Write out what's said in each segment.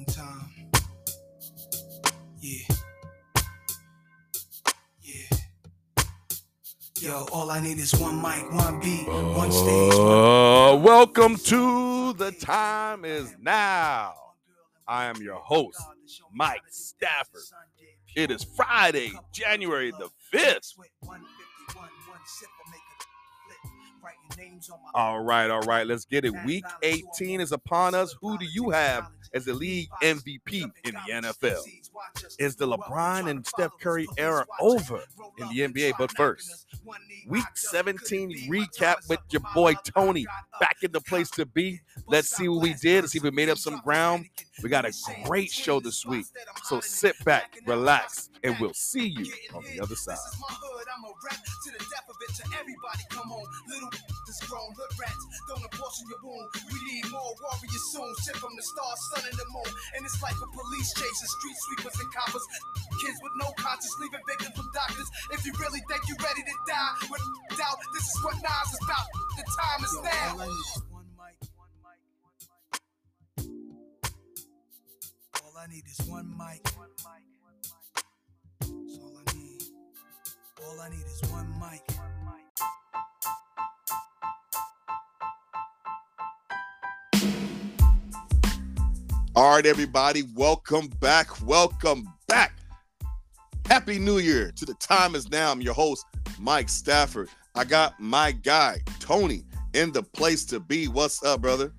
one time. Yeah. Yeah. Yo, all I need is one mic, one beat, one stage. Uh, welcome to the time is now. I am your host, Mike Stafford. It is Friday, January the 5th. All right, all right, let's get it. Week 18 is upon us. Who do you have as the league MVP in the NFL? Is the LeBron and Steph Curry era over in the NBA? But first, week 17 recap with your boy Tony back in the place to be. Let's see what we did. Let's see if we made up some ground. We got a great show this week. So sit back, relax, and we'll see you on the other side. Everybody come on, little this grown hood rats. Don't abortion your wound. We need more warriors soon. Shit from the stars, sun, and the moon. And it's like a police chasing street sweepers and coppers. Kids with no conscience, leaving victims from doctors. If you really think you're ready to die, with doubt, this is what Nas is about. The time is now. All I need is one mic. That's all I need. All I need is one mic. All right, everybody, welcome back. Welcome back. Happy New Year to the time is now. I'm your host, Mike Stafford. I got my guy, Tony, in the place to be. What's up, brother?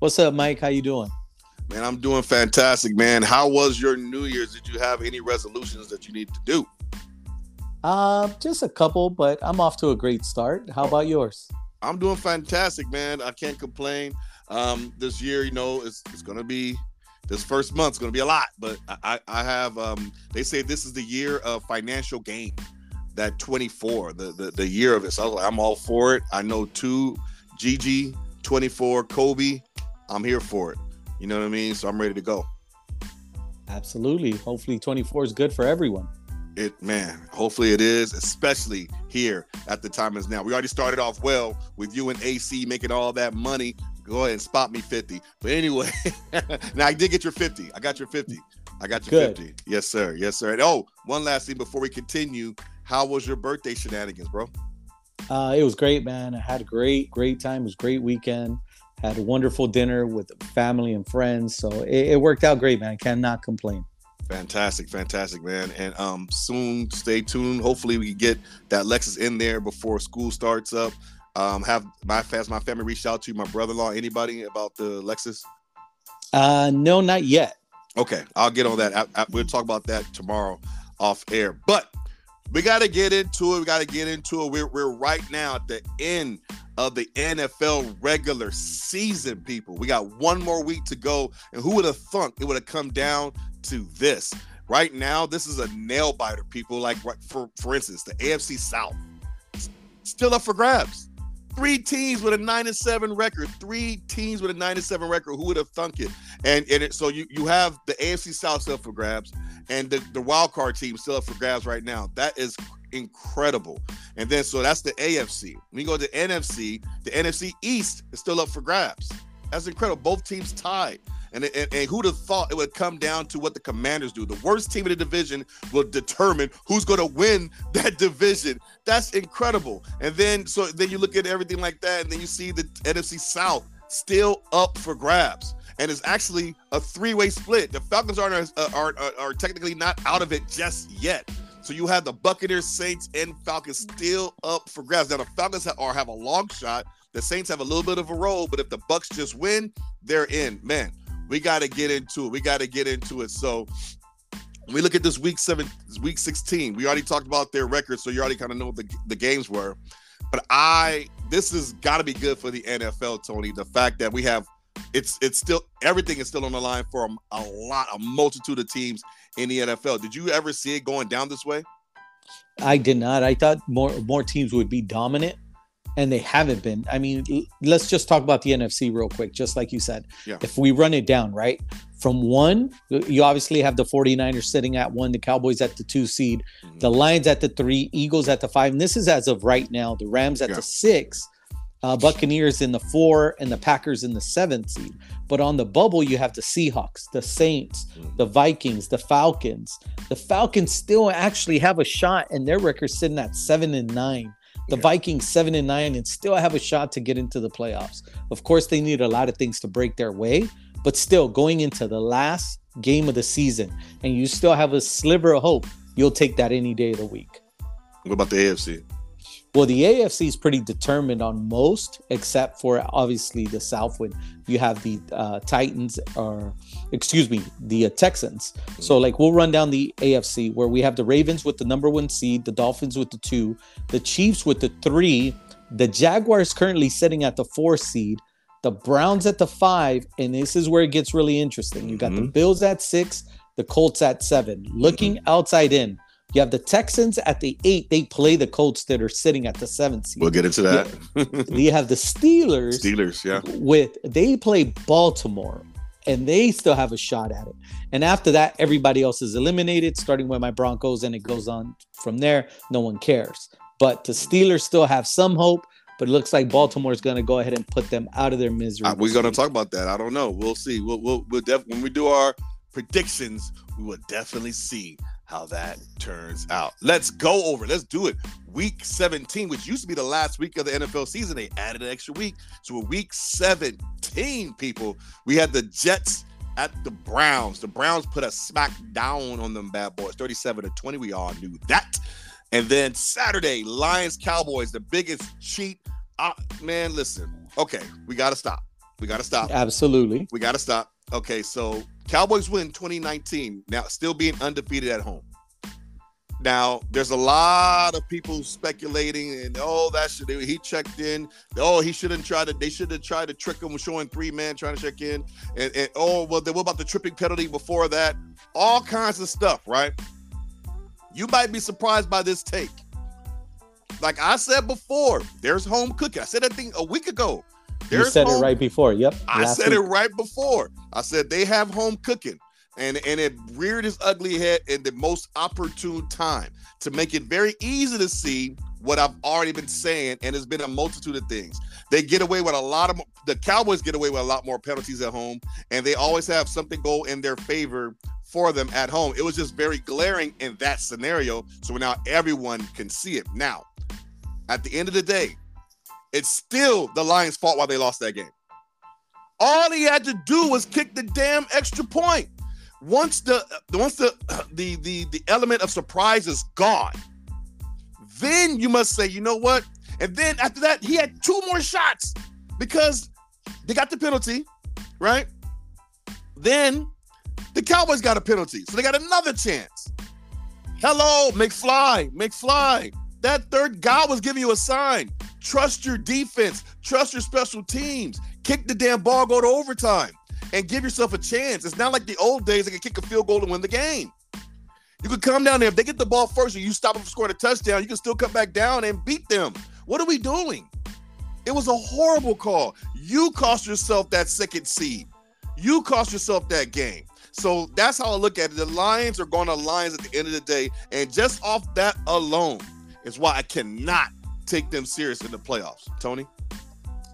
What's up, Mike? How you doing? Man, I'm doing fantastic, man. How was your New Year's? Did you have any resolutions that you need to do? Uh, just a couple, but I'm off to a great start. How about yours? I'm doing fantastic, man. I can't complain. Um, this year, you know, it's, it's going to be this first month's going to be a lot, but I, I have. Um, they say this is the year of financial gain. That 24, the the, the year of it. So I am all for it. I know two, Gigi, 24, Kobe. I'm here for it. You know what I mean? So I'm ready to go. Absolutely. Hopefully, 24 is good for everyone. It man, hopefully it is, especially here at the time is now. We already started off well with you and AC making all that money go ahead and spot me 50. But anyway, now I did get your 50. I got your 50. I got your Good. 50. Yes, sir. Yes, sir. And oh, one last thing before we continue. How was your birthday shenanigans, bro? Uh, it was great, man. I had a great, great time. It was a great weekend. Had a wonderful dinner with family and friends. So it, it worked out great, man. I cannot complain. Fantastic, fantastic, man. And um soon stay tuned. Hopefully we can get that Lexus in there before school starts up. Um, have my has my family reached out to my brother-in-law, anybody about the Lexus? Uh, no, not yet. Okay, I'll get on that. I, I, we'll talk about that tomorrow off air. But we got to get into it. We got to get into it. We're, we're right now at the end of the NFL regular season, people. We got one more week to go. And who would have thunk it would have come down to this? Right now, this is a nail biter, people. Like, for, for instance, the AFC South still up for grabs. Three teams with a nine and seven record. Three teams with a nine and seven record. Who would have thunk it? And and it, so you you have the AFC South still for grabs, and the the wild card team still up for grabs right now. That is incredible. And then so that's the AFC. You go to NFC, the NFC East is still up for grabs. That's incredible. Both teams tied. And, and, and who'd have thought it would come down to what the commanders do? The worst team in the division will determine who's going to win that division. That's incredible. And then so then you look at everything like that, and then you see the NFC South still up for grabs. And it's actually a three-way split. The Falcons aren't uh, are, are, are technically not out of it just yet. So you have the Buccaneers, Saints, and Falcons still up for grabs. Now the Falcons have, are have a long shot. The Saints have a little bit of a roll, but if the Bucks just win, they're in. Man, we got to get into it. We got to get into it. So we look at this week seven, week 16. We already talked about their record, so you already kind of know what the, the games were. But I, this has got to be good for the NFL, Tony. The fact that we have, it's it's still everything is still on the line for a, a lot, a multitude of teams in the NFL. Did you ever see it going down this way? I did not. I thought more more teams would be dominant and they haven't been. I mean, let's just talk about the NFC real quick, just like you said. Yeah. If we run it down, right? From one, you obviously have the 49ers sitting at one, the Cowboys at the two seed, mm-hmm. the Lions at the three, Eagles at the five. And this is as of right now, the Rams at yeah. the six. uh, Buccaneers in the four and the Packers in the seventh seed. But on the bubble, you have the Seahawks, the Saints, mm. the Vikings, the Falcons. The Falcons still actually have a shot, and their record sitting at seven and nine. The yeah. Vikings seven and nine, and still have a shot to get into the playoffs. Of course, they need a lot of things to break their way, but still going into the last game of the season, and you still have a sliver of hope. You'll take that any day of the week. What about the AFC? Well, the AFC is pretty determined on most, except for obviously the South. When you have the uh, Titans, or excuse me, the uh, Texans. So, like, we'll run down the AFC where we have the Ravens with the number one seed, the Dolphins with the two, the Chiefs with the three, the Jaguars currently sitting at the four seed, the Browns at the five, and this is where it gets really interesting. You got mm-hmm. the Bills at six, the Colts at seven. Looking mm-hmm. outside in, you have the Texans at the eight. They play the Colts that are sitting at the seventh seed. We'll get into that. you have the Steelers. Steelers, yeah. With they play Baltimore, and they still have a shot at it. And after that, everybody else is eliminated, starting with my Broncos, and it goes on from there. No one cares. But the Steelers still have some hope. But it looks like Baltimore is going to go ahead and put them out of their misery. Uh, we're going to talk about that. I don't know. We'll see. We'll we'll, we'll def- when we do our predictions, we will definitely see how that turns out. Let's go over. Let's do it. Week 17, which used to be the last week of the NFL season, they added an extra week. So a week 17, people, we had the Jets at the Browns. The Browns put a smack down on them bad boys, 37 to 20. We all knew that. And then Saturday, Lions Cowboys, the biggest cheat. Uh, man, listen. Okay, we got to stop. We got to stop. Absolutely. We got to stop. Okay, so Cowboys win 2019. Now, still being undefeated at home. Now, there's a lot of people speculating, and oh, that should he checked in. Oh, he shouldn't try to. They should have tried to trick him with showing three men trying to check in. And, and oh, well, then what about the tripping penalty before that? All kinds of stuff, right? You might be surprised by this take. Like I said before, there's home cooking. I said that thing a week ago. There's you said home, it right before. Yep. I said week. it right before. I said they have home cooking. And, and it reared its ugly head in the most opportune time to make it very easy to see what I've already been saying, and it's been a multitude of things. They get away with a lot of the Cowboys get away with a lot more penalties at home, and they always have something go in their favor for them at home. It was just very glaring in that scenario. So now everyone can see it. Now, at the end of the day, it's still the Lions' fault why they lost that game. All he had to do was kick the damn extra point. Once the once the the the, the element of surprise is gone, then you must say, you know what? And then after that, he had two more shots because they got the penalty, right? Then the Cowboys got a penalty, so they got another chance. Hello, McFly, McFly. That third guy was giving you a sign. Trust your defense. Trust your special teams. Kick the damn ball, go to overtime, and give yourself a chance. It's not like the old days they can kick a field goal and win the game. You could come down there. If they get the ball first and you stop them from scoring a touchdown, you can still come back down and beat them. What are we doing? It was a horrible call. You cost yourself that second seed. You cost yourself that game. So that's how I look at it. The Lions are going to Lions at the end of the day. And just off that alone is why I cannot take them serious in the playoffs. Tony?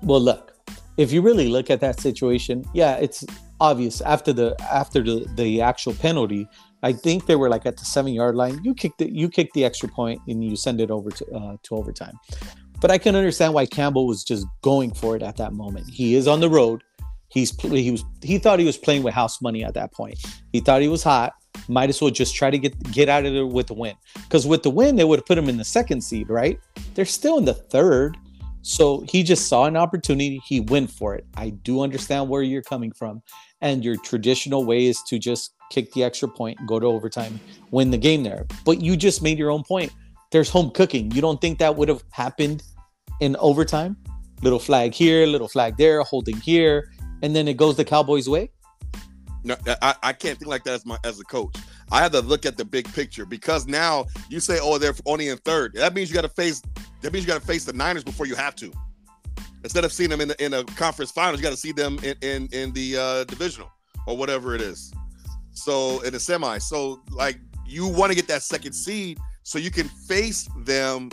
Well, look, if you really look at that situation, yeah, it's obvious after the after the, the actual penalty. I think they were like at the seven yard line. You kicked it, you kick the extra point and you send it over to uh, to overtime. But I can understand why Campbell was just going for it at that moment. He is on the road. He's he was he thought he was playing with house money at that point. He thought he was hot might as well just try to get get out of there with the win. Because with the win, they would have put him in the second seed, right? They're still in the third. So he just saw an opportunity. He went for it. I do understand where you're coming from. And your traditional way is to just kick the extra point, go to overtime, win the game there. But you just made your own point. There's home cooking. You don't think that would have happened in overtime? Little flag here, little flag there, holding here, and then it goes the Cowboys' way? No, I, I can't think like that as my as a coach. I have to look at the big picture because now you say, oh, they're only in third. That means you got to face. That means you got to face the Niners before you have to. Instead of seeing them in the in a conference finals, you got to see them in in, in the uh, divisional or whatever it is. So in the semi, so like you want to get that second seed so you can face them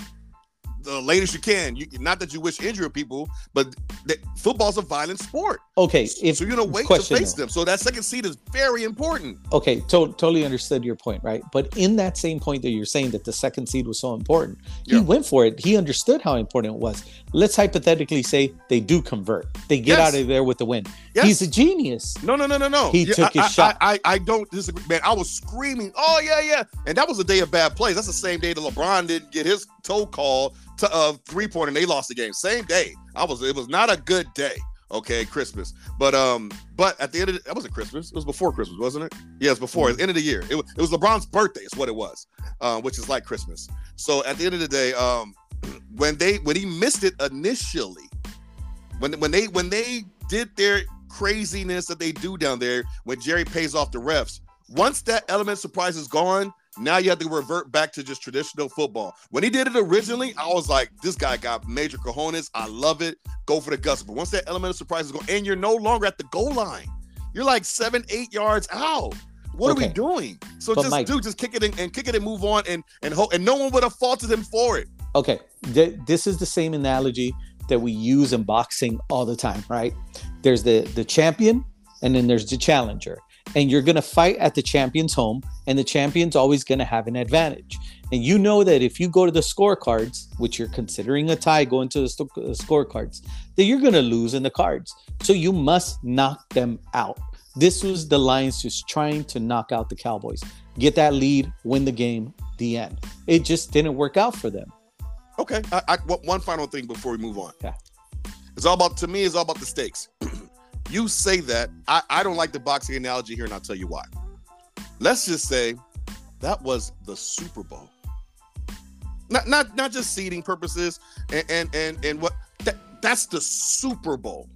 the latest you can. You, not that you wish injury people, but the, football's a violent sport. Okay, if so you're gonna wait to face though. them. So that second seed is very important. Okay, to- totally understood your point, right? But in that same point that you're saying that the second seed was so important, he went for it. He understood how important it was. Let's hypothetically say they do convert. They get yes. out of there with the win. Yes. He's a genius. No, no, no, no, no. He yeah, took his I, shot. I, I, I don't disagree, man. I was screaming, oh yeah, yeah, and that was a day of bad plays. That's the same day that LeBron didn't get his toe call to uh, three point and they lost the game. Same day. I was. It was not a good day. Okay, Christmas. But um, but at the end of the, that wasn't Christmas. It was before Christmas, wasn't it? Yeah, it's before. At the end of the year. It was, it was LeBron's birthday. Is what it was, uh, which is like Christmas. So at the end of the day, um, when they when he missed it initially, when when they when they did their craziness that they do down there, when Jerry pays off the refs, once that element surprise is gone, now you have to revert back to just traditional football. When he did it originally, I was like, this guy got major cojones. I love it. Go for the gusto. But once that element of surprise is gone, and you're no longer at the goal line, you're like seven, eight yards out. What okay. are we doing? So but just Mike, do just kick it in, and kick it and move on and and hope and no one would have faulted him for it. Okay, this is the same analogy that we use in boxing all the time, right? There's the the champion and then there's the challenger and you're going to fight at the champion's home and the champion's always going to have an advantage. And you know that if you go to the scorecards which you're considering a tie going to the st- uh, scorecards that you're going to lose in the cards. So you must knock them out. This was the lions just trying to knock out the cowboys. Get that lead win the game the end. It just didn't work out for them. Okay I, I, one final thing before we move on. Yeah. It's all about to me it's all about the stakes you say that. I, I don't like the boxing analogy here, and I'll tell you why. Let's just say that was the Super Bowl. Not not not just seeding purposes and and and, and what that, that's the Super Bowl.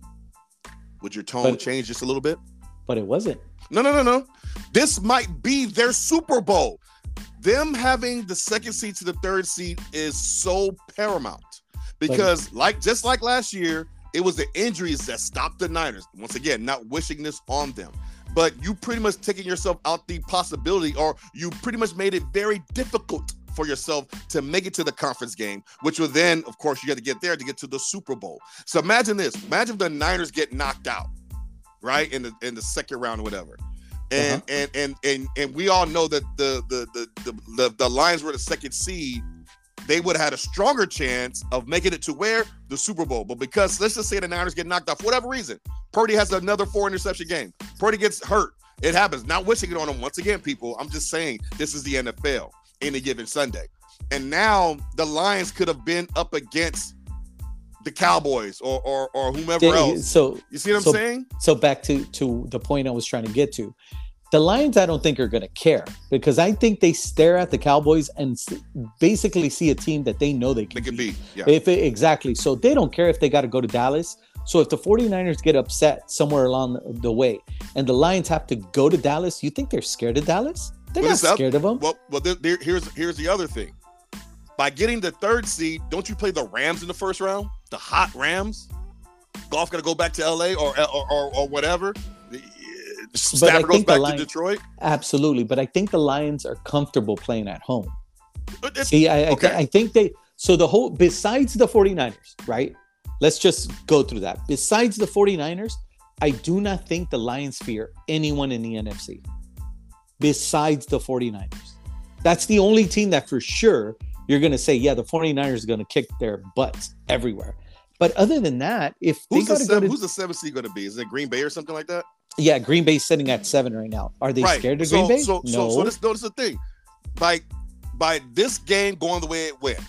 Would your tone but, change just a little bit? But it wasn't. No, no, no, no. This might be their Super Bowl. Them having the second seat to the third seat is so paramount because, but, like just like last year, it was the injuries that stopped the Niners. Once again, not wishing this on them. But you pretty much taking yourself out the possibility, or you pretty much made it very difficult for yourself to make it to the conference game, which will then, of course, you had to get there to get to the Super Bowl. So imagine this: imagine the Niners get knocked out, right in the in the second round or whatever. And, uh-huh. and and and and we all know that the the the the, the, the Lions were the second seed they would have had a stronger chance of making it to where the Super Bowl. But because let's just say the Niners get knocked off for whatever reason, Purdy has another four interception game. Purdy gets hurt. It happens. Not wishing it on him once again, people. I'm just saying this is the NFL in a given Sunday. And now the Lions could have been up against the Cowboys or or, or whomever else. So you see what I'm so, saying? So back to to the point I was trying to get to the Lions, I don't think are going to care because I think they stare at the Cowboys and basically see a team that they know they can, they can beat. Yeah. If it, exactly. So they don't care if they got to go to Dallas. So if the 49ers get upset somewhere along the way and the Lions have to go to Dallas, you think they're scared of Dallas? They're not scared of them. Well, well, there, there, here's here's the other thing. By getting the third seed, don't you play the Rams in the first round? The hot Rams. Goff got to go back to LA or or, or, or whatever. Stafford goes back Lions, to Detroit. Absolutely, but I think the Lions are comfortable playing at home. Uh, See, I, okay. I, I think they so the whole besides the 49ers, right? Let's just go through that. Besides the 49ers, I do not think the Lions fear anyone in the NFC besides the 49ers. That's the only team that for sure you're going to say, yeah, the 49ers are going to kick their butts everywhere. But other than that, if who's, the, seven, to, who's the seventh seed going to be? Is it Green Bay or something like that? Yeah, Green Bay's sitting at seven right now. Are they right. scared of so, Green Bay? So, no. So, so this, notice the thing. By by this game going the way it went,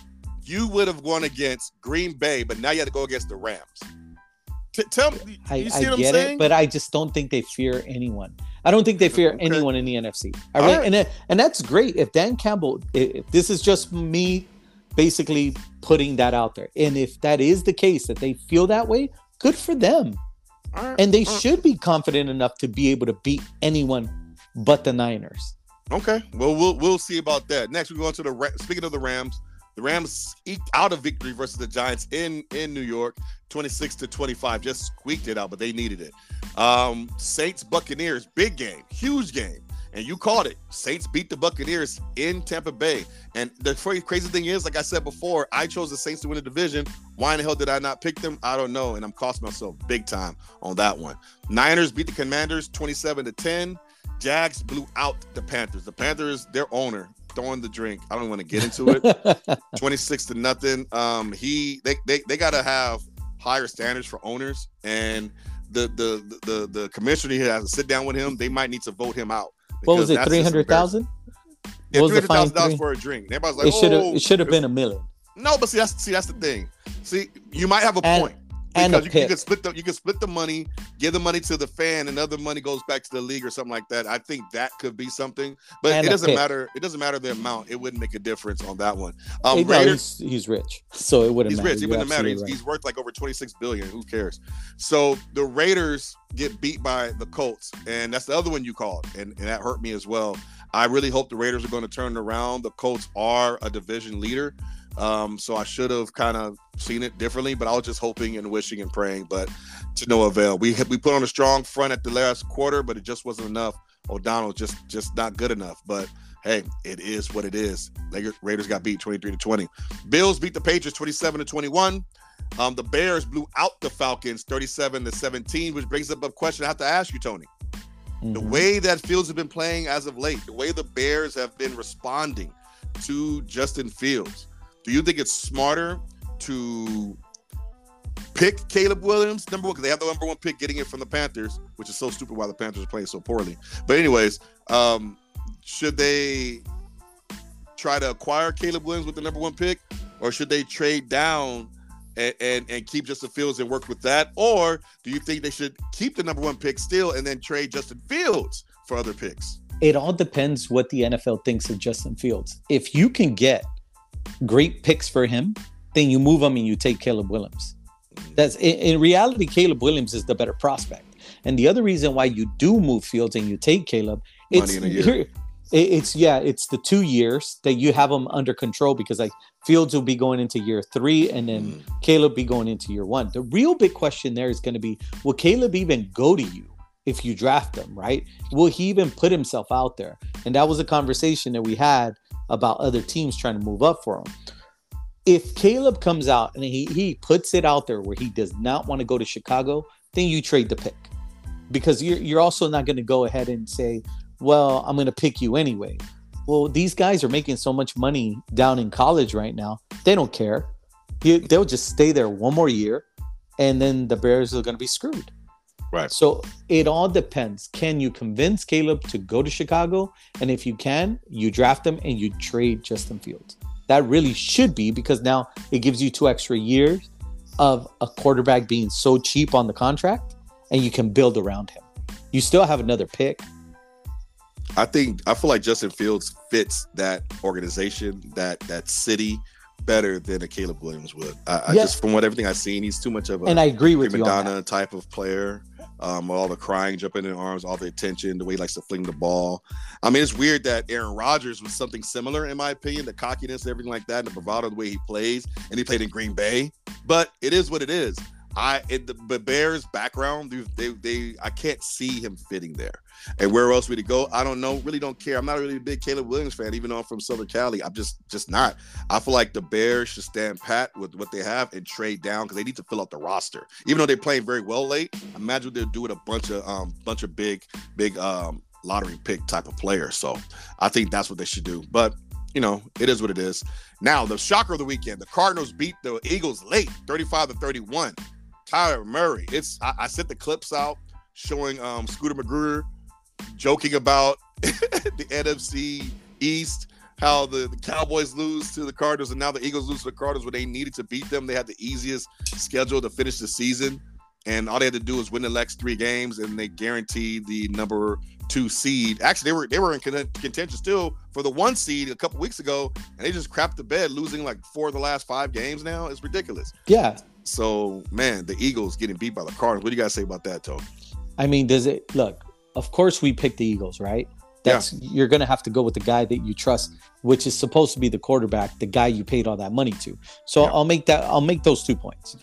you would have won against Green Bay, but now you have to go against the Rams. T- tell me, I, I get it, but I just don't think they fear anyone. I don't think they fear okay. anyone in the NFC. I really, right. and and that's great. If Dan Campbell, if this is just me, basically putting that out there, and if that is the case that they feel that way, good for them and they should be confident enough to be able to beat anyone but the Niners. Okay, well we'll we'll see about that. Next, we go on to the speaking of the Rams. The Rams eked out a victory versus the Giants in in New York, 26 to 25. Just squeaked it out, but they needed it. Um, Saints Buccaneers, big game, huge game. And you called it. Saints beat the Buccaneers in Tampa Bay. And the crazy thing is, like I said before, I chose the Saints to win the division. Why in the hell did I not pick them? I don't know. And I'm costing myself big time on that one. Niners beat the Commanders 27 to 10. Jags blew out the Panthers. The Panthers, their owner, throwing the drink. I don't want to get into it. 26 to nothing. Um, he they they, they gotta have higher standards for owners. And the the the the commissioner has to sit down with him. They might need to vote him out. What was it? Three hundred thousand. Yeah, three hundred thousand dollars for a drink. Everybody's like, it should have oh, it should have been a million. No, but see that's see that's the thing. See, you might have a And- point And because you, you can split the you can split the money, give the money to the fan, and other money goes back to the league or something like that. I think that could be something, but And it doesn't pick. matter. It doesn't matter the amount. It wouldn't make a difference on that one. Um, Hey, no, he's, he's rich, so it wouldn't he's matter. rich. It wouldn't matter. He's, absolutely he's worth like over 26 billion. Who cares? So the Raiders get beat by the Colts, and that's the other one you called, and, and that hurt me as well. I really hope the Raiders are going to turn around. The Colts are a division leader. Um, so I should have kind of seen it differently, but I was just hoping and wishing and praying, but to no avail. We we put on a strong front at the last quarter, but it just wasn't enough. O'Connell just just not good enough. But hey, it is what it is. Raiders got beat 23 to 20. Bills beat the Patriots 27 to 21. Um, the Bears blew out the Falcons 37 to 17, which brings up a question I have to ask you, Tony. Right. The way that Fields have been playing as of late, the way the Bears have been responding to Justin Fields, do you think it's smarter to pick Caleb Williams, number one, because they have the number one pick getting it from the Panthers, which is so stupid why the Panthers are playing so poorly. But, anyways, um, should they try to acquire Caleb Williams with the number one pick, or should they trade down and, and, and keep Justin Fields and work with that? Or do you think they should keep the number one pick still and then trade Justin Fields for other picks? it all depends what the NFL thinks of Justin Fields. If you can get great picks for him, then you move him and you take Caleb Williams. That's in, in reality, Caleb Williams is the better prospect. And the other reason why you do move Fields and you take Caleb, it's in a year. here- it- it's yeah, it's the two years that you have them under control because like Fields will be going into year three and then Mm. Caleb be going into year one. The real big question there is going to be will Caleb even go to you if you draft him, right? Will he even put himself out there? And that was a conversation that we had about other teams trying to move up for him. If Caleb comes out and he, he puts it out there where he does not want to go to Chicago, then you trade the pick. Because you're, you're also not going to go ahead and say, well, I'm going to pick you anyway. Well, these guys are making so much money down in college right now. They don't care. He- They'll just stay there one more year, and then the Bears are going to be screwed. Right. So it all depends. Can you convince Caleb to go to Chicago? And if you can, you draft him and you trade Justin Fields. That really should be because now it gives you two extra years of a quarterback being so cheap on the contract and you can build around him. You still have another pick. I think I feel like Justin Fields fits that organization, that that city better than a Caleb Williams would. I, I just from what everything I've seen, he's too much of a And I agree with. Madonna type of player. Um, all the crying, jumping in arms, all the attention, the way he likes to fling the ball. I mean, it's weird that Aaron Rodgers was something similar, in my opinion, the cockiness, everything like that, and the bravado, the way he plays, and he played in Green Bay. But it is what it is. I the, the Bears background, they, they they I can't see him fitting there. And where else would he go? I don't know. Really don't care. I'm not really a big Caleb Williams fan, even though I'm from Southern Cali. I'm just just not. I feel like the Bears should stand pat with what they have and trade down because they need to fill out the roster. Even though they're playing very well late, imagine they'll do it a bunch of um bunch of big big um lottery pick type of players. So I think that's what they should do. But you know, it is what it is. Now the shocker of the weekend: the Cardinals beat the Eagles late, 35 to 31. Kyler Murray. It's I, I sent the clips out showing um Scooter Magruder joking about the NFC East, how the, the Cowboys lose to the Cardinals, and now the Eagles lose to the Cardinals when they needed to beat them. They had the easiest schedule to finish the season, and all they had to do was win the next three games, and they guaranteed the number two seed. Actually, they were they were in contention still for the one seed a couple weeks ago, and they just crapped the bed, losing like four of the last five games. Now it's ridiculous. Yeah. So, man, the Eagles getting beat by the Cardinals. What do you guys say about that, Tone? I mean, does it look? Of course, we picked the Eagles, right? That's you're going to have to go with the guy that you trust, which is supposed to be the quarterback, the guy you paid all that money to. So Yeah. I'll make that. I'll make those two points.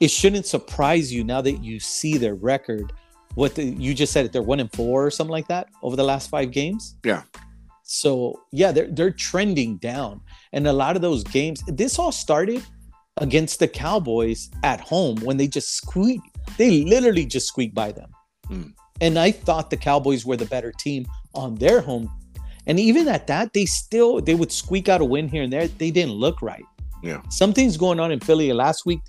It shouldn't surprise you now that you see their record what the, you just said it. They're one and four or something like that over the last five games. Yeah. So yeah, they're they're trending down, and a lot of those games. This all started against the Cowboys at home when they just squeak. They literally just squeaked by them. Mm. And I thought the Cowboys were the better team on their home. And even at that, they still they would squeak out a win here and there. They didn't look right. Yeah. Something's going on in Philly. Last week,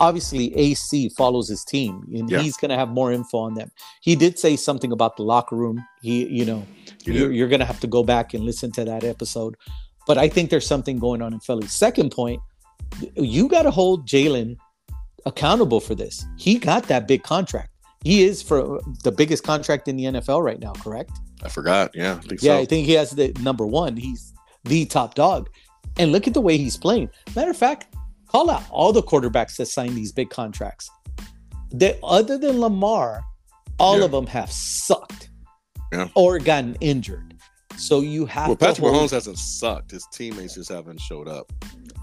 obviously AC follows his team and Yeah. he's going to have more info on them. He did say something about the locker room. He, you know, you're, you're going to have to go back and listen to that episode. But I think there's something going on in Philly. Second point, you got to hold Jalen accountable for this. He got that big contract. He is for uh, the biggest contract in the NFL right now, correct? I forgot. Yeah, I think Yeah, so. I think he has the number one. He's the top dog. And look at the way he's playing. Matter of fact, call out all the quarterbacks that sign these big contracts. They, other than Lamar, all Yeah. of them have sucked Yeah. or gotten injured. So you have well, to Patrick hold- Mahomes hasn't sucked. His teammates just haven't showed up.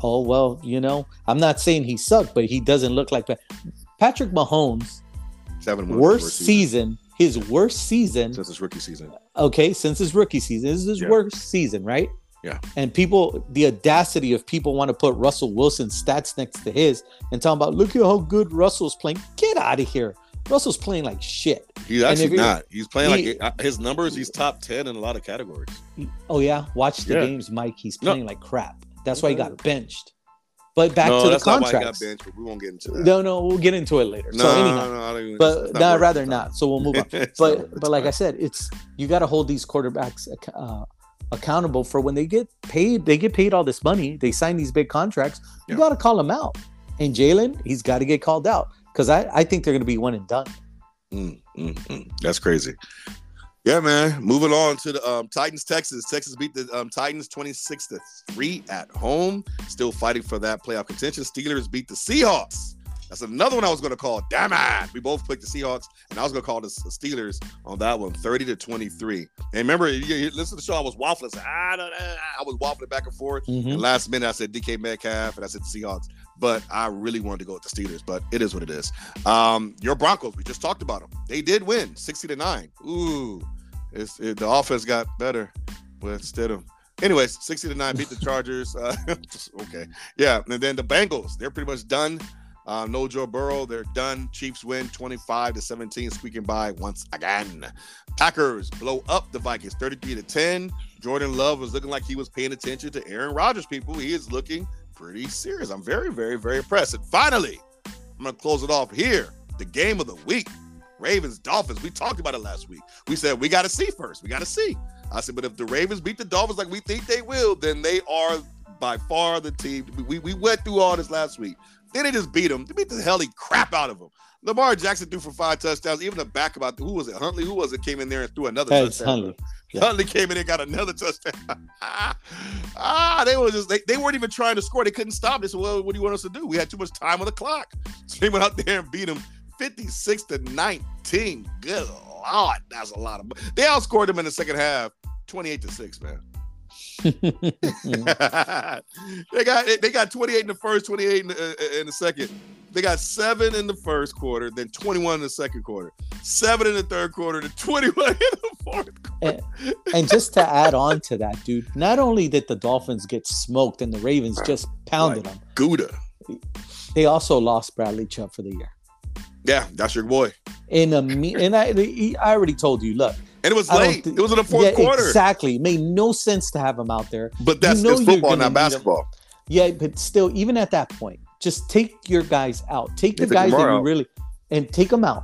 Oh well, you know, I'm not saying he sucked, but he doesn't look like that. Patrick Mahomes' one of worst his season, his worst season since his rookie season. okay, since his rookie season. This is his Yeah. worst season, right? Yeah. And people, the audacity of people want to put Russell Wilson's stats next to his and talking about, look at how good Russell's playing. Get out of here. Russell's playing like shit. He's actually not. He's playing he- like uh, his numbers. He's top ten in a lot of categories. Oh yeah, watch the Yeah. games, Mike. He's No. playing like crap. That's why he got benched. But back no, to the that's not why he got contracts. benched. But we won't get into that. No, no, we'll get into it later. no, so anyhow, no, I don't even, but not I'd rather not. So we'll move on. It's not worth but but like I said, it's you got to hold these quarterbacks uh, accountable for when they get paid. They get paid all this money. They sign these big contracts. You Yeah. got to call them out. And Jalen, he's got to get called out because I, I think they're going to be one and done. Mm, mm, mm. That's crazy. Yeah, man. Moving on to the um, Titans, Texans. Texans beat the um, Titans 26 to 3 at home. Still fighting for that playoff contention. Steelers beat the Seahawks. That's another one I was going to call. Damn it. We both picked the Seahawks, and I was going to call the Steelers on that one 30 to 23. And remember, you, you listen to the show, I was waffling. I, said, "Ah, no, no, no." I was waffling back and forth. Mhm. And last minute, I said DK Metcalf, and I said the Seahawks. But I really wanted to go with the Steelers, but it is what it is. Um, your Broncos, we just talked about them. They did win 60 to 9. Ooh, it's, it, the offense got better with Stidham. Anyways, 60 to 9 beat the Chargers. Uh, okay. Yeah. And then the Bengals, they're pretty much done. Uh, no Joe Burrow, they're done. Chiefs win 25 to 17, squeaking by once again. Packers blow up the Vikings 33 to 10. Jordan Love was looking like he was paying attention to Aaron Rodgers, people. He is looking pretty serious. I'm very, very, very impressed. And finally, I'm to close it off here. The game of the week Ravens, Dolphins. We talked about it last week. We said we got to see first. We got to see. I said, but if the Ravens beat the Dolphins like we think they will, then they are by far the team. We, we went through all this last week. Then they just beat them. They beat the helly crap out of them. Lamar Jackson threw for five touchdowns. Even the back about who was it? Huntley. Who was it? Came in there and threw another That's touchdown. Huntley. Yeah. Huntley came in and got another touchdown. ah, they were just they, they weren't even trying to score. They couldn't stop. They said, "Well, what do you want us to do? We had too much time on the clock." So they went out there and beat them 56 to 19. Good lord, that's a lot of. They outscored them in the second half, 28 to six, man. they got they got 28 in the first, 28 in the, uh, in the second. They got seven in the first quarter, then 21 in the second quarter, seven in the third quarter, then 21 in the fourth quarter. and just to add on to that, dude, not only did the Dolphins get smoked and the Ravens just pounded them, Gouda. they also lost Bradley Chubb for the year. Yeah, that's your boy. In a me- and I, I already told you, look, And it was late. thi- it was in the fourth yeah, quarter. Exactly. It made no sense to have him out there. But that's You know football, not basketball. Yeah, but still, even at that point, just take your guys out. Take the guys that you really and take them out.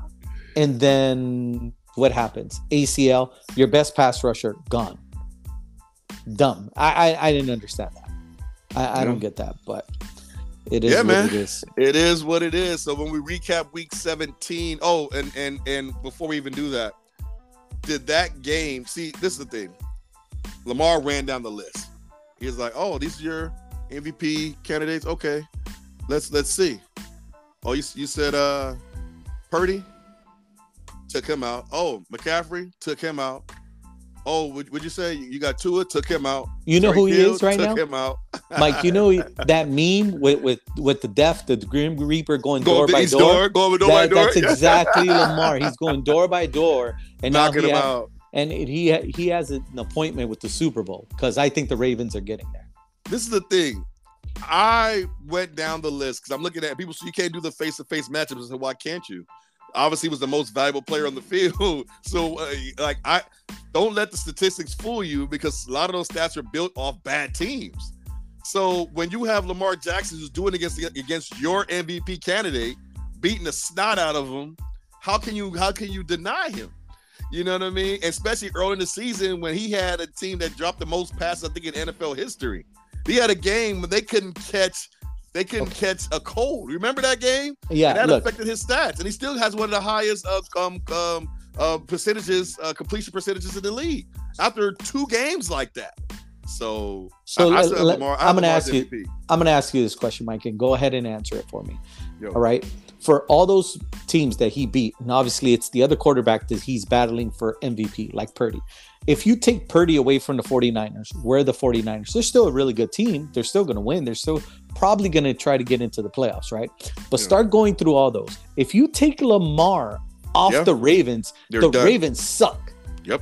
And then what happens? ACL, your best pass rusher, gone. Dumb. I I, I didn't understand that. I, I don't get that, but it is Yeah, what man. it is. It is what it is. So when we recap week 17, oh, and and and before we even do that, did that game see this is the thing. Lamar ran down the list. He was like, Oh, these are your MVP candidates. Okay. Let's let's see. Oh, you, you said uh Purdy took him out. Oh, McCaffrey took him out. Oh, would, would you say you got Tua? Took him out. You know who he Hill is right took now? him out. Mike, you know that meme with with with the deaf, the Grim Reaper going door by door. door. Going door That- by door. That's exactly Lamar. He's going door by door, and knocking him ha- out. and he he has an appointment with the Super Bowl because I think the Ravens are getting there. This is the thing. I went down the list because I'm looking at people. So you can't do the face-to-face matchups. I said, why can't you? Obviously, was the most valuable player on the field. So, uh, like, I don't let the statistics fool you because a lot of those stats are built off bad teams. So when you have Lamar Jackson who's doing against against your MVP candidate, beating the snot out of him, how can you how can you deny him? You know what I mean? Especially early in the season when he had a team that dropped the most passes, I think, in NFL history. He had a game when they couldn't catch, they couldn't catch a cold. Remember that game? Yeah, And that look, affected his stats, and he still has one of the highest uh, um, um, uh, percentages, uh, completion percentages in the league after two games like that. So, So I, I said let, Lamar, I I'm gonna Lamar's ask you- I'm going to ask you this question, Mike, and go ahead and answer it for me. Yo. All right. For all those teams that he beat, and obviously it's the other quarterback that he's battling for MVP, like Purdy. If you take Purdy away from the 49ers, where are the 49ers? They're still a really good team. They're still going to win. They're still probably going to try to get into the playoffs, right? But Yeah. start going through all those. If you take Lamar off Yeah. the Ravens, They're the done. Ravens suck. Yep.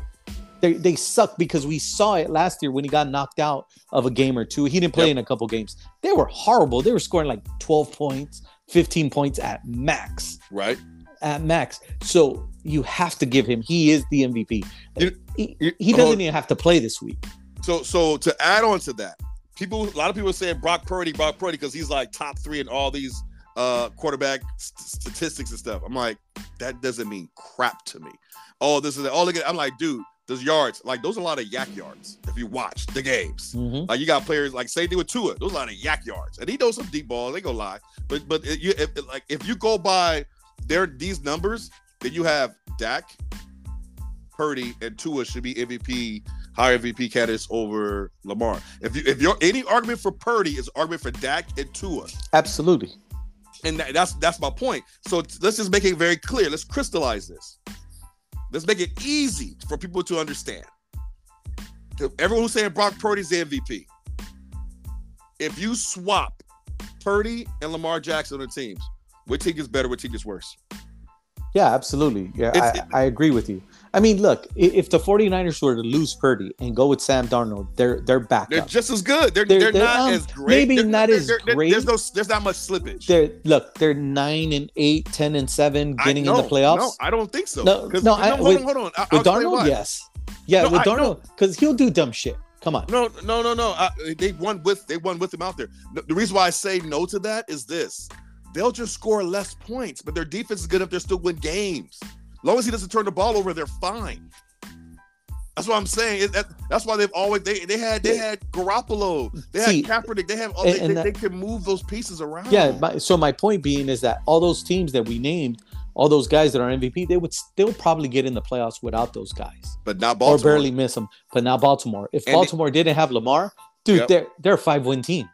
They, they suck because we saw it last year when he got knocked out of a game or two. He didn't play Yep. in a couple games. They were horrible. They were scoring like 12 points, 15 points at max. Right. At max. So you have to give him. He is the MVP. You- he, you- he doesn't even have to play this week. So, so to add on to that, people, a lot of people are saying Brock Purdy, Brock Purdy, because he's like top three in all these uh quarterback st- statistics and stuff. I'm like, that doesn't mean crap to me. Oh, this is all. Look at. I'm like, dude, those yards, like those are a lot of YAC yards. If you watch the games, Mhm. like you got players like same thing with Tua. Those are a lot of YAC yards, and he knows some deep balls. They go lie, but but it, you if, like if you go by their these numbers, then you have Dak, Purdy, and Tua should be MVP higher MVP candidates over Lamar. If you if you're any argument for Purdy is argument for Dak and Tua, Absolutely. and that, that's that's my point. So let's just make it very clear. Let's crystallize this. Let's make it easy for people to understand. To Everyone who's saying Brock Purdy's the MVP. If you swap Purdy and Lamar Jackson on the teams, which team is better? Which team is worse? Yeah, absolutely. Yeah, I, I agree with you. I mean, look, if the 49ers were to lose Purdy and go with Sam Darnold, they're they're back They're just as good. They're They're- they're, they're, not um, as great. maybe They're- not as great. There's no there's not much slippage. They're look, they're nine and eight, 10 and seven, getting no, in the playoffs. No, I don't think so. No, no, I- hold with- on, hold on. I, with Darnold, yes. Yeah, No, with Darnold, because he'll do dumb shit. Come on. No, no, no, no. I, they won with they won with him out there. The, the reason why I say no to that is this: they'll just score less points, but their defense is good if they're still win games. Long as he doesn't turn the ball over, they're fine. That's what I'm saying. It- that- that's why they've always they they had they had Garoppolo, they had See, Kaepernick, they have all they, that- they can move those pieces around. Yeah. My, so my point being is that all those teams that we named, all those guys that are MVP, they would still probably get in the playoffs without those guys, but not Baltimore. or barely miss them. But now Baltimore. If And- Baltimore didn't have Lamar, dude, Yep. they're they're a five win team.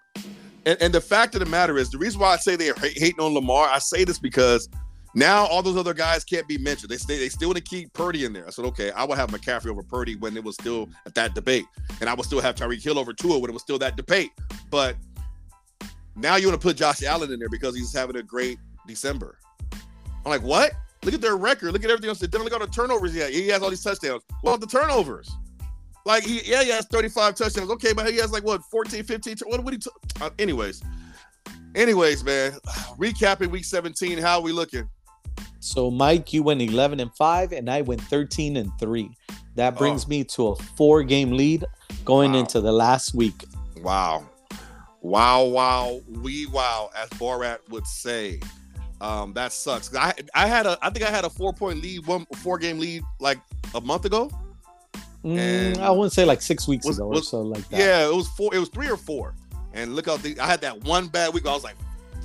And, and the fact of the matter is, the reason why I say they're hating on Lamar, I say this because now all those other guys can't be mentioned. They stay, they still want to keep Purdy in there. I said, okay, I will have McCaffrey over Purdy when it was still at that debate, and I will still have Tyreek Hill over Tua when it was still that debate. But now you want to put Josh Allen in there because he's having a great December. I'm like, what? Look at their record. Look at everything else. They look at the turnovers yet. He has all these touchdowns. Well, the turnovers. Like he, yeah, he has 35 touchdowns. Okay, but he has like what 14, 15. What what he? T- uh, anyways, anyways, man. Recapping week 17. How are we looking? So Mike, you went eleven and five, and I went thirteen and three. That brings Oh. me to a four game lead going Wow. into the last week. Wow, wow, wow, we wow, as Borat would say. Um, that sucks. I I had a I think I had a four point lead, one four game lead like a month ago. Mm, And- I wouldn't say like six weeks Was- ago was- or so like that. Yeah, it was four. It was three or four. And look how the, I had that one bad week. I was like,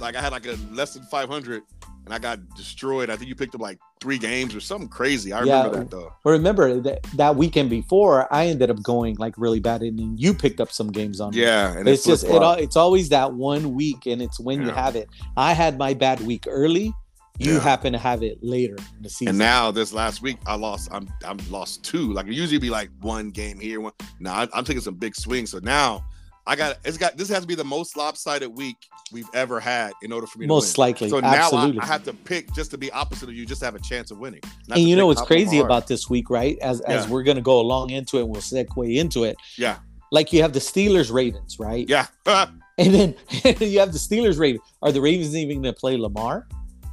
like I had like a less than 500, and I got destroyed. I think you picked up like three games or something crazy. I remember Yeah. that though. But remember that that weekend before, I ended up going like really bad, and then you picked up some games on me. Yeah, and it's just it. It's always that one week, and it's when you have it. I had my bad week early. You Yeah. happen to have it later in the season. And now this last week, I lost. I'm I'm lost two. Like it usually be like one game here, one. Now I, I'm taking some big swings. So now I got it's got this has to be the most lopsided week we've ever had in order for me most to win. likely. So Absolutely. now I, I, have to pick just to be opposite of you, just to have a chance of winning. and you know what's crazy about this week, right? As yeah. as we're gonna go along into it, we'll segue into it. Yeah. Like you have the Steelers Ravens, right? Yeah. and then you have the Steelers Ravens. Are the Ravens even gonna play Lamar?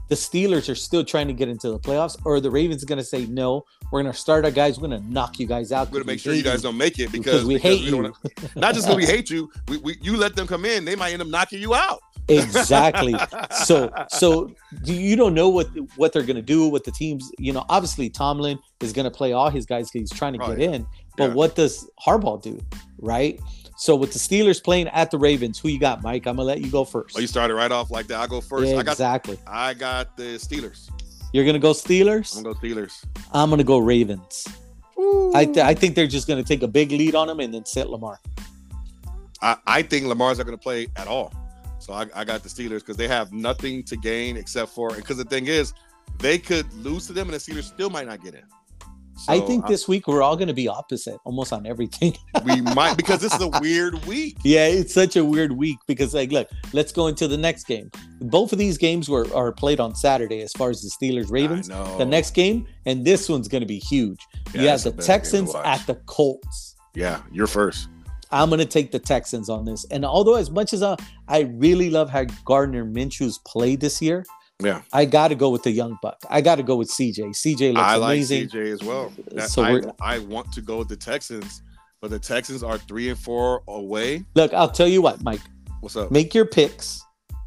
The Steelers are still trying to get into the playoffs, or the Ravens going to say no? We're going to start our guys. We're going to knock you guys out. We're going to make sure you guys you. don't make it because, because we because hate we you. Not just because we hate you, we, we you let them come in, they might end up knocking you out. exactly. So so you don't know what what they're going to do. with the teams, you know, obviously Tomlin is going to play all his guys because he's trying to get in. But yeah. what does Harbaugh do? Right. So with the Steelers playing at the Ravens, who you got, Mike? I'm gonna let you go first. Oh, you started right off like that. I go first. Yeah, exactly. I got, I got the Steelers. You're gonna go Steelers. I'm gonna go Steelers. I'm gonna go Ravens. I th- I think they're just gonna take a big lead on them and then sit Lamar. I, I think Lamar's not gonna play at all. So I, I got the Steelers because they have nothing to gain except for because the thing is they could lose to them and the Steelers still might not get in. So I think this week we're all going to be opposite almost on everything. we might because this is a weird week. Yeah, it's such a weird week because like look, let's go into the next game. Both of these games were are played on Saturday as far as the Steelers Ravens. The next game and this one's going to be huge. Yeah, you have the Texans at the Colts. Yeah, you're first. I'm going to take the Texans on this. And although as much as I, I really love how Gardner Minshew's played this year, yeah, I got to go with the young buck. I got to go with CJ. CJ looks I amazing. like CJ as well. Uh, that, so I, I want to go with the Texans, but the Texans are three and four away. Look, I'll tell you what, Mike. What's up? Make your picks,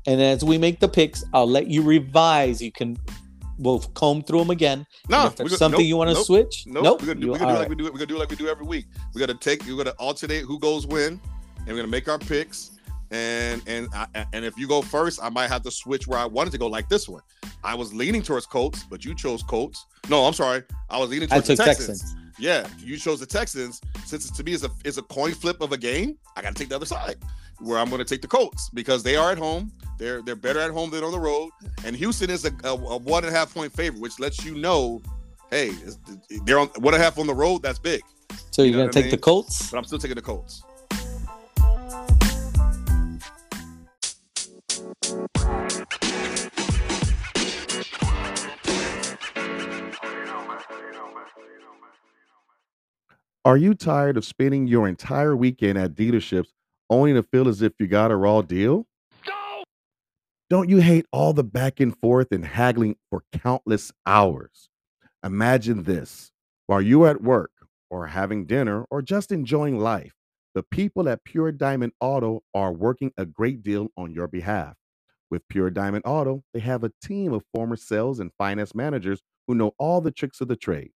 and as we make the picks, I'll let you revise. You can we'll comb through them again. No, if there's something nope, you want to nope, switch, nope. nope. We're gonna, do, we're gonna do like we do. We're gonna do like we do every week. We're gonna take. We're gonna alternate who goes when, and we're gonna make our picks and and I, and if you go first, I might have to switch where I wanted to go, like this one. I was leaning towards Colts, but you chose Colts. No, I'm sorry, I was leaning towards the Texans. Texans. Yeah, you chose the Texans. Since to me is a is a coin flip of a game, I got to take the other side, where I'm going to take the Colts because they are at home. They're they're better at home than on the road, and Houston is a, a, a one and a half point favorite, which lets you know, hey, they're on one and a half on the road. That's big. So you're you going to take I mean? the Colts, but I'm still taking the Colts. Are you tired of spending your entire weekend at dealerships only to feel as if you got a raw deal? No! Don't you hate all the back and forth and haggling for countless hours? Imagine this while you're at work or having dinner or just enjoying life, the people at Pure Diamond Auto are working a great deal on your behalf. With Pure Diamond Auto, they have a team of former sales and finance managers who know all the tricks of the trade.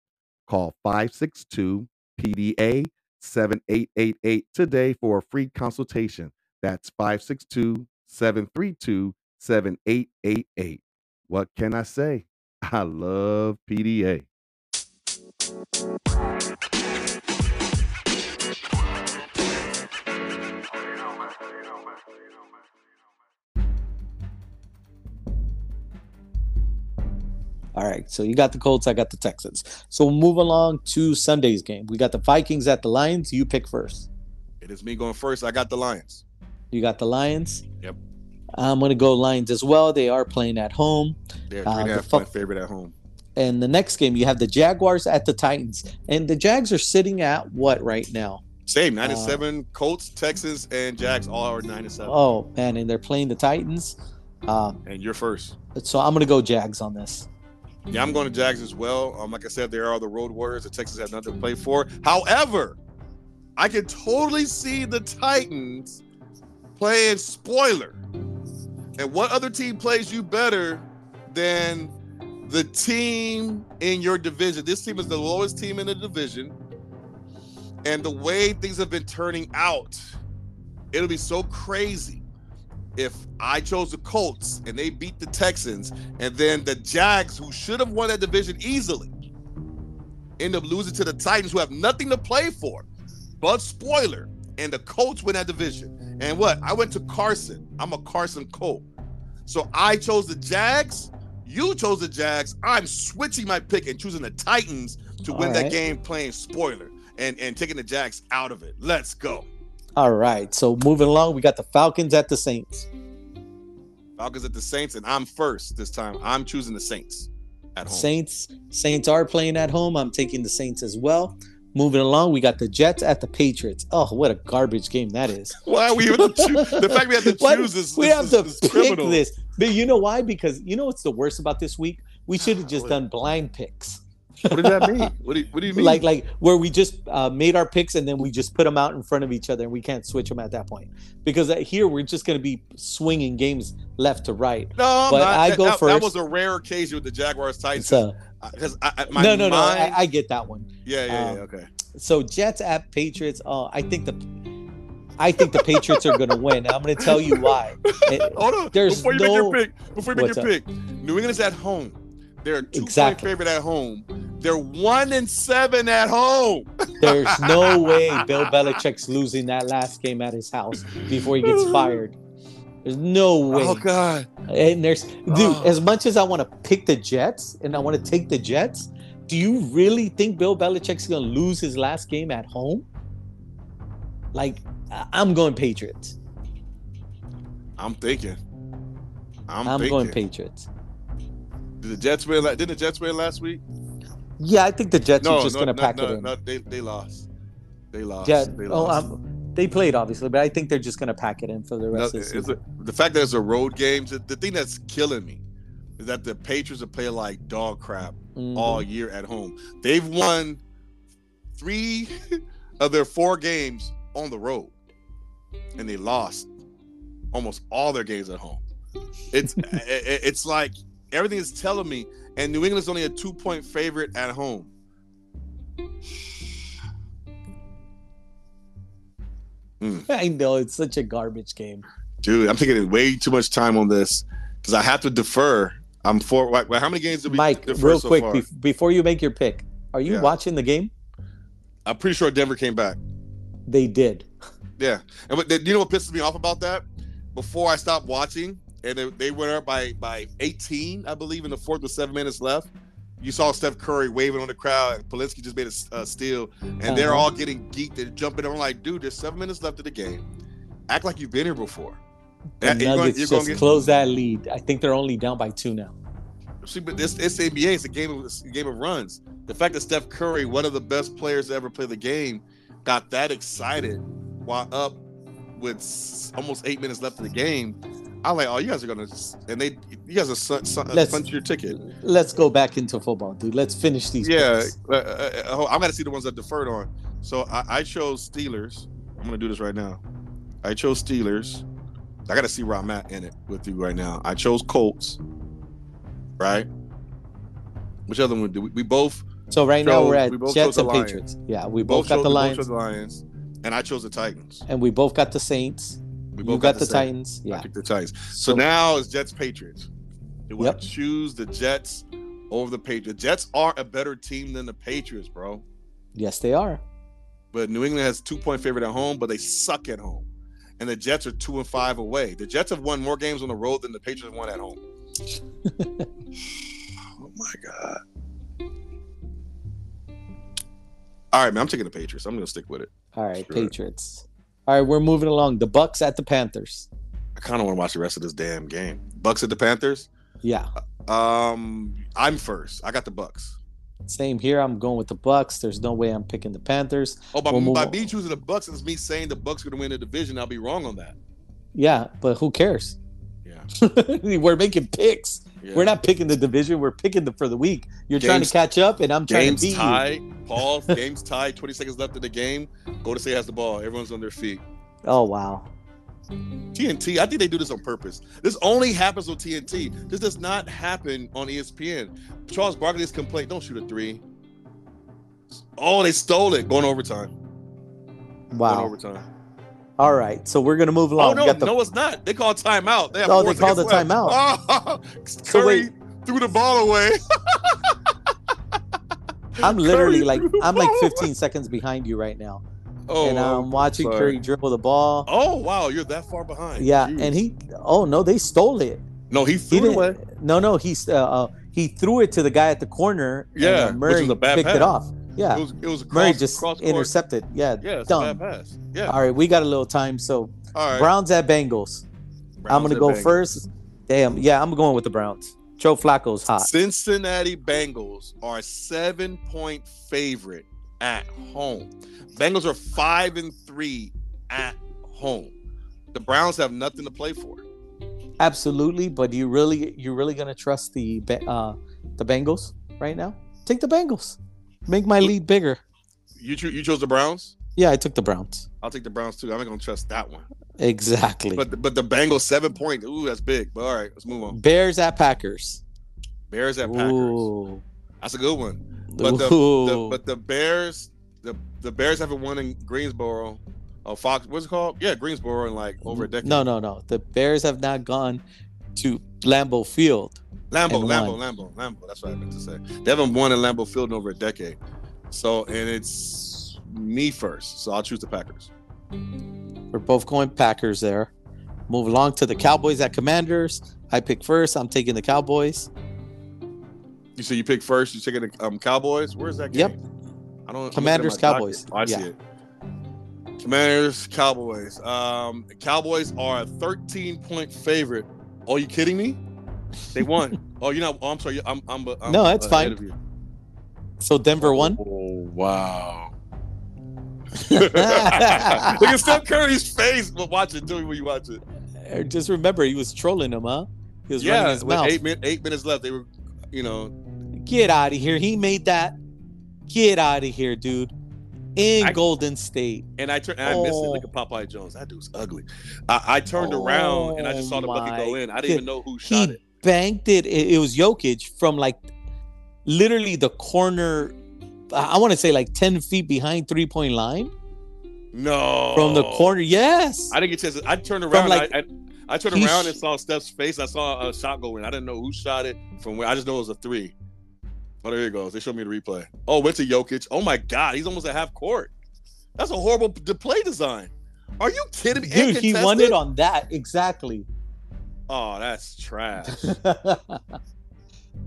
Call 562 PDA 7888 today for a free consultation. That's 562 732 7888. What can I say? I love PDA. All right, so you got the Colts, I got the Texans. So we'll move along to Sunday's game. We got the Vikings at the Lions. You pick first. It is me going first. I got the Lions. You got the Lions. Yep. I'm going to go Lions as well. They are playing at home. They're three and a uh, favorite at home. And the next game, you have the Jaguars at the Titans, and the Jags are sitting at what right now? Same nine and uh, seven. Colts, Texans, and Jags all are nine and seven. Oh man, and they're playing the Titans. Uh, and you're first. So I'm going to go Jags on this. Yeah, I'm going to Jags as well. Um, like I said, there are the road warriors. The Texans have nothing to play for. However, I can totally see the Titans playing spoiler. And what other team plays you better than the team in your division? This team is the lowest team in the division. And the way things have been turning out, it'll be so crazy if I chose the Colts and they beat the Texans, and then the Jags, who should have won that division easily, end up losing to the Titans, who have nothing to play for. But spoiler, and the Colts win that division. And what? I went to Carson. I'm a Carson Colt. So I chose the Jags. You chose the Jags. I'm switching my pick and choosing the Titans to All win right. that game playing spoiler and, and taking the Jags out of it. Let's go. All right. So moving along, we got the Falcons at the Saints. Falcons at the Saints, and I'm first this time. I'm choosing the Saints at home. Saints. Saints are playing at home. I'm taking the Saints as well. Moving along, we got the Jets at the Patriots. Oh, what a garbage game that is! Why are we even? The fact we have to choose is we have to is pick criminal. this. But you know why? Because you know what's the worst about this week? We should have just done blind picks. What does that mean? What do you, what do you mean? Like like where we just uh, made our picks and then we just put them out in front of each other and we can't switch them at that point because uh, here we're just going to be swinging games left to right. No, but not, I go that, first. That was a rare occasion with the Jaguars Titans. Because uh, no, no, mind... no, I, I, get that one. Yeah, yeah, um, yeah, okay. So Jets at Patriots. Oh, I think the I think the Patriots are going to win. I'm going to tell you why. It, Hold on. There's before you no, make your pick, before you make your up? pick, New England is at home. They're two exactly. point favorite at home. They're one and seven at home. There's no way Bill Belichick's losing that last game at his house before he gets fired. There's no way. Oh God. And there's dude, oh. as much as I want to pick the Jets and I want to take the Jets, do you really think Bill Belichick's gonna lose his last game at home? Like, I'm going Patriots. I'm thinking. I'm, I'm thinking. going Patriots. Did the Jets win? Didn't the Jets win last week? Yeah, I think the Jets no, are just no, going to no, pack it in. No, they they lost. They lost. Jet, they oh, lost. Oh, they played obviously, but I think they're just going to pack it in for the rest of the season. A, the fact that it's a road game, the, the, thing that's killing me is that the Patriots are playing like dog crap mm-hmm. all year at home. They've won three of their four games on the road, and they lost almost all their games at home. It's it, it's like everything is telling me, and New England's only a two point favorite at home. Mm. I know it's such a garbage game, dude. I'm taking way too much time on this because I have to defer. I'm for. How many games did we? Mike, real so quick be- before you make your pick, are you yeah. watching the game? I'm pretty sure Denver came back. They did. Yeah, and but, you know what pisses me off about that? Before I stopped watching, and they, they went up by by 18, I believe, in the fourth with seven minutes left. You saw Steph Curry waving on the crowd. And Polinski just made a uh, steal, and uh-huh. they're all getting geeked and jumping. I'm like, dude, there's seven minutes left of the game. Act like you've been here before. The Nuggets you're going, just get... close that lead. I think they're only down by two now. See, but this it's NBA. It's a game of a game of runs. The fact that Steph Curry, one of the best players to ever play the game, got that excited while up with almost eight minutes left of the game I'm like, oh, you guys are gonna, and they, you guys are su- su- punch your ticket. Let's go back into football, dude. Let's finish these. Yeah, uh, uh, uh I'm gonna see the ones that deferred on. So I, I, chose Steelers. I'm gonna do this right now. I chose Steelers. I gotta see where I'm at in it with you right now. I chose Colts. Right. Which other one do we, we both? So right chose, now we're at Jets and Patriots. Yeah, we, we both, both got the Lions. the Lions, and I chose the Titans. And we both got the Saints. We both you got, got the, the Titans. Yeah, I picked the Titans. So, so now it's Jets Patriots. Do yep. I choose the Jets over the Patriots? The Jets are a better team than the Patriots, bro. Yes, they are. But New England has two point favorite at home, but they suck at home. And the Jets are two and five away. The Jets have won more games on the road than the Patriots won at home. oh my god. All right, man. I'm taking the Patriots. I'm gonna stick with it. All right, sure. Patriots. All right, we're moving along. The Bucks at the Panthers. I kind of want to watch the rest of this damn game. Bucks at the Panthers. Yeah. Um, I'm first. I got the Bucks. Same here. I'm going with the Bucks. There's no way I'm picking the Panthers. Oh, by, we'll by me choosing the Bucks, it's me saying the Bucks are going to win the division. I'll be wrong on that. Yeah, but who cares? Yeah. we're making picks. Yeah. We're not picking the division. We're picking the for the week. You're games, trying to catch up, and I'm trying to beat tie, you. Paul, game's tied. 20 seconds left in the game. Go to say has the ball. Everyone's on their feet. Oh wow. TNT, I think they do this on purpose. This only happens on TNT. This does not happen on ESPN. Charles Barkley's complaint: don't shoot a three. Oh, they stole it. Going overtime. Wow. Going overtime. All right, so we're gonna move along. Oh no, the... no, it's not. They call timeout. They have oh, they called the left. timeout. Oh, Curry threw the ball away. I'm literally like I'm like 15 seconds behind you right now. Oh, and I'm watching sorry. Curry dribble the ball. Oh wow, you're that far behind. Yeah, Jeez. and he. Oh no, they stole it. No, he threw he it away. No, no, he uh, uh, he threw it to the guy at the corner. Yeah, and, uh, Murray picked pass. it off. Yeah, it was it was Murray cross, just cross court. intercepted. Yeah, Yeah, dumb. pass. Yeah. All right, we got a little time, so All right. Browns at Bengals. I'm gonna go Bengals. first. Damn, yeah, I'm going with the Browns. Joe Flacco's hot. Cincinnati Bengals are seven point favorite at home. Bengals are five and three at home. The Browns have nothing to play for. Absolutely, but you really, you really gonna trust the uh the Bengals right now? Take the Bengals. Make my lead bigger. You cho- you chose the Browns. Yeah, I took the Browns. I'll take the Browns too. I'm not gonna trust that one. Exactly. But the, but the Bengals seven point. Ooh, that's big. But all right, let's move on. Bears at Packers. Bears at Packers. Ooh. That's a good one. But the, the but the Bears the the Bears haven't won in Greensboro. Oh, Fox. What's it called? Yeah, Greensboro in like over a decade. No, no, no. The Bears have not gone to Lambeau Field. Lambeau, Lambeau. Lambeau, Lambeau. That's what I meant to say. They haven't won in Lambeau Field in over a decade. So, and it's me first. So I'll choose the Packers. We're both going Packers there. Move along to the Cowboys at Commanders. I pick first. I'm taking the Cowboys. You say you pick first. You're taking the um, Cowboys. Where's that game? Yep. I don't. Commanders, looking at my Cowboys. Oh, I see it. Commanders, Cowboys. Um, Cowboys are a 13 point favorite. Are you kidding me? They won. oh, you're not. Oh, I'm sorry. I'm. I'm, I'm No, that's fine. So Denver won. Oh wow. Look at Steph Curry's face. But watch it. Do it when you watch it. Uh, Just remember, he was trolling him, huh? He was running Yeah, his with mouth. eight, min- eight minutes left, they were, you know, Get out of here. He made that. Get out of here, dude. In I- Golden State. and I turned. I missed it. Look at Popeye Jones. That dude's ugly. I, I turned around and I just saw the bucket go Oh in. I didn't even know who shot it. Banked it. it. It was Jokic from like literally the corner. I want to say like 10 feet behind three point line No, from the corner. Yes. I didn't get a chance. I turned around. like- I, I, I turned around and saw Steph's face. I saw a shot go in. I didn't know who shot it from where. I just know it was a three. Oh, there it goes. They showed me the replay. Oh, went to Jokic. Oh my God, he's almost at half court. That's a horrible play design. Are you kidding me? Dude, he won it on that. Exactly. Oh, that's trash.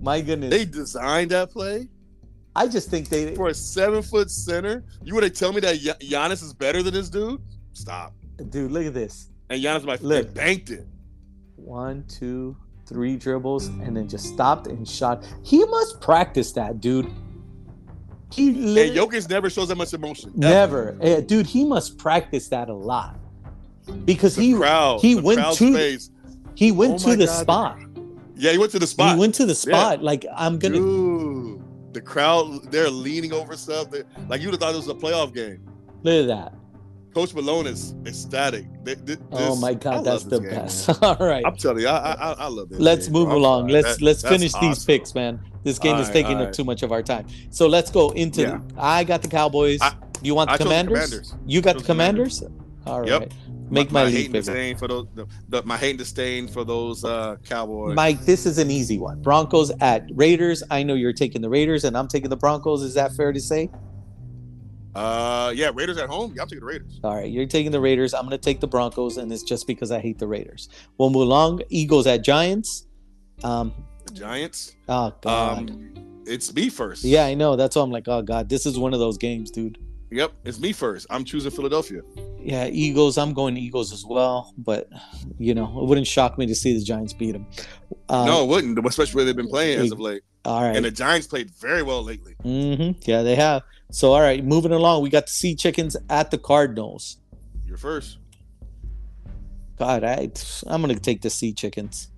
My goodness. they designed that play I just think they for a seven foot center. You want to tell me that Gi- Giannis is better than this dude? Stop. dude, look at this. And Giannis, my Look. banked it. One, two, three dribbles, and then just stopped and shot. He must practice that, dude. He And literally Jokic never shows that much emotion. ever. never, Eh, dude. He must practice that a lot because The he crowd. he went to- face. He went Oh to the God, spot. Yeah, he went to the spot. He went to the spot. Like I'm gonna. Dude, the crowd, they're leaning over stuff. They- like you would have thought it was a playoff game. Look at that. Coach Malone is ecstatic. Th- th- oh my god, love that's the game, best. All right. I'm telling you, I I, I love this. let's game, move bro. Along. sorry. Let's That- let's finish these picks, man. This game is Alright, taking up too much of our time. So let's go into. Yeah. I got the Cowboys. I- you want the I the commanders? Commanders. You got the the commanders? All right. Yep. Make my, my lead hating bigger. disdain for those. The, the, my hating disdain for those uh, Cowboys. Mike, this is an easy one. Broncos at Raiders. I know you're taking the Raiders, and I'm taking the Broncos. Is that fair to say? uh, yeah, Raiders at home. Yeah, I'm taking the Raiders. All right, you're taking the Raiders. I'm going to take the Broncos, and it's just because I hate the Raiders. We'll move along. Eagles at Giants. Um, The Giants. oh God. Um, it's me first. yeah, I know. That's why I'm like, oh God, this is one of those games, dude. Yep, it's me first. I'm choosing Philadelphia. Yeah, Eagles. I'm going Eagles as well, but you know, it wouldn't shock me to see the Giants beat them. Uh, no, it wouldn't, especially where they've been playing as of late. all right. And the Giants played very well lately. Mm-hmm. Yeah, they have. So, all right, moving along, we got the Sea Chickens at the Cardinals. You're first. God, I, I'm going to take the Sea Chickens.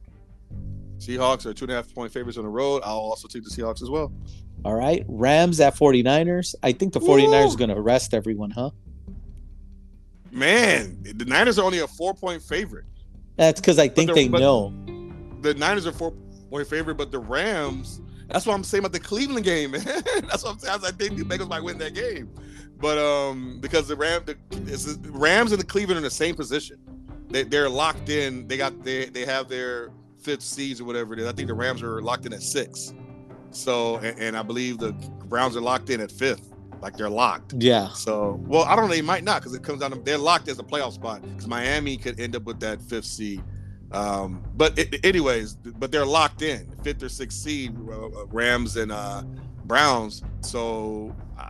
Seahawks are two and a half point favorites on the road. I'll also take the Seahawks as well. All right, Rams at 49ers. I think the 49ers Woo! are going to arrest everyone, huh? Man, the Niners are only a four point favorite. That's because I think they're- they know. The Niners are four point favorite, but the Rams. That's what I'm saying about the Cleveland game, man. that's what I'm saying. I think the Bengals might win that game, but um, because the Ram, the the Rams and the Cleveland are in the same position. They they're locked in. They got they they have their fifth seeds or whatever it is. I think the Rams are locked in at six. So and, and I believe the Browns are locked in at fifth. Like they're locked. Yeah. So, well, I don't know. They might not because it comes down to they're locked as a playoff spot because Miami could end up with that fifth seed. Um, but it, anyways, but they're locked in fifth or sixth seed. uh, uh, Rams and uh, Browns. So uh,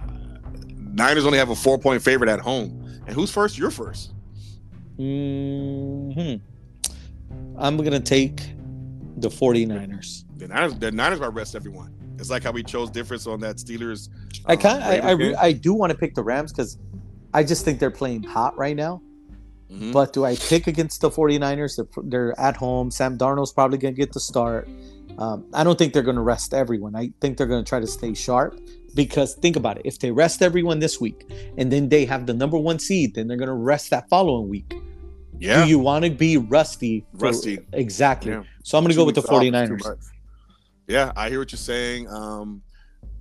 Niners only have a four point favorite at home. And who's first? You're first. hmm I'm gonna take the 49ers. The Niners, the Niners might rest everyone. It's like how we chose difference on that Steelers. Um, I kind I, I. I do want to pick the Rams because I just think they're playing hot right now. Mhm. But do I pick against the 49ers? They're, they're at home. Sam Darnold's probably going to get the start. Um, I don't think they're going to rest everyone. I think they're going to try to stay sharp because think about it. If they rest everyone this week and then they have the number one seed, then they're going to rest that following week. yeah, Do you want to be rusty? for- Rusty. Exactly. Yeah. So I'm going to go with the weeks off is too 49ers. Yeah, I hear what you're saying. Um,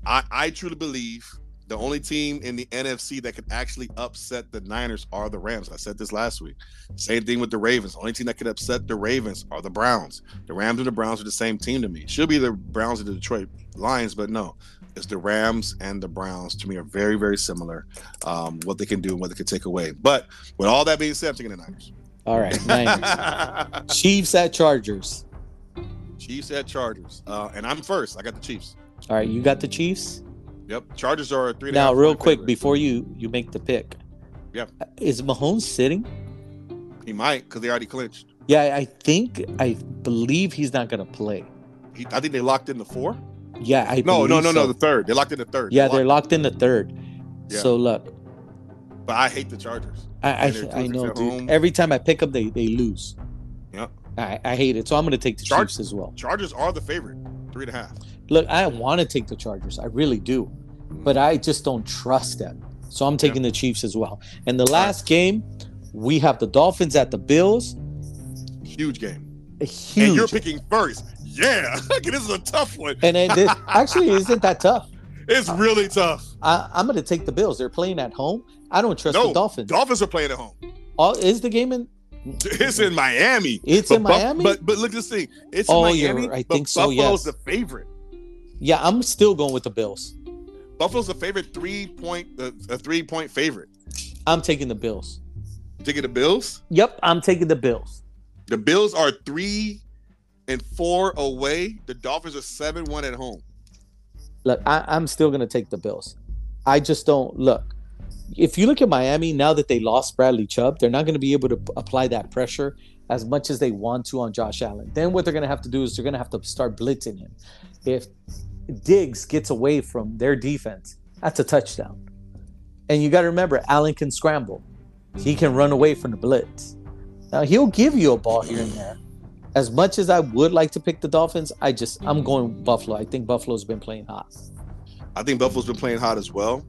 I, I truly believe the only team in the NFC that can actually upset the Niners are the Rams. I said this last week. Same thing with the Ravens. The only team that can upset the Ravens are the Browns. The Rams and the Browns are the same team to me. Should be the Browns and the Detroit Lions, but no, it's the Rams and the Browns. To me, are very very similar. Um, what they can do and what they can take away. But with all that being said, I'm taking the Niners. All right. Niners. Chiefs at Chargers. Chiefs at Chargers, uh, and I'm first. I got the Chiefs. All right. You got the Chiefs? Yep, Chargers are a three. Now, real quick, favorite. before you you make the pick. Yep. Is Mahomes sitting? he might because they already clinched. Yeah, I think I believe he's not gonna play. He, I think they locked in the four. Yeah, I No, no, no, no, the third. They locked in the third. yeah, They they're locked- locked in the third. Yeah. So look, But I hate the Chargers. I I, I know, dude. home. Every time I pick them, they they lose. I, I hate it. So I'm gonna take the Char- Chiefs as well. Chargers are the favorite, three and a half. Look, I want to take the Chargers. I really do, but I just don't trust them. So I'm taking the Chiefs as well. And the last game, we have the Dolphins at the Bills. Huge game. A huge. And you're picking first. Yeah, this is a tough one. and it, it actually isn't that tough. It's really tough. I, I'm going to take the Bills. They're playing at home. I don't trust No, the Dolphins. Dolphins are playing at home. All, is the game in? It's in Miami. It's But in Buff- Miami? But but look at this thing. It's Oh, in Miami. I think so, Buffalo's yes. the favorite. Yeah, I'm still going with the Bills. Buffalo's the favorite three point uh, a three point favorite. I'm taking the Bills. Taking the Bills. Yep, I'm taking the Bills. The Bills are three and four away. The Dolphins are seven one at home. Look, I, I'm still going to take the Bills. I just don't look. If you look at Miami now that they lost Bradley Chubb, they're not going to be able to apply that pressure as much as they want to on Josh Allen. Then what they're going to have to do is they're going to have to start blitzing him. If Diggs gets away from their defense, that's a touchdown. And you got to remember, Allen can scramble. He can run away from the blitz. Now he'll give you a ball here and there. As much as I would like to pick the Dolphins, I just I'm going Buffalo. I think Buffalo's been playing hot. I think Buffalo's been playing hot as well.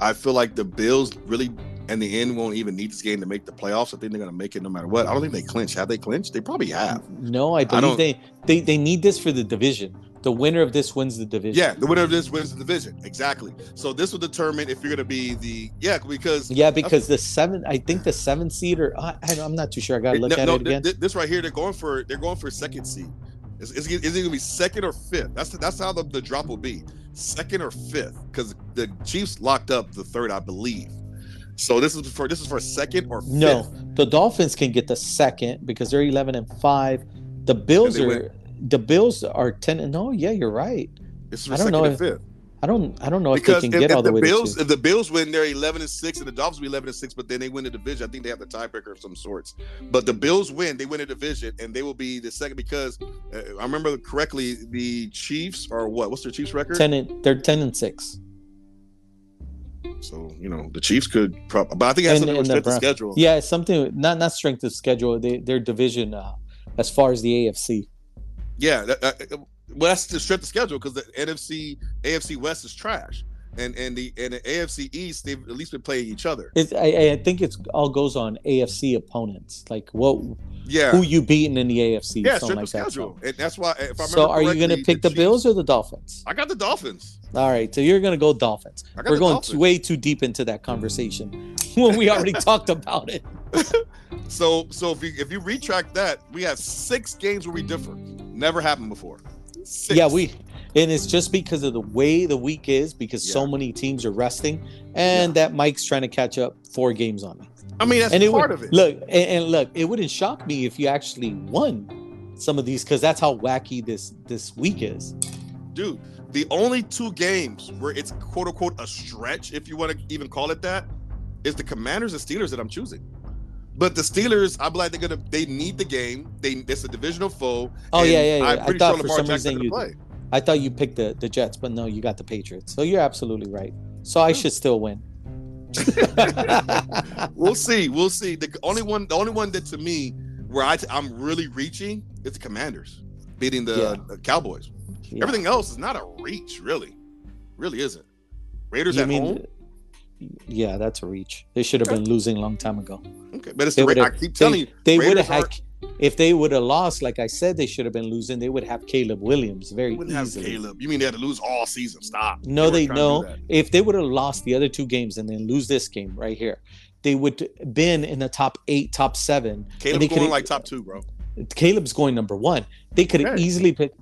I feel like the Bills really, in the end, won't even need this game to make the playoffs. I think they're going to make it no matter what. I don't think they clinch. Have they clinched? They probably have. No, I don't- they, they they need this for the division. The winner of this wins the division. Yeah, the winner of this wins the division. Exactly. So this will determine if you're going to be the yeah because Yeah, because the seven, I think the seven seeder. I, I- I'm not too sure. I gotta look no, at no, it again. th- this right here they're going for they're going for second seed. Is, is, is it going to be second or fifth? That's that's how the, the drop will be. Second or fifth because the Chiefs locked up the third, I believe. So this is for this is for second or fifth. no, the Dolphins can get the second because they're 11 and five. The Bills are win. the Bills are 10 and no. Yeah, you're right. This is for I don't second know and if fifth. I don't I don't know if Because they if, can get if all the, the way Bills to if the Bills win, they're eleven and six, and the Dolphins will be eleven and six, but then they win the division. I think they have the tiebreaker of some sorts. But the Bills win, they win a division, and they will be the second because uh, I remember correctly, the Chiefs are what? What's their Chiefs record? 10 and they're 10 and six. So you know the Chiefs could, prob- but I think it has And- something the strength Brown- schedule. Yeah, it's something not not strength of schedule. They, their division uh, as far as the AFC. yeah. that- uh, well, that's the strength of schedule because the NFC, AFC West is trash, and and the and the AFC East they've at least been playing each other. It's, I, I think it's all goes on AFC opponents, like what Yeah, who you beating in the AFC. yeah, strength like schedule, So, and that's why. If I remember so are you going to pick the, Chiefs- Bills or the Dolphins? I got the Dolphins. All right, so you're going to go Dolphins. We're going Dolphins. way too deep into that conversation when we already talked about it. So so if you if you retract that, we have six games where we differ. Never happened before. Six. Yeah, we and it's just because of the way the week is because so many teams are resting and that Mike's trying to catch up four games on me. I mean that's and part would, of it. Look, and, and look, it wouldn't shock me if you actually won some of these because that's how wacky this this week is. dude, the only two games where it's quote unquote a stretch, if you want to even call it that, is the Commanders and Steelers that I'm choosing. But the Steelers, I'm like they're gonna they need the game. They it's a divisional foe. Oh yeah, yeah, yeah. I thought sure for some reason you play. I thought you picked the, the Jets, but no, you got the Patriots. So you're absolutely right. So I hmm. should still win. we'll see. We'll see. The only one, the only one that to me, where I t- I'm really reaching, is the Commanders beating the, yeah. the Cowboys. Yeah. Everything else is not a reach, really. Really isn't. Raiders you at mean, home. Yeah, that's a reach. They should have been losing a long time ago. Okay, but it's the Ra- I keep telling they, you, they would have had. If they would have lost, like I said, they should have been losing. They would have Caleb Williams very they wouldn't easily. Have Caleb, you mean they had to lose all season? Stop. No, they, they no. If they would have lost the other two games and then lose this game right here, they would been in the top eight, top seven. Caleb's going like top two, bro. Caleb's going number one. They could have okay. easily picked.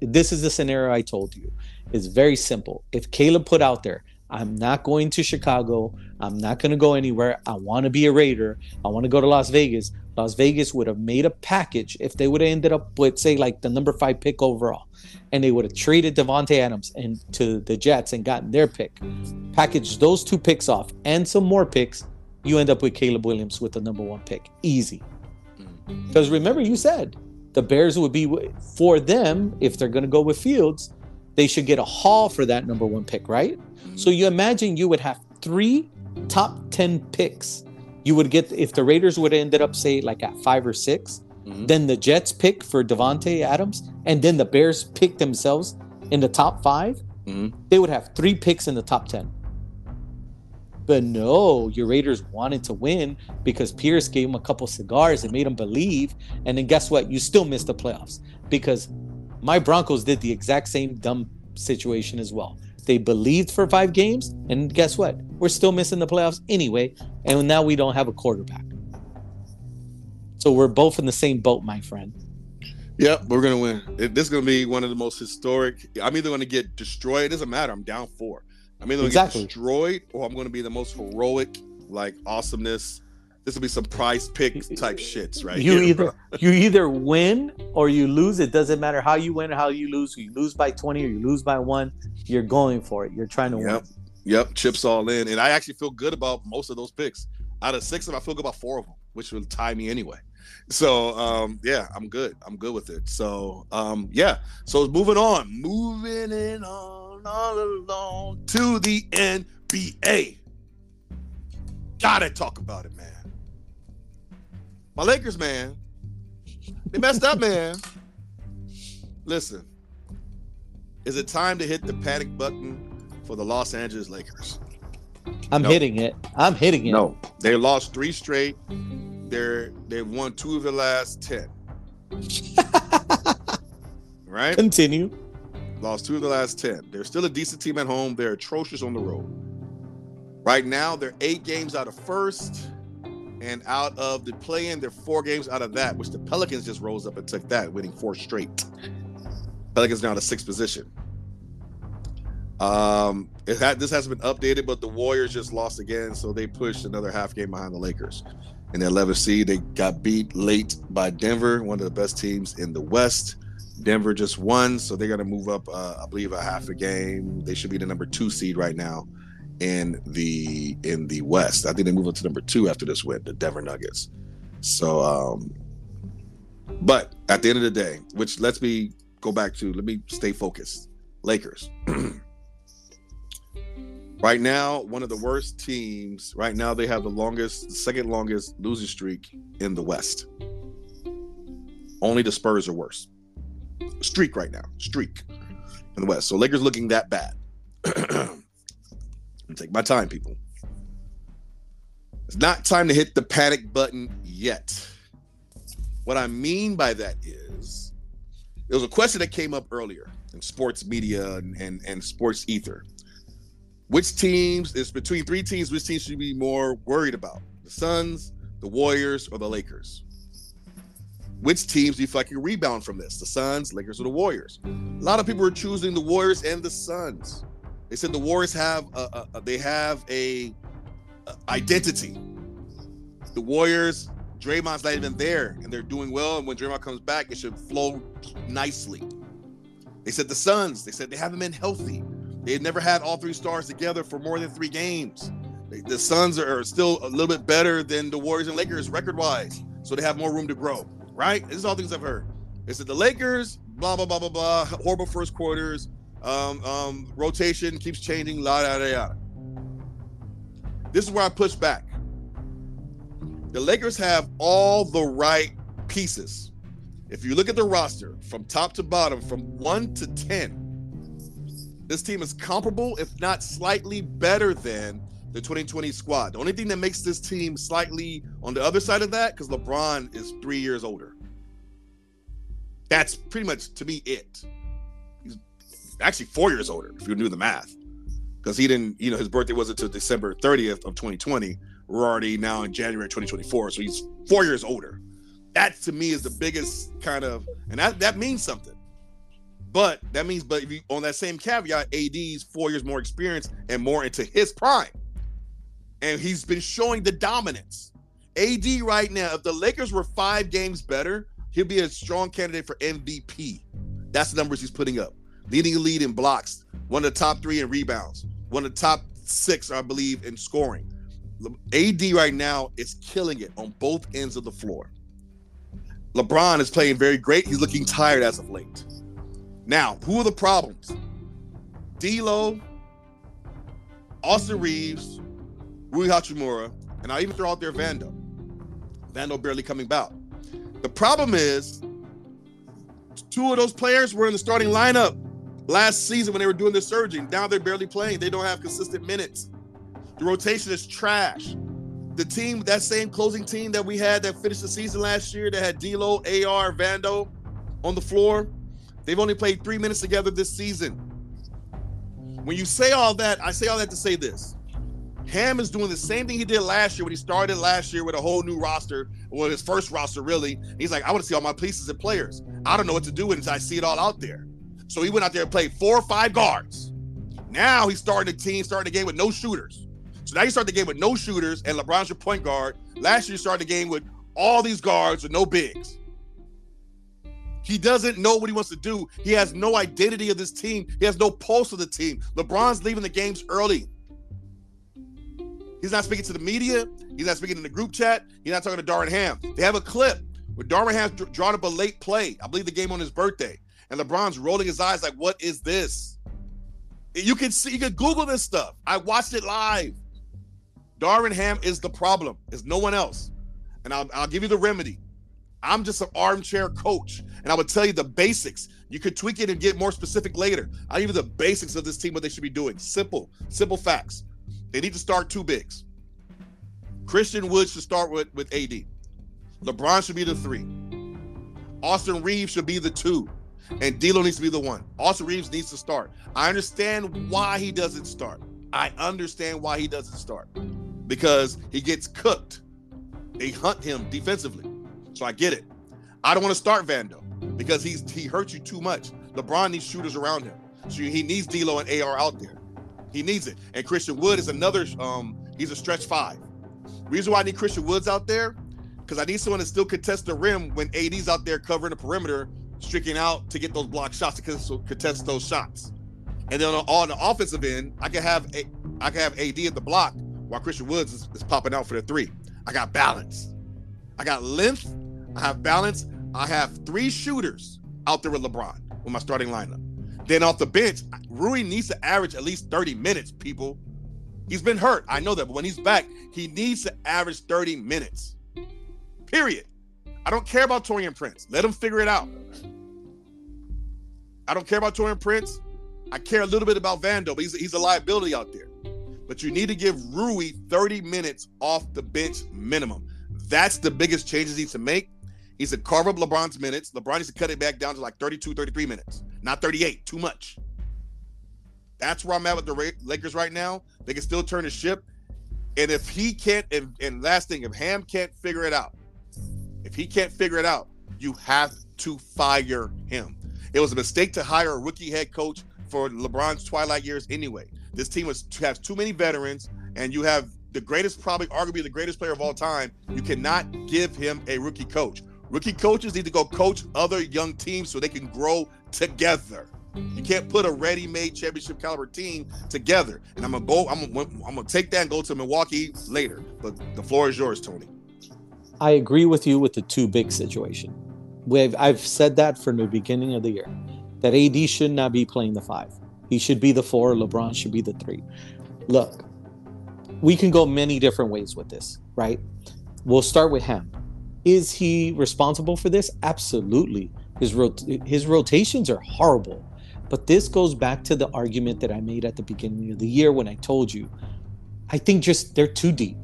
This is the scenario I told you. It's very simple. If Caleb put out there, I'm not going to Chicago. I'm not going to go anywhere. I want to be a Raider. I want to go to Las Vegas. Las Vegas would have made a package if they would have ended up with, say, like the number five pick overall, and they would have traded Davante Adams and to the Jets and gotten their pick, packaged those two picks off and some more picks. You end up with Caleb Williams with the number one pick, easy. Because mm-hmm. remember, you said the Bears would be for them if they're going to go with Fields. They should get a haul for that number one pick, right? So you imagine you would have three top 10 picks. You would get, if the Raiders would have ended up, say, like at five or 6 mm-hmm. then the Jets pick for Davante Adams, and then the Bears pick themselves in the top 5 mm-hmm. they would have three picks in the top 10. But no, your Raiders wanted to win because Pierce gave them a couple cigars and made them believe. And then guess what? You still missed the playoffs because my Broncos did the exact same dumb situation as well. They believed for five games, and guess what? We're still missing the playoffs anyway, and now we don't have a quarterback. So we're both in the same boat, my friend. Yep, we're gonna win. this is gonna be one of the most historic. I'm either gonna get destroyed. It doesn't matter. I'm down four. I'm either gonna exactly. get destroyed or I'm gonna be the most heroic, like awesomeness this will be some price pick type shits, right? You here, either you either win or you lose. It doesn't matter how you win or how you lose. You lose by twenty or you lose by one. You're going for it. You're trying to yep. win. Yep, chips all in, and I actually feel good about most of those picks. Out of six of them, I feel good about four of them, which will tie me anyway. So um, yeah, I'm good. I'm good with it. So um, yeah. So moving on, moving in on all along to the NBA. Gotta talk about it, man. My Lakers, man, they messed up, man. Listen, is it time to hit the panic button for the Los Angeles Lakers? I'm no. hitting it. I'm hitting it. No, they lost three straight. They're they've won two of the last ten. right? Continue. Lost two of the last ten. They're still a decent team at home. They're atrocious on the road. Right now, they're eight games out of first. And out of the play-in, they're four games out of that, which the Pelicans just rose up and took that, winning four straight. Pelicans now in a sixth position. Um, it had this hasn't been updated, but the Warriors just lost again, so they pushed another half game behind the Lakers. In the 11th seed, they got beat late by Denver, one of the best teams in the West. Denver just won, so they're going to move up, uh, I believe, a half a game. They should be the number two seed right now in the in the West. I think they move up to number two after this win, the Denver Nuggets. So, um, but at the end of the day, which let's me go back to, let me stay focused. Lakers. right now, one of the worst teams. Right now, they have the longest, second longest losing streak in the West. Only the Spurs are worse. Streak right now, streak in the West. So Lakers looking that bad. take my time, people. It's not time to hit the panic button yet. What I mean by that is it was a question that came up earlier in sports media and, and, and sports ether. Which teams is between three teams, which teams should be more worried about? The Suns, the Warriors, or the Lakers? Which teams do you feel like rebound from this? The Suns, Lakers, or the Warriors? A lot of people are choosing the Warriors and the Suns. They said the Warriors have a, a, they have a, a, identity. The Warriors, Draymond's not even there, and they're doing well. And when Draymond comes back, it should flow nicely. They said the Suns, they said they haven't been healthy. They had never had all three stars together for more than three games. The Suns are still a little bit better than the Warriors and Lakers record wise, so they have more room to grow. Right? This is all things I've heard. They said the Lakers, blah blah blah blah blah, horrible first quarters, um, um, rotation keeps changing, la da da da. This is where I push back. The Lakers have all the right pieces. If you look at the roster from top to bottom, from one to 10, this team is comparable, if not slightly better than the 2020 squad. The only thing that makes this team slightly on the other side of that, because LeBron is three years older. That's pretty much to me it. Actually four years older, if you do the math. Because he didn't, you know, his birthday wasn't until December 30th of 2020. We're already now in January 2024. So he's four years older. That to me is the biggest kind of, and that, that means something. But that means, but if you, on that same caveat, AD's four years more experience and more into his prime and he's been showing the dominance. AD right now, if the Lakers were five games better, he'll be a strong candidate for MVP. That's the numbers he's putting up. Leading a lead in blocks, one of the top three in rebounds, one of the top six, I believe, in scoring. AD right now is killing it on both ends of the floor. LeBron is playing very great. He's looking tired as of late. Now, who are the problems? D'Lo, Austin Reaves, Rui Hachimura, and I even throw out there Vando. Vando barely coming back. The problem is, two of those players were in the starting lineup last season when they were doing the surging. Now they're barely playing. They don't have consistent minutes. The rotation is trash. The team, that same closing team that we had that finished the season last year, that had D'Lo, AR, Vando on the floor, they've only played three minutes together this season. When you say all that, I say all that to say this. Ham is doing the same thing he did last year when he started last year with a whole new roster, well, his first roster, really. He's like, I want to see all my pieces and players. I don't know what to do until I see it all out there. So he went out there and played four or five guards. Now he's starting the team, starting the game with no shooters. So now you start the game with no shooters, and LeBron's your point guard. Last year, you started the game with all these guards with no bigs. He doesn't know what he wants to do. He has no identity of this team. He has no pulse of the team. LeBron's leaving the games early. He's not speaking to the media. He's not speaking in the group chat. He's not talking to Darvin Ham. They have a clip where Darvin Ham drawn up a late play. I believe the game on his birthday. And LeBron's rolling his eyes like, what is this? You can see, you can Google this stuff. I watched it live. Darvin Ham is the problem. Is no one else. And I'll, I'll give you the remedy. I'm just an armchair coach, and I would tell you the basics. You could tweak it and get more specific later. I'll give you the basics of this team, what they should be doing. Simple, simple facts. They need to start two bigs. Christian Wood should start with, with AD. LeBron should be the three. Austin Reaves should be the two. And D'Lo needs to be the one. Austin Reaves needs to start. I understand why he doesn't start. I understand why he doesn't start. Because he gets cooked. They hunt him defensively. So I get it. I don't want to start Vando because he's he hurts you too much. LeBron needs shooters around him. So he needs D'Lo and AR out there. He needs it. And Christian Wood is another. Um, he's a stretch five. Reason why I need Christian Woods out there, because I need someone to still contest the rim when AD's out there covering the perimeter, streaking out to get those block shots to contest those shots. And then on, on the offensive end, I can have a, I can have AD at the block while Christian Woods is, is popping out for the three. I got balance. I got length. I have balance. I have three shooters out there with LeBron with my starting lineup. Then off the bench, Rui needs to average at least 30 minutes, people. He's been hurt. I know that. But when he's back, he needs to average 30 minutes. Period. I don't care about Taurean Prince. Let him figure it out. I don't care about Taurean Prince. I care a little bit about Vando, but he's, he's a liability out there. But you need to give Rui 30 minutes off the bench minimum. That's the biggest changes he needs to make. He's to carve up LeBron's minutes. LeBron needs to cut it back down to like 32, 33 minutes not 38. Too much. That's where I'm at with the Lakers right now. They can still turn the ship. And if he can't, and, and last thing, if Ham can't figure it out, if he can't figure it out, you have to fire him. It was a mistake to hire a rookie head coach for LeBron's twilight years anyway. This team was, has too many veterans, and you have the greatest, probably arguably the greatest player of all time. You cannot give him a rookie coach. Rookie coaches need to go coach other young teams so they can grow together. You can't put a ready-made championship caliber team together. And I'm gonna go. I'm gonna, I'm gonna take that and go to Milwaukee later. But the floor is yours, Tony. I agree with you with the two big situation. We've, I've said that from the beginning of the year that AD should not be playing the five. He should be the four. LeBron should be the three. Look, we can go many different ways with this, right? We'll start with him. Is he responsible for this? Absolutely. His rot- his rotations are horrible. But this goes back to the argument that I made at the beginning of the year when I told you, I think just they're too deep.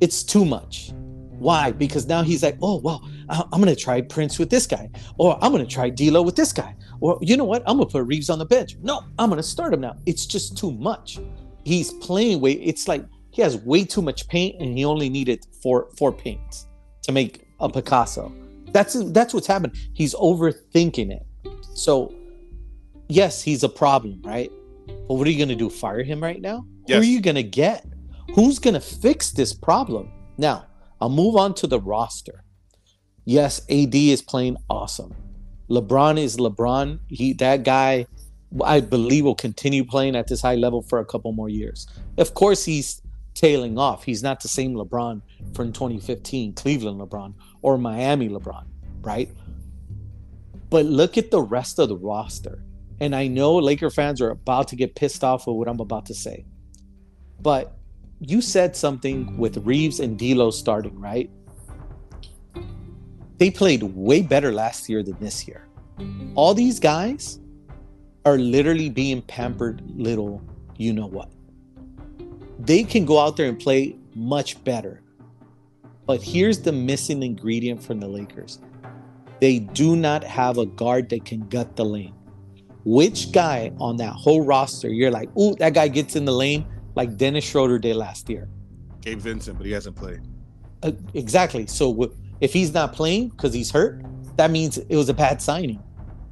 It's too much. Why? Because now he's like, oh well, I'm gonna try Prince with this guy, or I'm gonna try D'Lo with this guy, or you know what? I'm gonna put Reaves on the bench. No, I'm gonna start him now. It's just too much. He's playing way. It's like he has way too much paint, and he only needed four four paints to make a Picasso. That's that's what's happened. He's overthinking it. So, yes, he's a problem, right? But what are you gonna do? Fire him right now? Yes. Who are you gonna get? Who's gonna fix this problem? Now, I'll move on to the roster. Yes, AD is playing awesome. LeBron is LeBron. He that guy I believe will continue playing at this high level for a couple more years. Of course, he's tailing off. He's not the same LeBron from 2015, Cleveland LeBron or Miami LeBron, right? But look at the rest of the roster. And I know Laker fans are about to get pissed off with what I'm about to say. But you said something with Reaves and D'Lo starting, right? They played way better last year than this year. All these guys are literally being pampered little you know what. They can go out there and play much better. But here's the missing ingredient from the Lakers. They do not have a guard that can gut the lane. Which guy on that whole roster, you're like, ooh, that guy gets in the lane like Dennis Schroeder did last year. Gabe Vincent, but he hasn't played. Uh, exactly. So w- if he's not playing because he's hurt, that means it was a bad signing.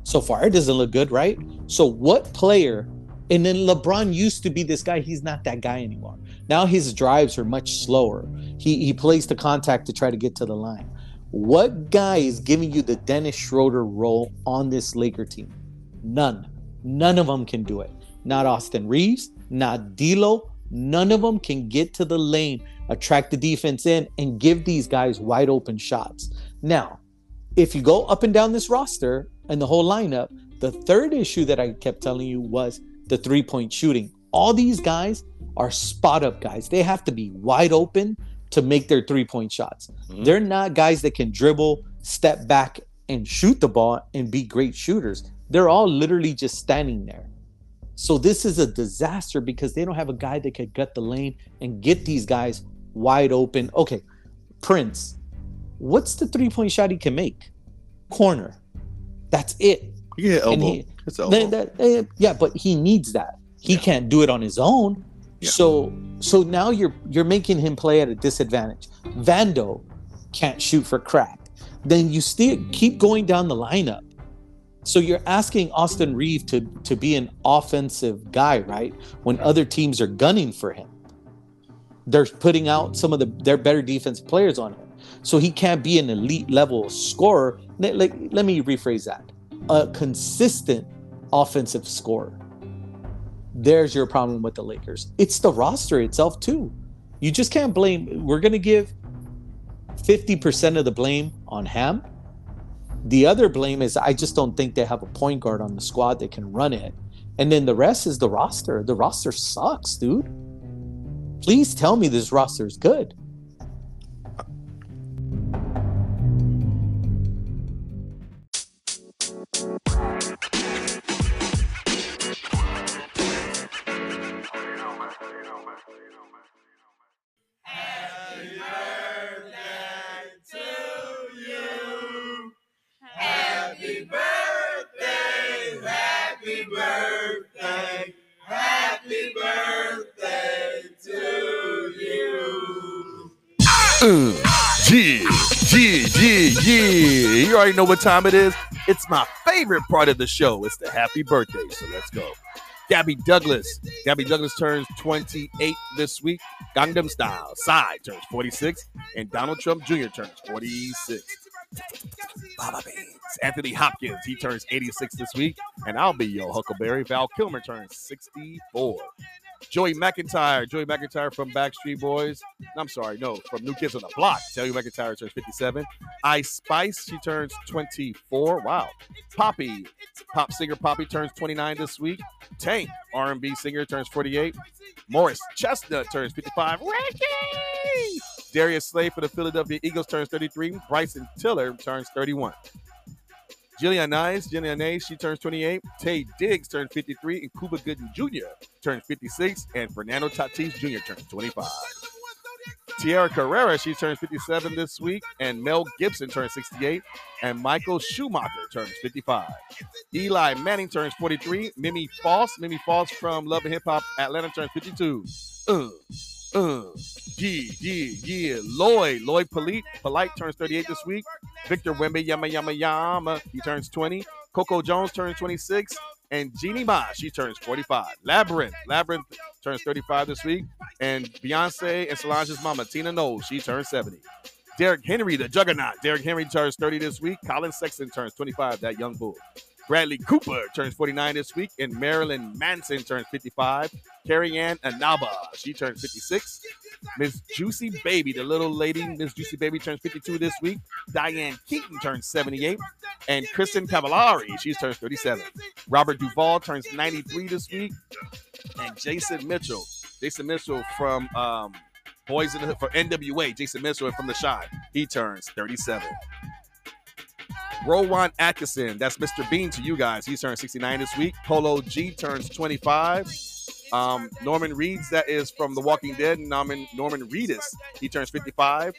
So far, it doesn't look good, right? So what player? And then LeBron used to be this guy. He's not that guy anymore. Now his drives are much slower. He he plays the contact to try to get to the line. What guy is giving you the Dennis Schroeder role on this Laker team? None. None of them can do it. Not Austin Reaves, not D'Lo. None of them can get to the lane, attract the defense in, and give these guys wide open shots. Now, if you go up and down this roster and the whole lineup, the third issue that I kept telling you was the three point shooting. All these guys are spot up guys. They have to be wide open to make their three point shots. Mm-hmm. They're not guys that can dribble, step back, and shoot the ball and be great shooters. They're all literally just standing there. So this is a disaster because they don't have a guy that could gut the lane and get these guys wide open. Okay, Prince, what's the three point shot he can make? Corner. That's it. Yeah, elbow. He, elbow. That, that, eh, yeah, but he needs that. He yeah. can't do it on his own. Yeah. So so now you're you're making him play at a disadvantage. Vando can't shoot for crap. Then you still keep going down the lineup. So you're asking Austin Reeve to to be an offensive guy, right? When other teams are gunning for him. They're putting out some of the their better defensive players on him. So he can't be an elite level scorer. Like let me rephrase that. A consistent offensive scorer. There's your problem with the Lakers. It's the roster itself too. You just can't blame we're going to give 50% of the blame on Ham the other blame is I just don't think they have a point guard on the squad that can run it. And then the rest is the roster. The roster sucks, dude. Please tell me this roster is good. Already know what time it is. It's my favorite part of the show. It's the happy birthday. So let's go. Gabby Douglas. Gabby Douglas turns 28 this week. Gangnam Style. Psy turns 46. And Donald Trump Jr. turns 46. Baba Beans. Anthony Hopkins, he turns 86 this week. And I'll be your Huckleberry. Val Kilmer turns 64. Joey McIntyre, Joey McIntyre from Backstreet Boys. I'm sorry, no, from New Kids on the Block. Joey McIntyre turns 57. Ice Spice, she turns 24. Wow. Poppy, pop singer Poppy turns 29 this week. Tank, R&B singer, turns 48. Morris Chestnut turns 55. Ricky! Darius Slay for the Philadelphia Eagles turns 33. Bryson Tiller turns 31. Jillian Nice, Jillian Nice, she turns 28. Taye Diggs turns 53. And Cuba Gooding Jr. turns 56. And Fernando Tatis Jr. turns 25. Tierra Carrera, she turns 57 this week, and Mel Gibson turns 68, and Michael Schumacher turns 55. Eli Manning turns 43. Mimi Faust, Mimi Faust from Love and Hip Hop Atlanta turns 52. Uh, uh, yeah, yeah, yeah. Lloyd, Lloyd Polite, Polite turns 38 this week. Victor Wemby, Yama Yama Yama, he turns 20. Coco Jones turns 26. And Jeannie Mai, she turns 45. Labrinth, Labrinth turns 35 this week. And Beyonce and Solange's mama, Tina Knowles, she turns 70. Derrick Henry, the juggernaut. Derrick Henry turns 30 this week. Collin Sexton turns 25, that young bull. Bradley Cooper turns 49 this week, and Marilyn Manson turns 55. Carrie Ann Inaba, she turns 56. Miss Juicy Baby, the little lady, Miss Juicy Baby turns 52 this week. Diane Keaton turns 78. And Kristin Cavallari, she turns 37. Robert Duvall turns 93 this week. And Jason Mitchell, Jason Mitchell from um, Boys in the for NWA, Jason Mitchell from The Shine, he turns 37. Rowan Atkinson, that's Mr. Bean to you guys. He's turned 69 this week. Polo G turns 25. Um, Norman Reedus, that is from The Walking Dead. Norman Norman Reedus, he turns 55.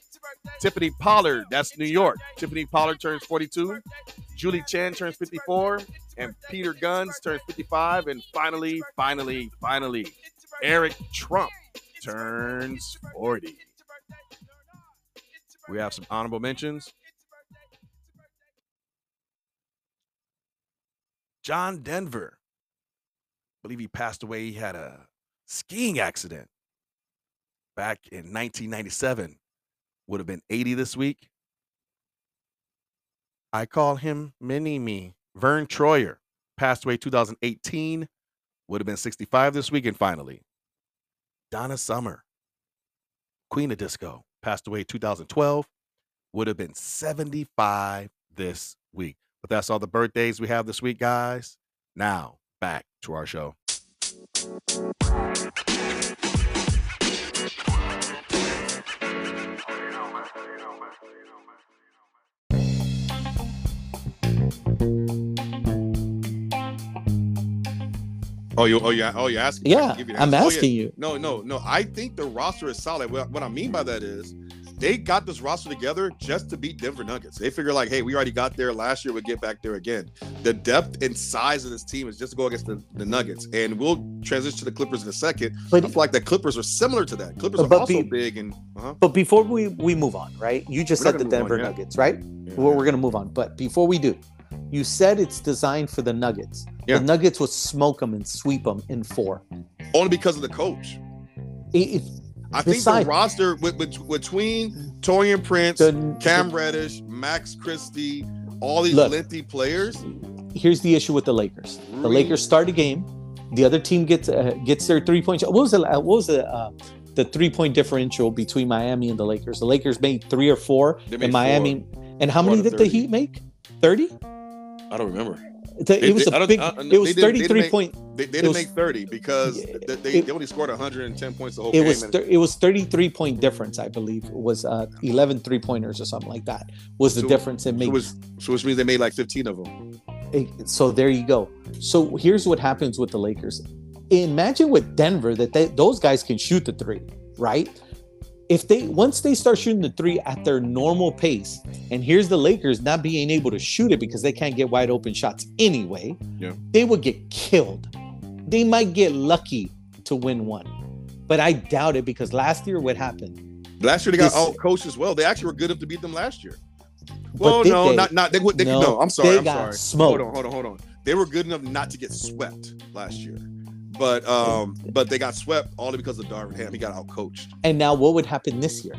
Tiffany Pollard, that's New York. Tiffany Pollard turns 42. Julie Chen turns 54. And Peter Gunz turns 55. And finally, finally, finally, Eric Trump turns 40. We have some honorable mentions. John Denver. I believe he passed away. He had a skiing accident back in 1997. Would have been 80 this week. I call him Mini Me. Verne Troyer passed away 2018. Would have been 65 this week. And finally, Donna Summer, Queen of Disco, passed away 2012. Would have been 75 this week. But that's all the birthdays we have this week, guys. Now, back to our show. Oh, you, oh, yeah, oh, you're asking. Yeah, I'm asking oh, yeah. you. No, no, no. I think the roster is solid. What, what I mean by that is they got this roster together just to beat Denver Nuggets. They figure like, hey, we already got there last year. We'll get back there again. The depth and size of this team is just to go against the, the Nuggets. And we'll transition to the Clippers in a second. But I feel like the Clippers are similar to that. Clippers are also be, big and. Uh-huh. But before we we move on, right? You just we're said the Denver on, yeah. Nuggets, right? Yeah, well, we're gonna move on. But before we do, you said it's designed for the Nuggets. The Nuggets will smoke them and sweep them in four. Only because of the coach. It, I think the roster with, with, between Taurean Prince, the, Cam Reddish, Max Christie, all these look, lengthy players. Here's the issue with the Lakers. The Lakers start a game. The other team gets uh, gets their three point. What was the what was the uh, the three point differential between Miami and the Lakers? The Lakers made three or four, and Miami. Four. And how many did 30. the Heat make? Thirty. I don't remember. It was a big. it was thirty three point. They, they didn't was, make thirty because they, they, it, they, only scored 110 points the whole it game. Was it was 33 point difference, I believe. It was uh, 11 three pointers or something like that. Was the so, difference it made? So, was, so which means they made like 15 of them. So there you go. So here's what happens with the Lakers. Imagine with Denver that they, those guys can shoot the three, right? If they once they start shooting the three at their normal pace, and here's the Lakers not being able to shoot it because they can't get wide open shots anyway, yeah. they would get killed. They might get lucky to win one, but I doubt it because last year what happened? Last year they got out coached as well. They actually were good enough to beat them last year. Well, no, they, not not they, they no, no. I'm sorry. I'm sorry. Smoked. Hold on, hold on, hold on. They were good enough not to get swept last year but um, but they got swept only because of Darvin Ham. He got out coached. And now, what would happen this year?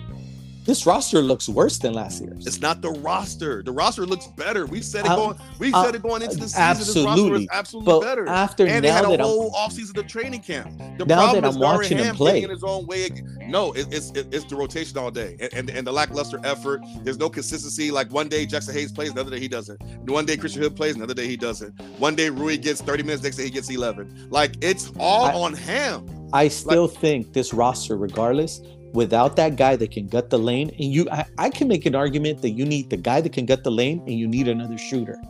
This roster looks worse than last year's. It's not the roster. The roster looks better. We said it uh, going. We uh, said it going into the season. Absolutely, absolutely but better. After and they had a whole I'm, offseason of training camp. The now problem that I'm is watching him play in his own way. No, it, it's it, it's the rotation all day, and, and, and the lackluster effort. There's no consistency. Like one day Jaxson Hayes plays, another day he doesn't. One day Christian Wood plays, another day he doesn't. One day Rui gets 30 minutes, next day he gets 11. Like it's all I, on him. I still like, think this roster, regardless, without that guy that can gut the lane, and you, I, I, can make an argument that you need the guy that can gut the lane, and you need another shooter.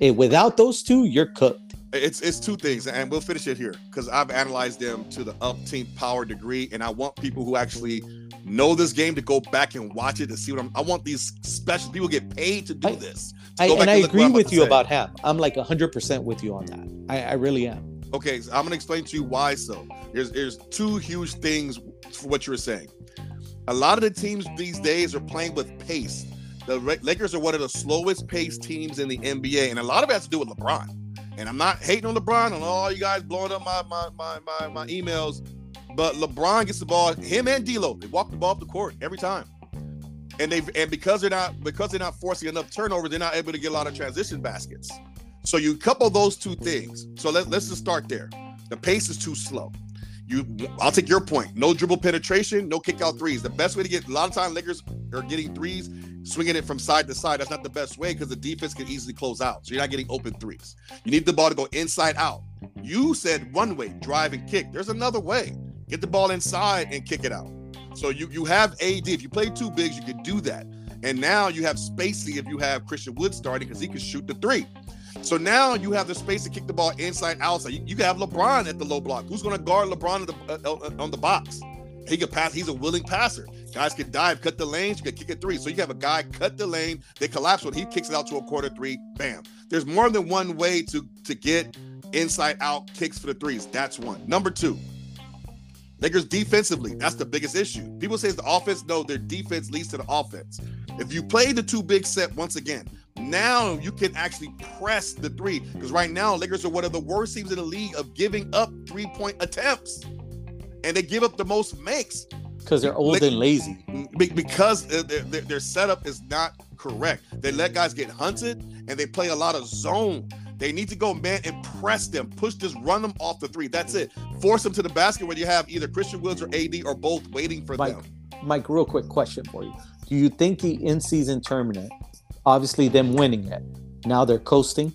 And without those two, you're cooked. It's it's two things, and we'll finish it here because I've analyzed them to the up team power degree, and I want people who actually know this game to go back and watch it to see what I'm. I want these special people get paid to do I, this. To I, and I agree with you say. about Ham. I'm like 100 percent with you on that. I, I really am. Okay, so I'm gonna explain to you why. So there's there's two huge things for what you were saying. A lot of the teams these days are playing with pace. The Lakers are one of the slowest paced teams in the NBA, and a lot of it has to do with LeBron. And I'm not hating on LeBron and all you guys blowing up my my my my, my emails, but LeBron gets the ball. Him and D'Lo, they walk the ball up the court every time. And they and because they're not because they're not forcing enough turnovers, they're not able to get a lot of transition baskets. So you couple those two things. So let, let's just start there. The pace is too slow. You, I'll take your point. No dribble penetration, no kick out threes. The best way to get a lot of time Lakers are getting threes, swinging it from side to side. That's not the best way because the defense can easily close out. So you're not getting open threes. You need the ball to go inside out. You said one way, drive and kick. There's another way. Get the ball inside and kick it out. So you you have AD. If you play two bigs, you could do that. And now you have spacing if you have Christian Wood starting because he can shoot the three. So now you have the space to kick the ball inside, outside. You, you can have LeBron at the low block. Who's going to guard LeBron the, uh, uh, on the box? He can pass. He's a willing passer. Guys can dive, cut the lanes. You can kick it three. So you have a guy cut the lane. They collapse when he kicks it out to a quarter three. Bam. There's more than one way to to get inside out kicks for the threes. That's one. Number two, Lakers defensively. That's the biggest issue. People say it's the offense. No, their defense leads to the offense. If you play the two big set once again, now you can actually press the three because right now Lakers are one of the worst teams in the league of giving up three point attempts, and they give up the most makes because they're old and lazy. Because their, their, their setup is not correct. They let guys get hunted and they play a lot of zone. They need to go man and press them, push this, run them off the three. That's it. Force them to the basket where you have either Christian Woods or AD or both waiting for Mike, them. Mike, real quick question for you: Do you think the in-season tournament obviously them winning it. Now they're coasting.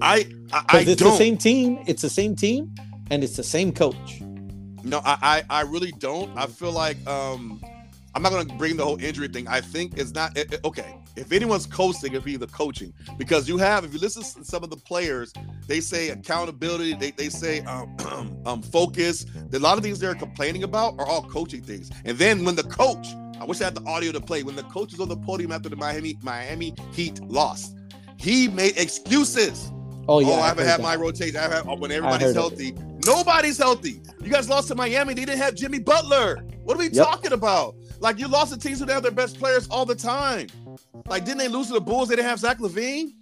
I I, I it's don't. the same team. It's the same team, and it's the same coach. No, I I, I really don't. I feel like um I'm not going to bring the whole injury thing. I think it's not it, it, okay. If anyone's coasting, it'd be the coaching because you have. If you listen to some of the players, they say accountability. They, they say um, um focus. A lot of things they're complaining about are all coaching things. And then when the coach I wish I had the audio to play when the coach was on the podium after the Miami Miami Heat lost. He made excuses. Oh yeah, oh, I haven't had that. my rotation. I have uh, when everybody's healthy. Nobody's healthy. You guys lost to Miami. They didn't have Jimmy Butler. What are we yep. talking about? Like you lost to teams who have their best players all the time. Like didn't they lose to the Bulls? They didn't have Zach LaVine.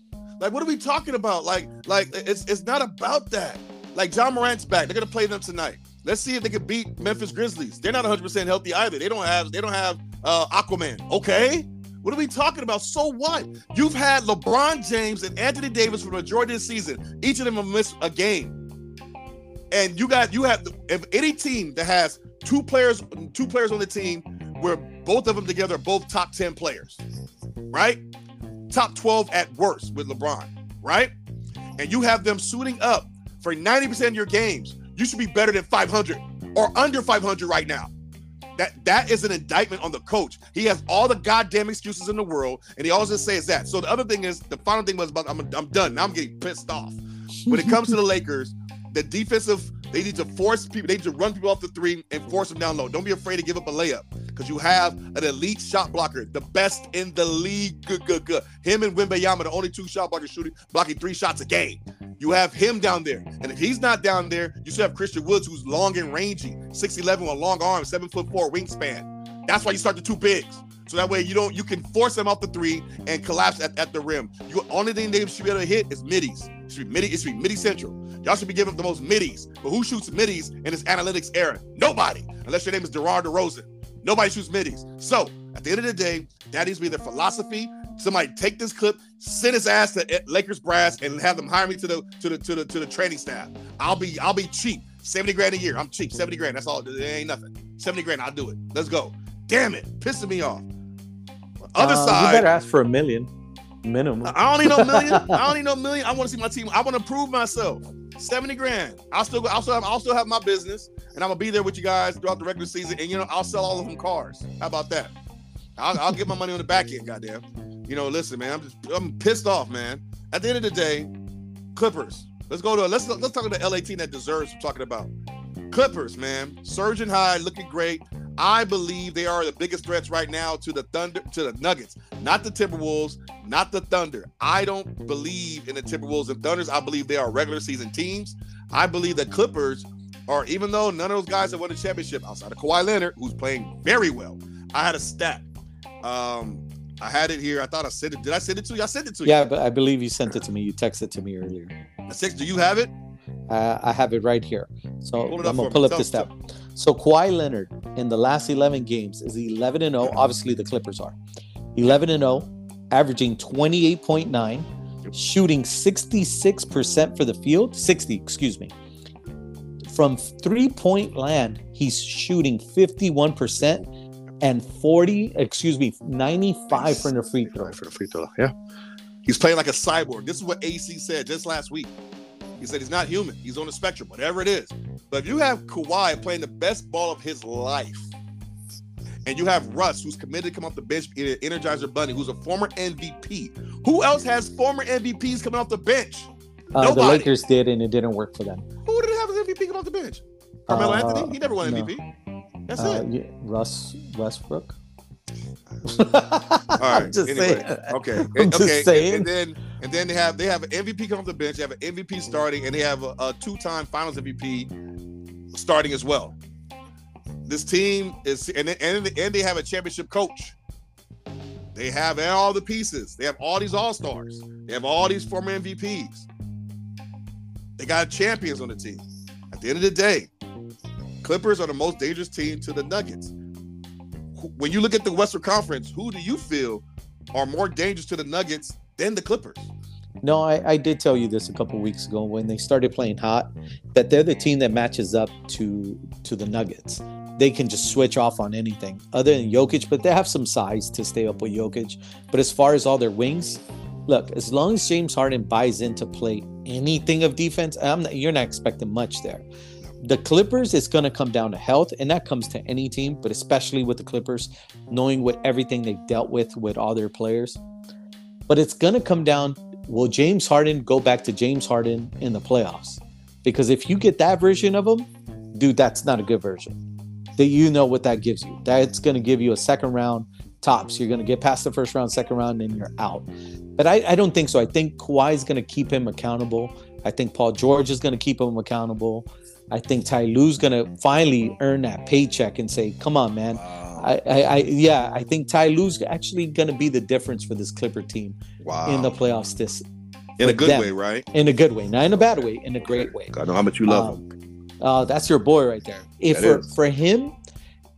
Like what are we talking about? Like like it's it's not about that. Like Ja Morant's back. They're gonna play them tonight. Let's see if they can beat Memphis Grizzlies. They're not 100% healthy either. They don't have they don't have uh, Aquaman. Okay. What are we talking about? So what? You've had LeBron James and Anthony Davis for the majority of the season. Each of them have missed a game. And you got you have if any team that has two players, two players on the team where both of them together are both top 10 players, right? Top 12 at worst with LeBron, right? And you have them suiting up for 90% of your games. You should be better than 500 or under 500 right now. That that is an indictment on the coach. He has all the goddamn excuses in the world, and he always just says that. So the other thing is, the final thing was about I'm I'm done. Now I'm getting pissed off. When it comes to the Lakers, the defensive they need to force people. They need to run people off the three and force them down low. Don't be afraid to give up a layup because you have an elite shot blocker, the best in the league. Good, good, good. Him and Wembanyama, the only two shot blockers shooting, blocking three shots a game. You have him down there. And if he's not down there, you still have Christian Woods, who's long and rangy, 6'11 with long arms, seven foot four wingspan. That's why you start the two bigs. So that way you don't you can force them off the three and collapse at, at the rim. You only thing they should be able to hit is middies. It should be midi, it should be midi central. Y'all should be giving the most middies. But who shoots middies in this analytics era? Nobody, unless your name is DeRon DeRozan. Nobody shoots middies. So At the end of the day, that needs to be their philosophy. Somebody take this clip, send his ass to Lakers brass, and have them hire me to the to the to the to the training staff. I'll be I'll be cheap. 70 grand a year. I'm cheap. 70 grand. That's all. It ain't nothing. 70 grand. I'll do it. Let's go. Damn it. Pissing me off. Other uh, side. You better ask for a million minimum. I don't need no million. I don't need no million. I want to see my team. I want to prove myself. 70 grand. I'll still go. I'll still have, I'll still have my business and I'm gonna be there with you guys throughout the regular season. And you know, I'll sell all of them cars. How about that? I'll, I'll get my money on the back end, goddamn. You know, listen, man, I'm just I'm pissed off, man. At the end of the day, Clippers. Let's go to let's let's talk about the LA team that deserves talking about. Clippers, man. Surgeon high, looking great. I believe they are the biggest threats right now to the Thunder, to the Nuggets, not the Timberwolves, not the Thunder. I don't believe in the Timberwolves and Thunders. I believe they are regular season teams. I believe the Clippers are, even though none of those guys have won a championship outside of Kawhi Leonard, who's playing very well. I had a stat. Um, I had it here. I thought I sent it. Did I send it to you? I sent it to you. Yeah, but I believe you sent it to me. You texted it to me earlier. Six. Do you have it? Uh, I have it right here. So I'm gonna pull up the step. So Kawhi Leonard in the last 11 games is 11 and 0. Obviously, the Clippers are 11 and 0, averaging 28.9, shooting 66% for the field. 60, excuse me. From three point land, he's shooting 51% and 40, excuse me, 95 from the free throw. For the free throw, yeah. He's playing like a cyborg. This is what AC said just last week. He said he's not human. He's on the spectrum, whatever it is. But if you have Kawhi playing the best ball of his life, and you have Russ, who's committed to come off the bench, Energizer Bunny, who's a former MVP. Who else has former MVPs coming off the bench? Uh, the Lakers did, and it didn't work for them. Who did have an MVP come off the bench? Carmelo uh, Anthony? He never won no. MVP. That's uh, it. Yeah, Russ Westbrook. All right. just anyway, saying. okay. I'm okay. Saying. And, then and then they have they have an MVP come off the bench. They have an MVP starting, and they have a, a two-time Finals MVP starting as well. This team is and and and they have a championship coach. They have all the pieces. They have all these all stars. They have all these former MVPs. They got champions on the team. At the end of the day, Clippers are the most dangerous team to the Nuggets when you look at the Western Conference, who do you feel are more dangerous to the Nuggets than the Clippers? No, I, I did tell you this a couple weeks ago when they started playing hot, that they're the team that matches up to to the Nuggets. They can just switch off on anything other than Jokic, but they have some size to stay up with Jokic. But as far as all their wings, look, as long as James Harden buys into play anything of defense, not, you're not expecting much there the Clippers is going to come down to health, and that comes to any team, but especially with the Clippers, knowing what everything they've dealt with with all their players. But it's going to come down will James Harden go back to James Harden in the playoffs? Because if you get that version of him, dude, that's not a good version. That you know what that gives you. That's going to give you a second round tops. You're going to get past the first round, second round, and you're out. But I, I don't think so. I think Kawhi is going to keep him accountable. I think Paul George is going to keep him accountable. I think Ty Lue's gonna finally earn that paycheck and say, "Come on, man." Wow. I, I, I, yeah, I think Ty Lue's actually gonna be the difference for this Clipper team wow. in the playoffs. This in a good them. way, right? In a good way, not in a bad way, in a great way. I know how much you love um, him. Uh, that's your boy right there. If for, for him,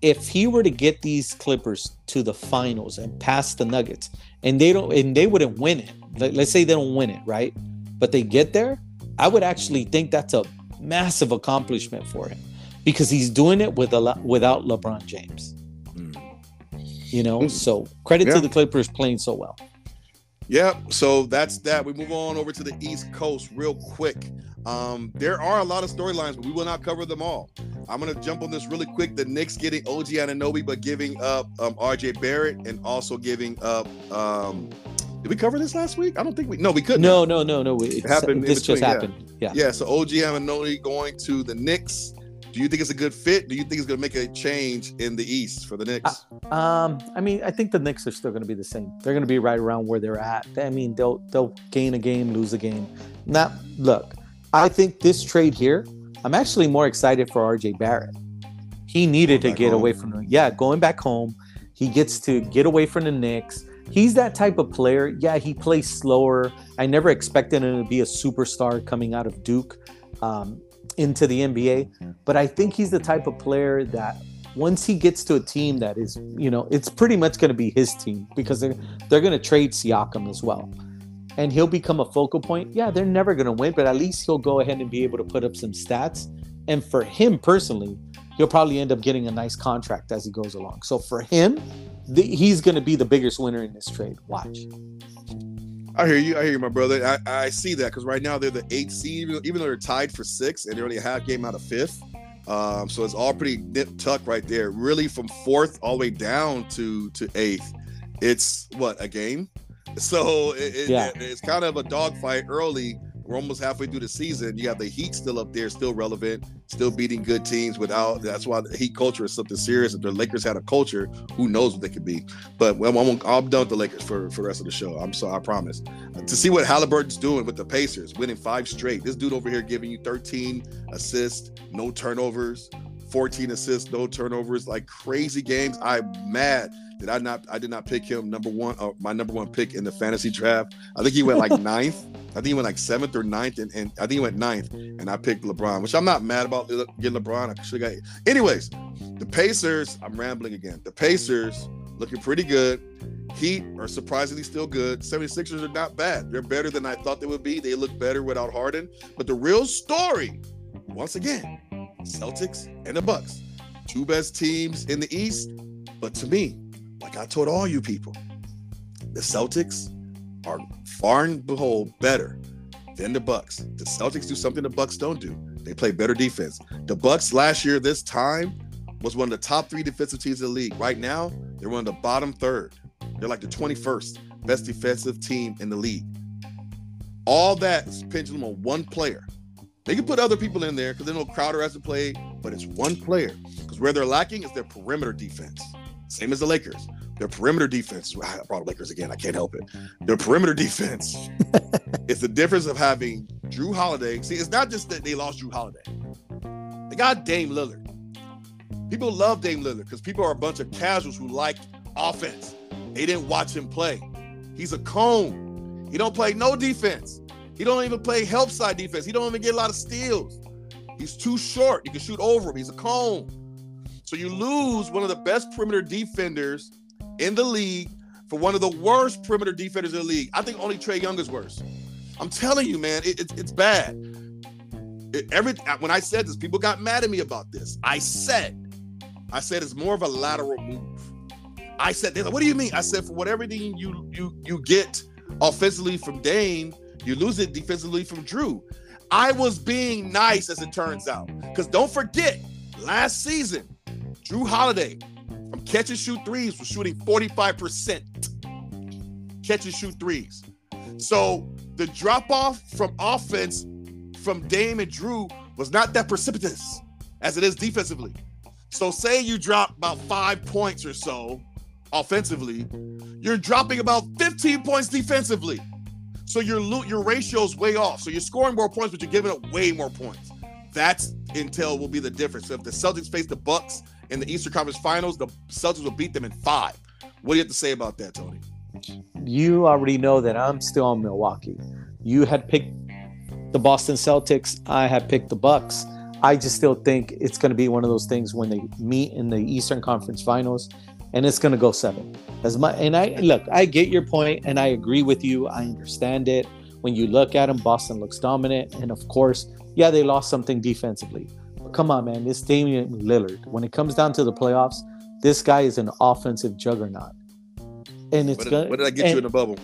if he were to get these Clippers to the finals and pass the Nuggets, and they don't, and they wouldn't win it. Let's say they don't win it, right? But they get there, I would actually think that's a massive accomplishment for him because he's doing it with a without LeBron James. Mm. You know, so credit yeah. to the Clippers playing so well. Yep. So that's that. We move on over to the East Coast real quick. Um, there are a lot of storylines, but we will not cover them all. I'm gonna jump on this really quick. The Knicks getting OG Anunoby, but giving up um, RJ Barrett and also giving up um, did we cover this last week? I don't think we. No, we couldn't. No, no, no, no. It happened. This just happened. Yeah. yeah. So OG Anunoby going to the Knicks. Do you think it's a good fit? Do you think it's going to make a change in the East for the Knicks? Uh, um, I mean, I think the Knicks are still going to be the same. They're going to be right around where they're at. I mean, they'll they'll gain a game, lose a game. Now, look, I think this trade here. I'm actually more excited for RJ Barrett. He needed to get home. away from yeah, going back home. He gets to get away from the Knicks he's that type of player. Yeah, he plays slower. I never expected him to be a superstar coming out of Duke um, into the NBA, but I think he's the type of player that once he gets to a team that is, you know, it's pretty much going to be his team because they're they're going to trade Siakam as well, and he'll become a focal point. Yeah, they're never going to win, but at least he'll go ahead and be able to put up some stats. And for him personally, he'll probably end up getting a nice contract as he goes along. So for him, the, he's going to be the biggest winner in this trade. Watch. I hear you. I hear you, my brother. I, I see that because right now they're the eighth seed, even though they're tied for six and they're only a half game out of fifth. Um, so it's all pretty nip tuck right there. Really, from fourth all the way down to to eighth, it's what a game. So it, yeah. it, it's kind of a dogfight early we're almost halfway through the season. You have the Heat still up there, still relevant, still beating good teams without. That's why the Heat culture is something serious. If the Lakers had a culture, who knows what they could be. But I'm, I'm, done with the Lakers for, for the rest of the show. I'm sorry, I promise. To see what Halliburton's doing with the Pacers, winning five straight. This dude over here giving you 13 assists, no turnovers, 14 assists, no turnovers, like crazy games. I'm mad did I not? I did not pick him number one. Uh, my number one pick in the fantasy draft. I think he went like ninth. I think he went like seventh or ninth, and, and I think he went ninth. And I picked LeBron, which I'm not mad about getting LeBron. I should got. Anyways, the Pacers. I'm rambling again. The Pacers looking pretty good. Heat are surprisingly still good. 76ers are not bad. They're better than I thought they would be. They look better without Harden. But the real story, once again, Celtics and the Bucks. Two best teams in the East. But to me, like I told all you people, the Celtics are far and behold better than the Bucks. The Celtics do something the Bucks don't do. They play better defense. The Bucks last year, this time, was one of the top three defensive teams in the league. Right now, they're one of the bottom third. They're like the 21st best defensive team in the league. All that is pendulum on one player. They can put other people in there because they know Crowder has to play, but it's one player. Because where they're lacking is their perimeter defense. Same as the Lakers. Their perimeter defense. I brought Lakers again. I can't help it. Their perimeter defense is the difference of having Jrue Holiday. See, it's not just that they lost Jrue Holiday. They got Dame Lillard. People love Dame Lillard because people are a bunch of casuals who like offense. They didn't watch him play. He's a cone. He don't play no defense. He don't even play help side defense. He don't even get a lot of steals. He's too short. You can shoot over him. He's a cone. So you lose one of the best perimeter defenders in the league for one of the worst perimeter defenders in the league. I think only Trae Young is worse. I'm telling you, man, it, it, it's bad. It, every when I said this, people got mad at me about this. I said, I said it's more of a lateral move. I said, they like, what do you mean? I said, for whatever you you you get offensively from Dame, you lose it defensively from Jrue. I was being nice, as it turns out, because don't forget, last season Jrue Holiday from catch and shoot threes was shooting 45%. Catch and shoot threes. So the drop off from offense from Dame and Jrue was not that precipitous as it is defensively. So say you drop about five points or so offensively, you're dropping about 15 points defensively. So your your ratio is way off. So you're scoring more points, but you're giving up way more points. That's intel will be the difference. So if the Celtics face the Bucks in the Eastern Conference Finals, the Celtics will beat them in five. What do you have to say about that, Tony? You already know that I'm still on Milwaukee. You had picked the Boston Celtics. I had picked the Bucks. I just still think it's going to be one of those things when they meet in the Eastern Conference Finals, and it's going to go seven. As my and I look, I get your point, and I agree with you. I understand it. When you look at them, Boston looks dominant, and of course, yeah, they lost something defensively But come on, man. This Damian Lillard, when it comes down to the playoffs, this guy is an offensive juggernaut. And it's what did, gonna, what did I get and, you in the bubble?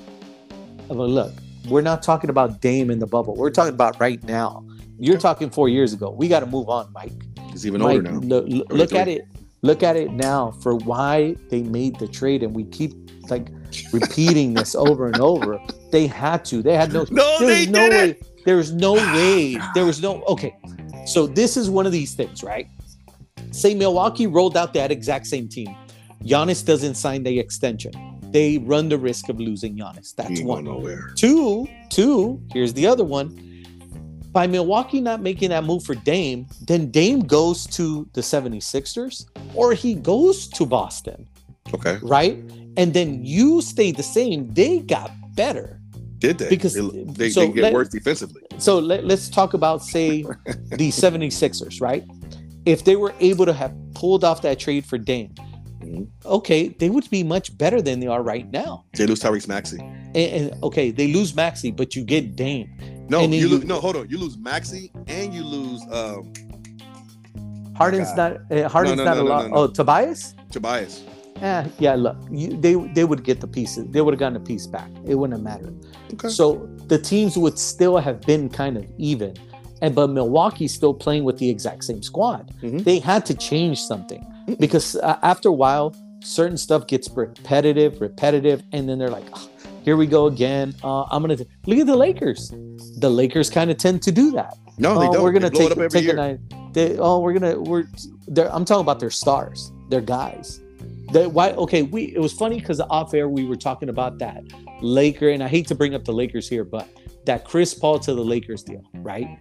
Well, look, we're not talking about Dame in the bubble. We're talking about right now. You're talking four years ago. We got to move on, Mike. He's even Mike, older now. Look, look at it. Look at it now for why they made the trade, and we keep like repeating this over and over. They had to. They had no. No, they no way. There was no way. There was no. Okay, so this is one of these things, right? Say Milwaukee rolled out that exact same team. Giannis doesn't sign the extension. They run the risk of losing Giannis. That's one. Nowhere. Two, two, here's the other one. By Milwaukee not making that move for Dame, then Dame goes to the 76ers or he goes to Boston. Okay. Right? And then you stay the same. They got better. Did they? Because they, they, so they get let, worse defensively. So let, let's talk about, say, the 76ers, right? If they were able to have pulled off that trade for Dame, mm-hmm. okay, they would be much better than they are right now. They lose Tyrese Maxey. And, and, okay, they lose Maxey, but you get Dame. No, you, you lose. No, hold on. You lose Maxey and you lose. um Harden's not. Uh, Harden's no, no, not no, a lot. Oh, Tobias. Tobias. Yeah, yeah. Look, you, they they would get the pieces. They would have gotten a piece back. It wouldn't have mattered. Okay. So the teams would still have been kind of even, and but Milwaukee's still playing with the exact same squad. Mm-hmm. They had to change something. Because uh, after a while, certain stuff gets repetitive, repetitive, and then they're like, oh, "Here we go again." Uh, I'm gonna look at the Lakers. The Lakers kind of tend to do that. No, they oh, don't. We're gonna take take year. a night. They, oh, we're gonna we're. I'm talking about their stars, their guys. That why? Okay, we. It was funny because off air we were talking about that Laker, and I hate to bring up the Lakers here, but that Chris Paul to the Lakers deal, right?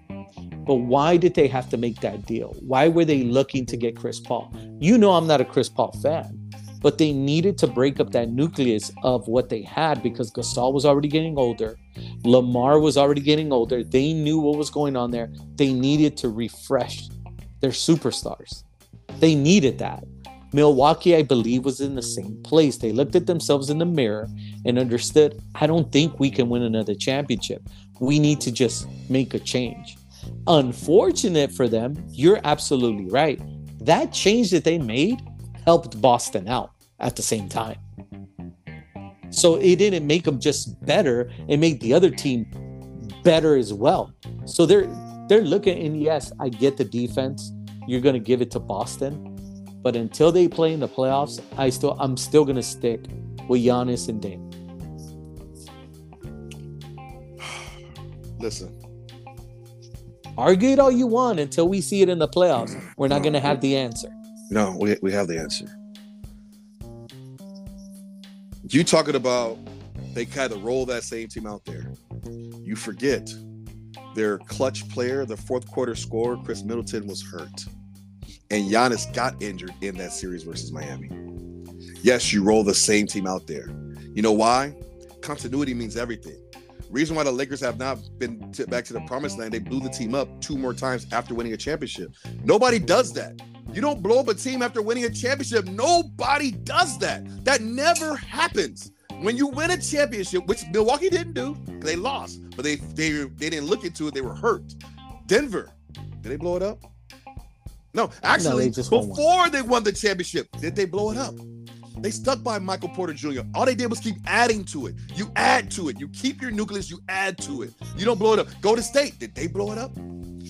But why did they have to make that deal? Why were they looking to get Chris Paul? You know, I'm not a Chris Paul fan, but they needed to break up that nucleus of what they had because Gasol was already getting older. Lamar was already getting older. They knew what was going on there. They needed to refresh their superstars. They needed that. Milwaukee, I believe, was in the same place. They looked at themselves in the mirror and understood I don't think we can win another championship. We need to just make a change. Unfortunate for them, you're absolutely right. That change that they made helped Boston out at the same time. So it didn't make them just better, it made the other team better as well. So they're they're looking and yes, I get the defense. You're going to give it to Boston but until they play in the playoffs, I still I'm still gonna stick with Giannis and Dame. Listen. Argue it all you want until we see it in the playoffs. We're not gonna have the answer. No, we we have the answer. You talking about they kind of roll that same team out there. You forget their clutch player, the fourth quarter scorer, Khris Middleton, was hurt and Giannis got injured in that series versus Miami. Yes, you roll the same team out there. You know why? Continuity means everything. Reason why the Lakers have not been to, back to the promised land, they blew the team up two more times after winning a championship. Nobody does that. You don't blow up a team after winning a championship. Nobody does that. That never happens. When you win a championship, which Milwaukee didn't do, they lost, but they they they didn't look into it. They were hurt. Denver, did they blow it up? No, actually, no, before they won the championship, did they blow it up? They stuck by Michael Porter Jr. All they did was keep adding to it. You add to it. You keep your nucleus, you add to it. You don't blow it up. Golden State. Did they blow it up?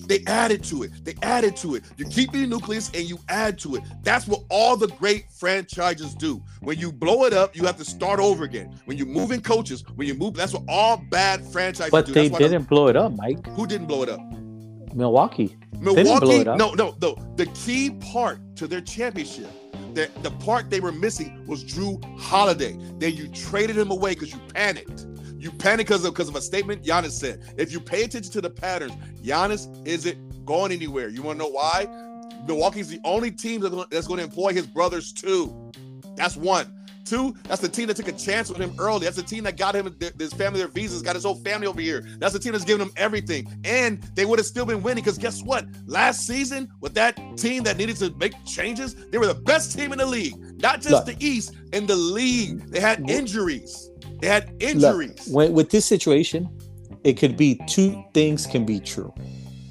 They added to it. They added to it. You keep your nucleus and you add to it. That's what all the great franchises do. When you blow it up, you have to start over again. When you move in coaches, when you move, that's what all bad franchises but do. But they didn't blow it up, Mike. Who didn't blow it up? Milwaukee. Milwaukee, no, no, no. The key part to their championship, the, the part they were missing was Jrue Holiday. Then you traded him away because you panicked. You panicked because of because of a statement Giannis said. If you pay attention to the patterns, Giannis isn't going anywhere. You want to know why? Milwaukee's the only team that's going to employ his brothers too. That's one. Two, that's the team that took a chance with him early. That's the team that got him his family their visas, got his whole family over here. That's the team that's giving him everything. And they would have still been winning because guess what? Last season, with that team that needed to make changes, they were the best team in the league. Not just Look, the East, in the league. They had injuries. They had injuries. Look, when, with this situation, it could be two things can be true,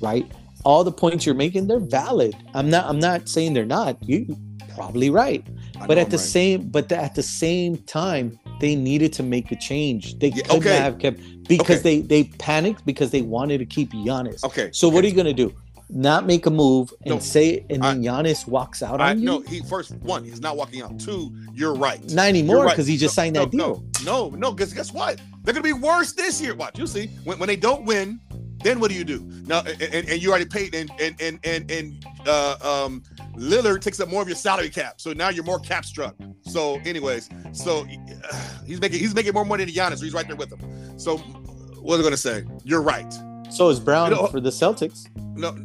right? All the points you're making, they're valid. I'm not. I'm not saying they're not. You probably right but at the right. same but the, at the same time they needed to make a change they yeah, could okay. have kept because okay. they they panicked because they wanted to keep Giannis. Okay. So okay. what are you gonna do? Not make a move and no, say and then Giannis walks out I, on you? No, he first one, he's not walking out. Two, you're right. Not anymore because right. he just no, signed no, that deal. No, no, no, because guess what? They're gonna be worse this year. Watch, you see. When, when they don't win, then what do you do? Now and, and you already paid and and and and, and uh, um Lillard takes up more of your salary cap, so now you're more cap struck. So, anyways, so uh, he's making he's making more money than Giannis, so he's right there with him. So, what are going to say? You're right. So is Brown you know, for the Celtics? No,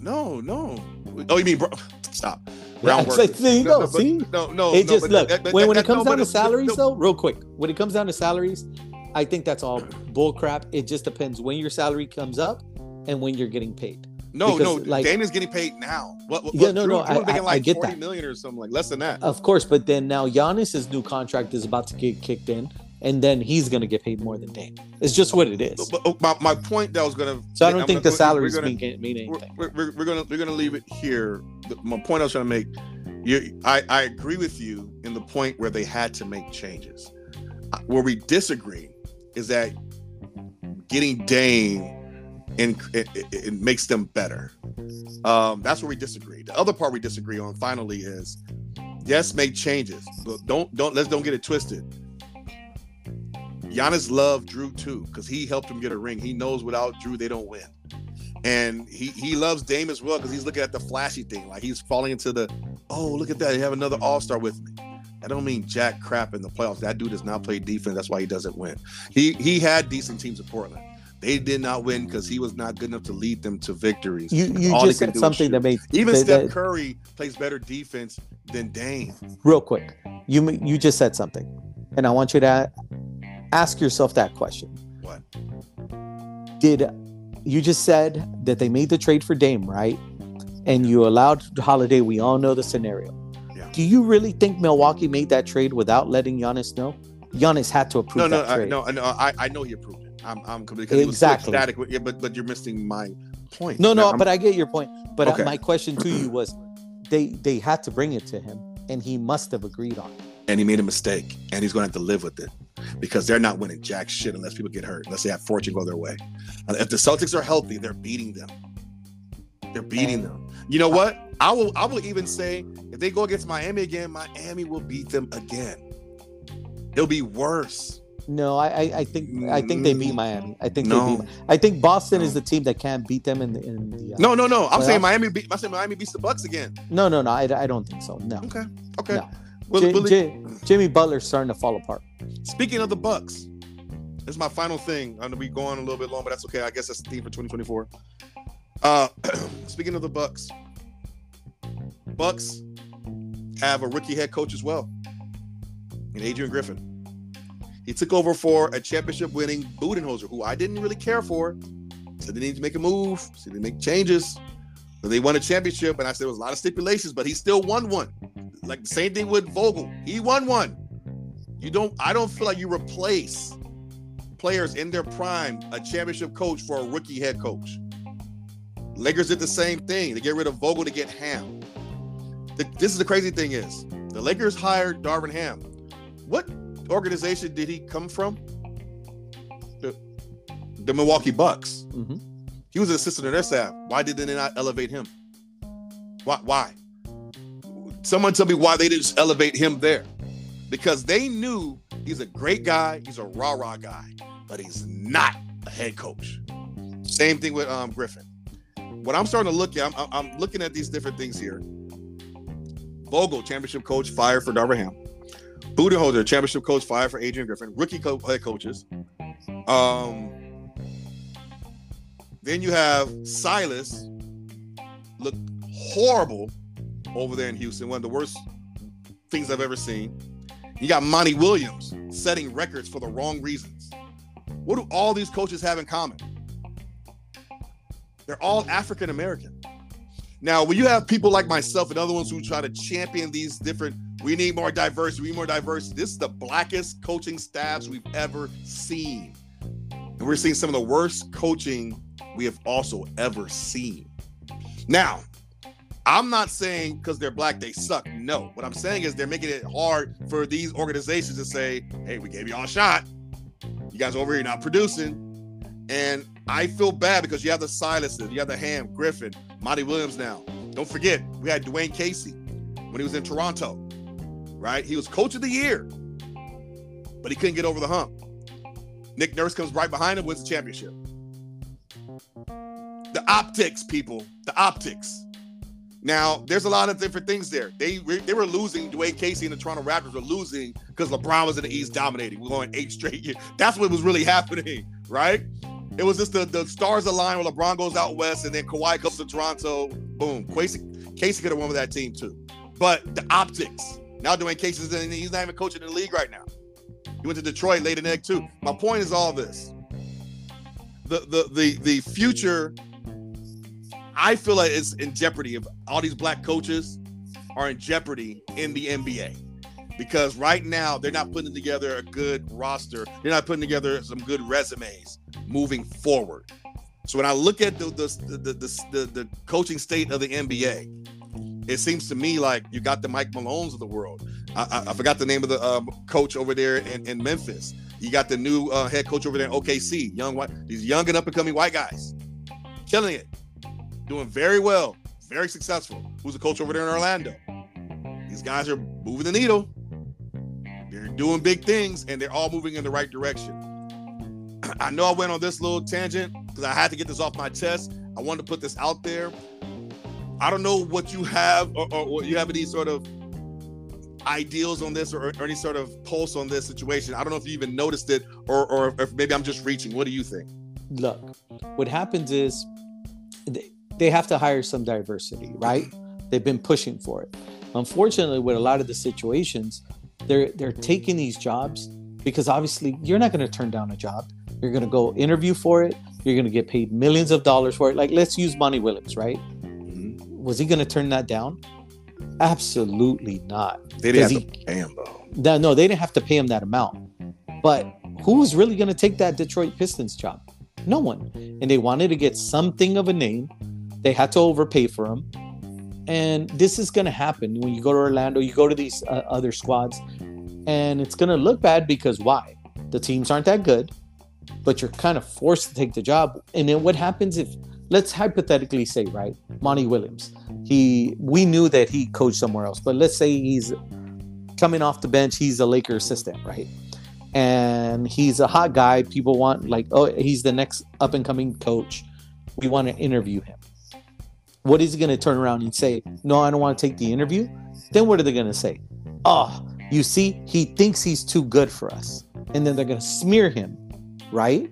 no, no. Oh, you mean bro? Stop. Brown yeah, there you go. No, See, no, no. It just look that, that, when, when it comes down to salaries, though. Real quick, when it comes down to salaries, I think that's all bull crap. It just depends when your salary comes up and when you're getting paid. No, because, no, like, Damian's getting paid now. What? what yeah, no, Jrue, no, Jrue I, making like I get 40 that. million or something like less than that. Of course, but then now Giannis's new contract is about to get kicked in, and then he's going to get paid more than Dame. It's just what it is. But, but oh, my, my point that I was going to. So I don't I'm think gonna, the salaries mean, mean anything. We're, we're, we're, gonna we're gonna leave it here. My point I was trying to make. You, I I agree with you in the point where they had to make changes. Uh, where we disagree is that getting Dame and it, it, makes them better. Um, that's where we disagree. The other part we disagree on finally is yes, make changes, but don't don't let's don't get it twisted. Giannis loved Jrue too because he helped him get a ring. He knows without Jrue they don't win, and he he loves Dame as well because he's looking at the flashy thing. Like he's falling into the oh look at that, you have another All Star with me. I don't mean jack crap in the playoffs. That dude does not play defense. That's why he doesn't win. He he had decent teams in Portland. They did not win because he was not good enough to lead them to victories. You, you just said something that made even Steph Curry plays better defense than Dame. Real quick, you you just said something, and I want you to ask yourself that question. What did you just said that they made the trade for Dame, right? And you allowed Holiday. We all know the scenario. Yeah. Do you really think Milwaukee made that trade without letting Giannis know? Giannis had to approve no, no, that trade. no, no, I, I know he approved. I'm, I'm because exactly. static. Yeah, but but you're missing my point. No, no, but I get your point. But uh, okay. my question to you was, they they had to bring it to him, and he must have agreed on it. And he made a mistake, and he's going to have to live with it because they're not winning jack shit unless people get hurt, unless they have fortune go their way. If the Celtics are healthy, they're beating them. They're beating them. You know what? I will. I will even say if they go against Miami again, Miami will beat them again. It'll be worse. No, I, I think I think they beat Miami. I think no. they beat. I think Boston no. is the team that can't beat them in the in the. Uh, no, no, no. I'm playoffs. saying Miami beat. I'm saying Miami beats the Bucks again. No, no, no. I, I don't think so. No. Okay. Okay. No. Will, J- will J- Jimmy Butler's starting to fall apart. Speaking of the Bucks, this is my final thing. I'm gonna be going a little bit long, but that's okay. I guess that's the theme for 2024. Uh, speaking of the Bucks, Bucks have a rookie head coach as well, and Adrian Griffin. He took over for a championship winning Budenholzer, who I didn't really care for. So they need to make a move, so they make changes. But they won a championship, and I said there was a lot of stipulations, but he still won one. Like the same thing with Vogel. He won one. You don't, I don't feel like you replace players in their prime, a championship coach for a rookie head coach. Lakers did the same thing. They get rid of Vogel to get Ham. The, this is the crazy thing is the Lakers hired Darvin Ham. What organization did he come from? The, the Milwaukee Bucks. Mm-hmm. He was an assistant on their staff. Why did they not elevate him? Why? Why? Someone tell me why they didn't elevate him there. Because they knew he's a great guy, he's a rah rah guy, but he's not a head coach. Same thing with um, Griffin. What I'm starting to look at, I'm, I'm looking at these different things here. Vogel, championship coach, fired for Darvin Ham. Budenholzer, championship coach, fired for Adrian Griffin. Rookie co- head coaches. Um, then you have Silas, looked horrible over there in Houston. One of the worst things I've ever seen. You got Monty Williams setting records for the wrong reasons. What do all these coaches have in common? They're all African American. Now, when you have people like myself and other ones who try to champion these different we need more diversity. We need more diversity. This is the blackest coaching staffs we've ever seen. And we're seeing some of the worst coaching we have also ever seen. Now, I'm not saying because they're black they suck. No, what I'm saying is they're making it hard for these organizations to say, "Hey, we gave you all a shot. You guys over here not producing." And I feel bad because you have the Silases, you have the Ham, Griffin, Monty Williams. Now, don't forget we had Dwane Casey when he was in Toronto right? He was coach of the year, but he couldn't get over the hump. Nick Nurse comes right behind him, wins the championship. The optics, people, the optics. Now, there's a lot of different things there. They they were losing. Dwane Casey and the Toronto Raptors were losing because LeBron was in the East dominating. We're going eight straight years. That's what was really happening, right? It was just the, the stars align where LeBron goes out west and then Kawhi comes to Toronto. Boom. Casey, Casey could have won with that team too. But the optics, now Dwane Casey's in, he's not even coaching in the league right now. He went to Detroit, laid an egg too. My point is all this. The the the the future I feel like it's in jeopardy if all these black coaches are in jeopardy in the NBA because right now they're not putting together a good roster. They're not putting together some good resumes moving forward. So when I look at the the the the, the, the coaching state of the NBA, it seems to me like you got the Mike Malones of the world. I, I, I forgot the name of the um, coach over there in, in Memphis. You got the new uh, head coach over there in OKC, young white, these young and up and coming white guys, killing it, doing very well, very successful. Who's the coach over there in Orlando? These guys are moving the needle. They're doing big things, and they're all moving in the right direction. I know I went on this little tangent because I had to get this off my chest. I wanted to put this out there. I don't know what you have, or, or, or you have any sort of ideals on this or, or, any sort of pulse on this situation. I don't know if you even noticed it or, or if maybe I'm just reaching. What do you think? Look, what happens is they, have to hire some diversity, right? They've been pushing for it. Unfortunately, with a lot of the situations, they're they're taking these jobs because obviously you're not going to turn down a job. You're going to go interview for it. You're going to get paid millions of dollars for it. Like let's use Monty Williams, right? Was he going to turn that down? Absolutely not. They didn't have he, to pay him though. No, they didn't have to pay him that amount. But who was really going to take that Detroit Pistons job? No one. And they wanted to get something of a name. They had to overpay for him. And this is going to happen when you go to Orlando, you go to these uh, other squads, and it's going to look bad because why? The teams aren't that good, but you're kind of forced to take the job. And then what happens if, let's hypothetically say, right, Monty Williams, he we knew that he coached somewhere else, but let's say he's coming off the bench, he's a Laker assistant, right? And he's a hot guy. People want like, oh, he's the next up and coming coach. We want to interview him. What is he going to turn around and say? No, I don't want to take the interview. Then what are they going to say? Oh, you see, he thinks he's too good for us. And then they're going to smear him, right?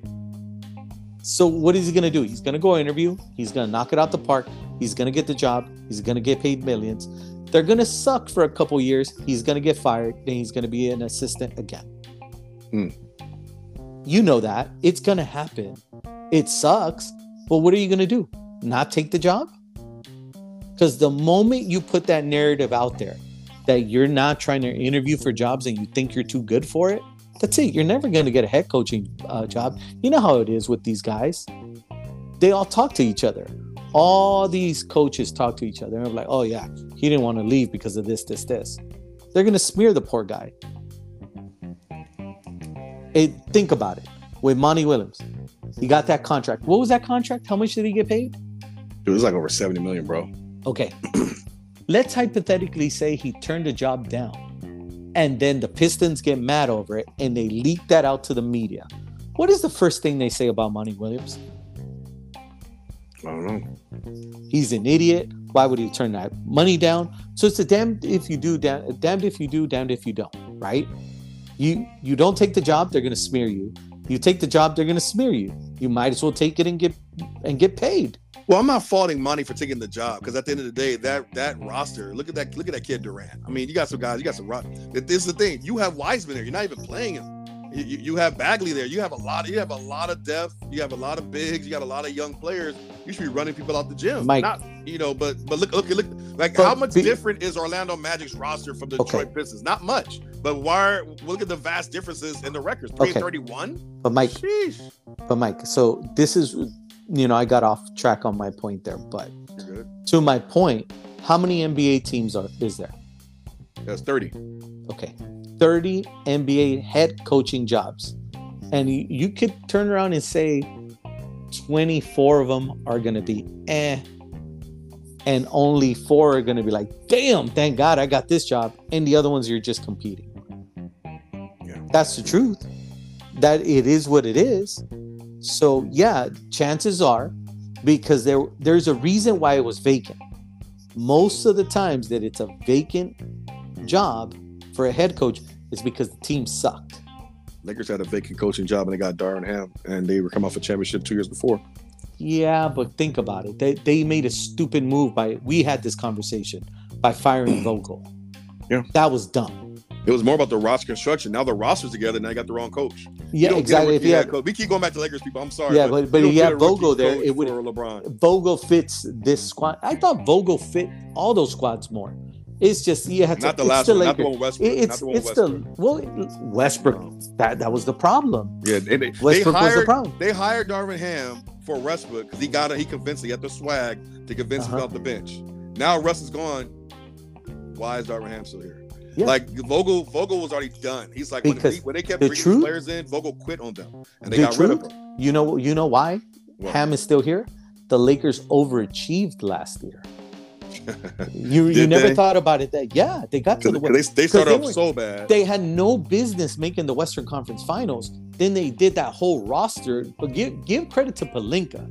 So what is he going to do? He's going to go interview. He's going to knock it out the park. He's going to get the job. He's going to get paid millions. They're going to suck for a couple years. He's going to get fired. Then he's going to be an assistant again. Hmm. You know that. It's going to happen. It sucks. But what are you going to do? Not take the job? Because the moment you put that narrative out there that you're not trying to interview for jobs and you think you're too good for it, that's it. You're never going to get a head coaching uh, job. You know how it is with these guys. They all talk to each other. All these coaches talk to each other and like, oh yeah, he didn't want to leave because of this, this, this. They're going to smear the poor guy. It, think about it. With Monty Williams, he got that contract. What was that contract? How much did he get paid? It was like over 70 million, bro. Okay. Let's hypothetically say he turned the job down and then the Pistons get mad over it and they leak that out to the media. What is the first thing they say about Monty Williams? I don't know. He's an idiot. Why would he turn that money down? So it's a damned if you do, damned if you do, damned if you don't, right? You you don't take the job, they're gonna smear you. You take the job, they're gonna smear you. You might as well take it and get and get paid. Well, I'm not faulting money for taking the job because at the end of the day, that that roster, look at that, look at that kid Durant. I mean, you got some guys, you got some rock. This is the thing. You have Wiseman there. You're not even playing him. You, you, have Bagley there. You have a lot of you have a lot of depth. You have a lot of bigs. You got a lot of young players. You should be running people out the gym. Mike, not you know, but but look look look like how much be, different is Orlando Magic's roster from the Detroit. Pistons? Not much. But why? Are, look at the vast differences in the records. Three okay. thirty-one. But Mike, Sheesh. but Mike. So this is you know, I got off track on my point there, but to my point, how many NBA teams are is there? That's 30. Okay. 30 NBA head coaching jobs. And you, you could turn around and say 24 of them are going to be eh. And only four are going to be like, damn, thank God I got this job. And the other ones, you're just competing. Yeah. That's the truth. That it is what it is. So yeah, chances are because there there's a reason why it was vacant. Most of the times that it's a vacant job for a head coach is because the team sucked. Lakers had a vacant coaching job and they got Darvin Ham and they were coming off a championship two years before. Yeah, but think about it. They they made a stupid move by we had this conversation by firing Vogel. Yeah. That was dumb. It was more about the roster construction. Now the roster's together. Now you got the wrong coach. Yeah, exactly. If you have, coach. we keep going back to Lakers people. I'm sorry. Yeah, but but, but you have Vogel there. It would LeBron. Vogel fits this squad. I thought Vogel fit all those squads more. It's just you have to. Not the last the one. Not the one Westbrook. It's not the, it's Westbrook. the well Westbrook. That that was the problem. Yeah, they, they, Westbrook they hired, was the problem. They hired Darvin Ham for Westbrook because he got it. He convinced. He had the swag to convince Uh-huh. him off the bench. Now Russ is gone. Why is Darvin Ham still here? Yeah. Like Vogel, Vogel was already done. He's like when, Because when they kept the bringing truth- players in, Vogel quit on them, and they The got rid of truth- him. You know you know why What? Ham is still here? The Lakers overachieved last year. You you never they? thought about it that yeah they got to the Because they, they started they off were- so bad. they had no business making the Western Conference Finals. Then they did that whole roster. But give give credit to Pelinka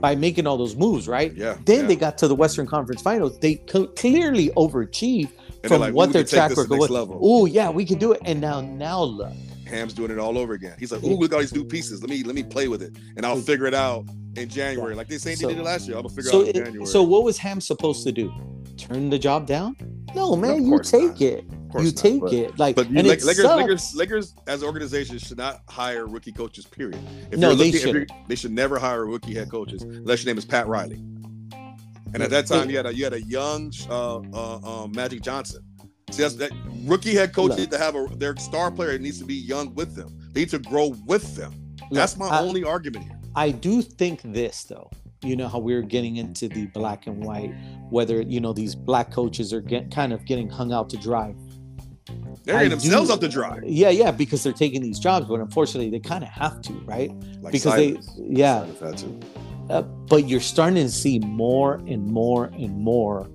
by making all those moves, right? yeah. Then yeah. they got to the Western Conference Finals. They co- clearly overachieved And from like, what their track record was. level. Oh yeah, we can do it. And now now look, Ham's doing it all over again. He's like, "Ooh, look at all these new pieces. Let me let me play with it, and I'll figure it out in January." Like they same So- they did it last year. I'm gonna figure so out in it- January. so what was Ham supposed to do? Turn the job down? No, man, you take not. it. You not, take but- it. Like But and Lakers, sucks. Lakers, Lakers, as an organization, should not hire rookie coaches. Period. If No, they looking- shouldn't. They should never hire rookie head coaches unless your name is Pat Riley. And at that time, you had a you had a young uh, uh, um, Magic Johnson. See, that's, that rookie head coach Look. need to have a their star player needs to be young with them. They need to grow with them. That's my I- only argument here. I do think this though. You know how we're getting into the black and white, whether you know these black coaches are get, kind of getting hung out to dry. They're getting themselves do- up to dry. Yeah, yeah, because they're taking these jobs, but unfortunately they kind of have to, right? Like because they, Silas. yeah. To. Uh, but you're starting to see more and more and more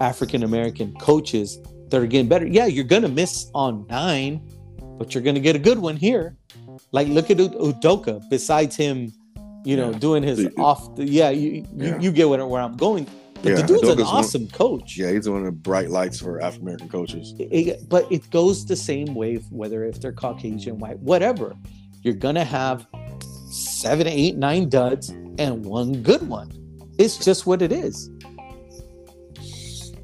African American coaches that are getting better. Yeah, you're gonna miss on nine, but you're gonna get a good one here. Like look at Udoka. Besides him, you know, Yeah. doing his The- off. The, yeah, you, Yeah. you you get where, where I'm going. But the Yeah, dude's an Udoka's one- awesome coach. Yeah, he's one of the bright lights for African American coaches. It- but it goes the same way whether if they're caucasian white whatever you're gonna have seven eight nine duds and one good one it's just what it is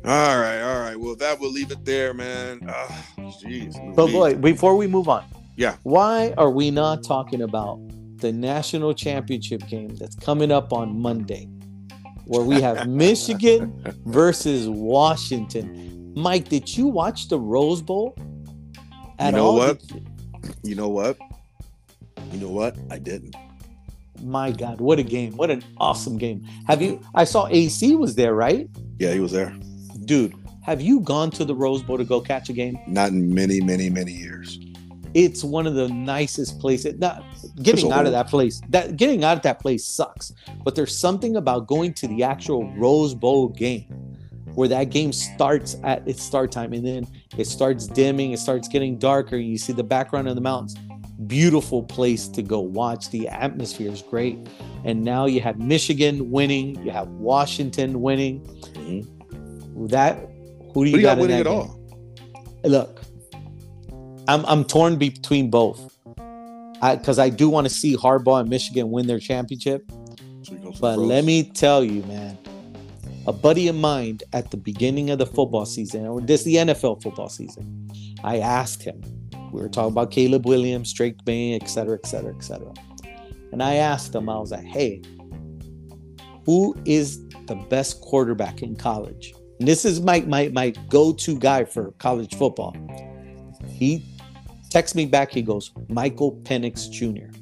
All right, all right. Well, that will leave it there, man. Ah, Jeez. but Louise. boy before we move on Yeah. why are we not talking about the national championship game that's coming up on monday where we have michigan versus washington mike did you watch the rose bowl You know all? what? You know what? You know what? I didn't. My God, what a game! What an awesome game! Have you? I saw AC was there, right, Yeah, he was there. dude? Have you gone to the Rose Bowl to go catch a game? Not in many, many, many years. It's one of the nicest places. Not getting out of that place. That getting out of that place sucks. But there's something about going to the actual Rose Bowl game where that game starts at its start time and then it starts dimming, it starts getting darker. and You see the background of the mountains. Beautiful place to go watch. The atmosphere is great. And now you have Michigan winning, you have Washington winning. Mhm. That who do you he got got winning game? all. look i'm i'm torn between both because I, do want to see Harbaugh and Michigan win their championship. So he goes to But let me tell you, man, a buddy of mine at the beginning of the football season, or this the NFL football season, I asked him. We were talking about Caleb Williams, Drake Maye, et cetera, et cetera, et cetera. And I asked them, I was like, hey, who is the best quarterback in college? And this is my my my go-to guy for college football. He texts me back, he goes, Michael Penix Jr.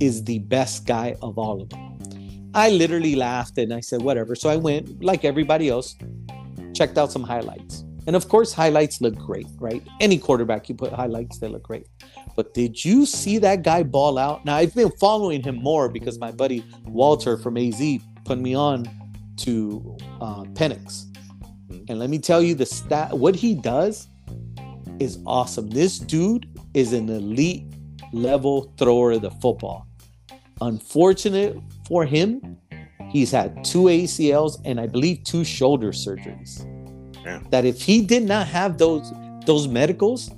is the best guy of all of them. I literally laughed and I said, whatever. So I went, like everybody else, checked out some highlights. And of course, highlights look great, right? Any quarterback you put highlights, they look great. But did you see that guy ball out? Now, I've been following him more because my buddy Walter from AZ put me on to uh, Penix. And let me tell you, the stat, what he does is awesome. This dude is an elite level thrower of the football. Unfortunate for him, he's had two ACLs and I believe two shoulder surgeries. Yeah. That if he did not have those those medicals,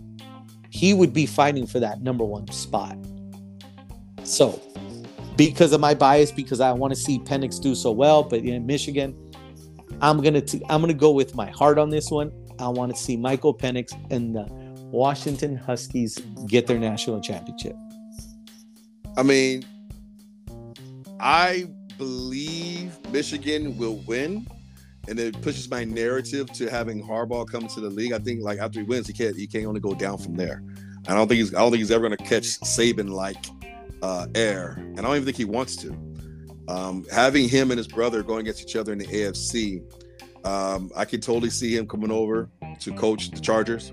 he would be fighting for that number one spot. So, because of my bias, because I want to see Penix do so well, but in Michigan, I'm gonna t- I'm gonna go with my heart on this one. I want to see Michael Penix and the Washington Huskies get their national championship? I mean, I believe Michigan will win, and it pushes my narrative to having Harbaugh come to the league. I think like after he wins, he can't he can't only go down from there. I don't think he's I don't think he's ever going to catch Saban like uh, air, and I don't even think he wants to. Um, having him and his brother going against each other in the AFC, um, I could totally see him coming over to coach the Chargers.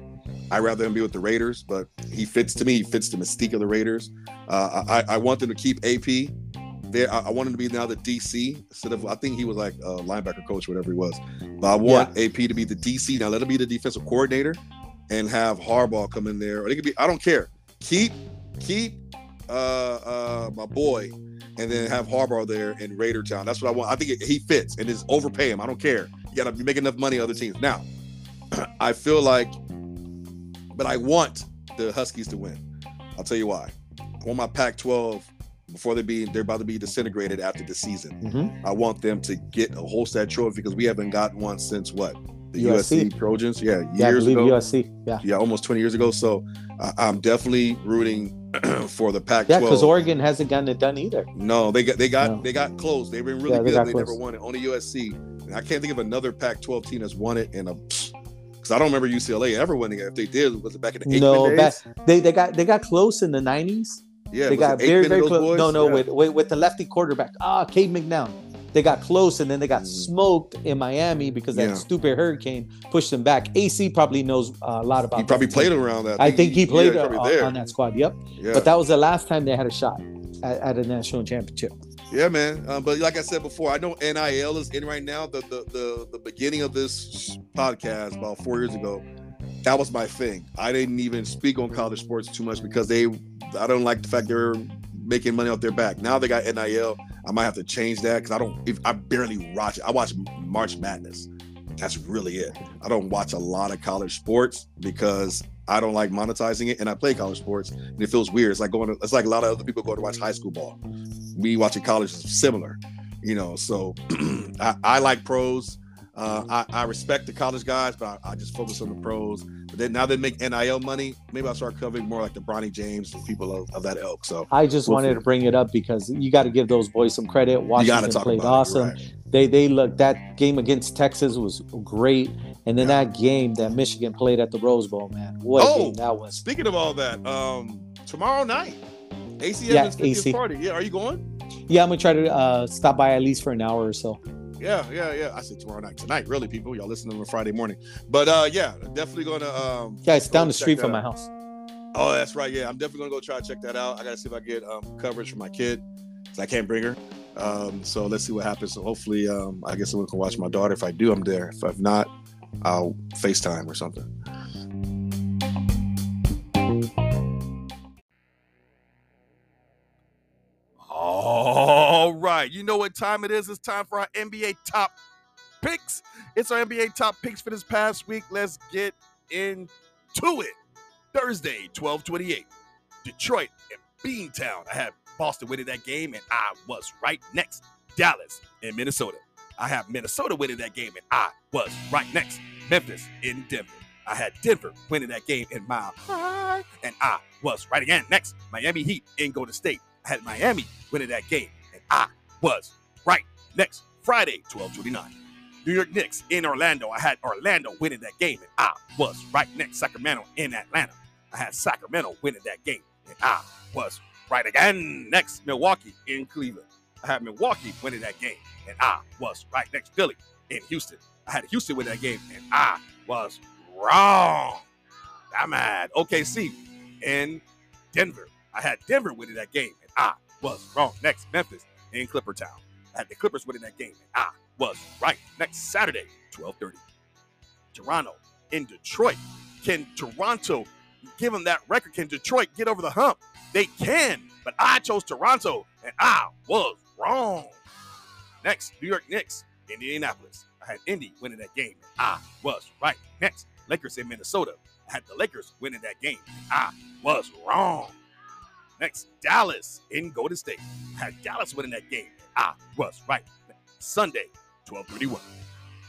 I'd rather him be with the Raiders, but he fits to me. He fits the mystique of the Raiders. Uh, I, I want them to keep AP there. I, I want him to be now the DC instead of I think he was like a linebacker coach, whatever he was. But I want yeah. AP to be the DC now. Let him be the defensive coordinator and have Harbaugh come in there. Or it could be I don't care. Keep keep uh, uh, my boy and then have Harbaugh there in Raider Town. That's what I want. I think it, he fits and is overpay him. I don't care. You got to be making enough money other teams. Now, I feel like, but I want the Huskies to win. I'll tell you why. I want my Pac-12 before they be they're about to be disintegrated after the season. Mm-hmm. I want them to get a Holstead trophy because we haven't gotten one since what the USC, USC Trojans. Yeah, years yeah, ago. USC. Yeah, yeah, almost twenty years ago. So uh, I'm definitely rooting for the Pac-12. Yeah, because Oregon hasn't gotten it done either. No, they got they got no. they got close. They've been really yeah, good. They, they never won it. Only USC. And I can't think of another Pac-12 team that's won it in a. Because I don't remember UCLA ever winning it. If they did, was it back in the no? Back, they they got they got close in the '90s. Yeah, they got very very close. Boys? No, no, yeah. with, with with the lefty quarterback. Ah, Cade McNown they got close and then they got mm. smoked in Miami because that yeah. stupid hurricane pushed them back. AC probably knows a lot about. He probably played team. around that. I think he played yeah, uh, on that squad. Yep. Yeah. But that was the last time they had a shot at, at a national championship. Yeah, man. Um, but like I said before, I know NIL is in right now. The, the the the beginning of this podcast about four years ago, that was my thing. I didn't even speak on college sports too much because they, I don't like the fact they're making money off their back. Now they got NIL. I might have to change that because I don't. If I barely watch it, I watch March Madness. That's really it. I don't watch a lot of college sports because I don't like monetizing it, and I play college sports, and it feels weird. It's like going. To, it's like a lot of other people go to watch high school ball. Me watching college is similar, you know. So I, I like pros. Uh, I, I, respect the college guys, but I, I, just focus on the pros. Now they make NIL money. Maybe I'll start covering more like the Bronny James and people of, of that ilk. So I just we'll wanted to bring it up because you got to give those boys some credit. Washington played awesome. Right. They they look that game against Texas was great, and then yeah. that game that Michigan played at the Rose Bowl, man, what oh, game that was. Speaking of all that, um, tomorrow night, ACM yeah, 50th AC. party. Yeah, are you going? Yeah, I'm gonna try to uh, stop by at least for an hour or so. Yeah, yeah, yeah. I said tomorrow night. Tonight, really, people. Y'all listening on Friday morning. But uh yeah, definitely gonna um Yeah, it's down the street from my house. Oh, that's right. Yeah, I'm definitely gonna go try to check that out. I gotta see if I get um coverage for my kid. Cause I can't bring her. Um, so let's see what happens. So hopefully, um, I guess someone can watch my daughter. If I do, I'm there. If I've not, I'll FaceTime or something. Right. You know what time it is? It's time for our NBA top picks. It's our NBA top picks for this past week. Let's get into it. Thursday, 1228. Detroit and Beantown. I had Boston winning that game, and I was right next. Dallas and Minnesota. I have Minnesota winning that game, and I was right next. Memphis in Denver. I had Denver winning that game in Mile High, and I was right again. Next, Miami Heat in Golden State. I had Miami winning that game, and I was right. Next, Friday, 1229. New York Knicks in Orlando. I had Orlando winning that game, and I was right next. Sacramento in Atlanta. I had Sacramento winning that game, and I was right again. Next, Milwaukee in Cleveland. I had Milwaukee winning that game, and I was right next. Philly in Houston. I had Houston win that game, and I was wrong. I'm mad. OKC in Denver. I had Denver winning that game, and I was wrong. Next, Memphis in Clipper Town. I had the Clippers winning that game, and I was right. Next Saturday, 12:30. Toronto in Detroit. Can Toronto give them that record? Can Detroit get over the hump? They can, but I chose Toronto, and I was wrong. Next, New York Knicks, Indianapolis. I had Indy winning that game, and I was right. Next, Lakers in Minnesota. I had the Lakers winning that game, I was wrong. Next, Dallas in Golden State. Had Dallas winning that game. I was right. Sunday, 1231.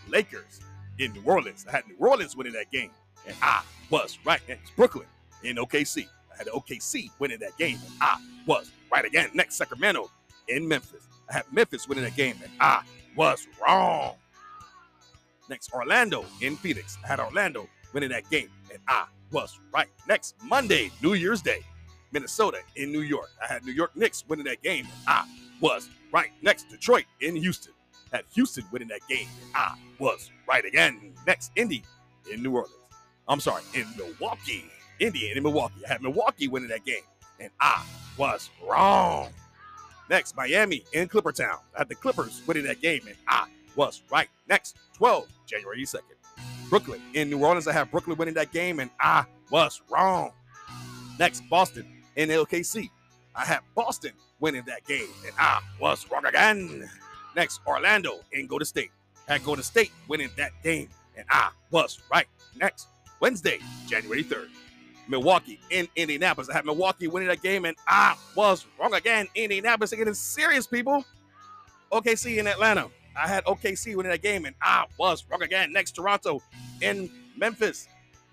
Lakers in New Orleans. I had New Orleans winning that game. and I was right. Next, Brooklyn in OKC. I had OKC winning that game, and I was right again. Next, Sacramento in Memphis. I had Memphis winning that game, and I was wrong. Next, Orlando in Phoenix. I had Orlando winning that game, and I was right. Next, Monday, New Year's Day, Minnesota in New York. I had New York Knicks winning that game, I was right. Next, Detroit in Houston. Had Houston winning that game, I was right again. Next, Indy in New Orleans. I'm sorry, in Milwaukee. Indy in Milwaukee. I had Milwaukee winning that game, and I was wrong. Next, Miami in Clippertown. I had the Clippers winning that game, and I was right. Next, 12, January 2nd. Brooklyn in New Orleans. I have Brooklyn winning that game, and I was wrong. Next, Boston in LKC. I had Boston winning that game, and I was wrong again. Next, Orlando in to State. I had to State winning that game, and I was right. Next, Wednesday, January 3rd. Milwaukee in Indianapolis. I had Milwaukee winning that game, and I was wrong again. Indianapolis getting serious, people. OKC in Atlanta. I had OKC winning that game, and I was wrong again. Next, Toronto in Memphis.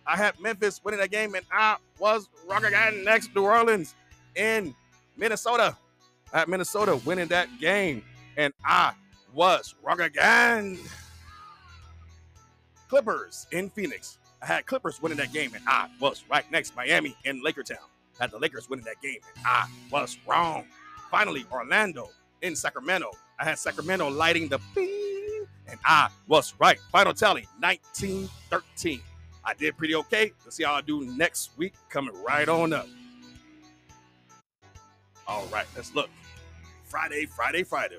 I had Memphis winning that game, and I was again. Next, New Orleans in Minnesota. I had Minnesota winning that game, and I was wrong again. Clippers in Phoenix. I had Clippers winning that game, and I was right. Next, Miami in Lakertown. I had the Lakers winning that game, and I was wrong. Finally, Orlando in Sacramento. I had Sacramento lighting the beam, and I was right. Final tally 19 13. I did pretty okay. Let's see how I do next week coming right on up. All right, let's look. Friday, Friday, Friday,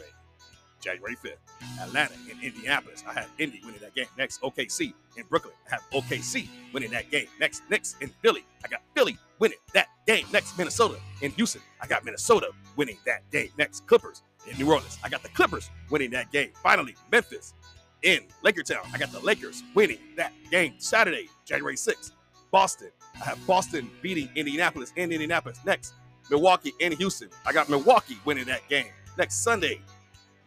January 5th. Atlanta in Indianapolis. I had Indy winning that game. Next, OKC in Brooklyn. I have OKC winning that game. Next, Knicks in Philly. I got Philly winning that game. Next, Minnesota in Houston. I got Minnesota winning that game. Next, Clippers in New Orleans. I got the Clippers winning that game. Finally, Memphis in Lakertown. I got the Lakers winning that game Saturday, January 6th. Boston. I have Boston beating Indianapolis in Indianapolis. Next, Milwaukee in Houston. I got Milwaukee winning that game. Next Sunday,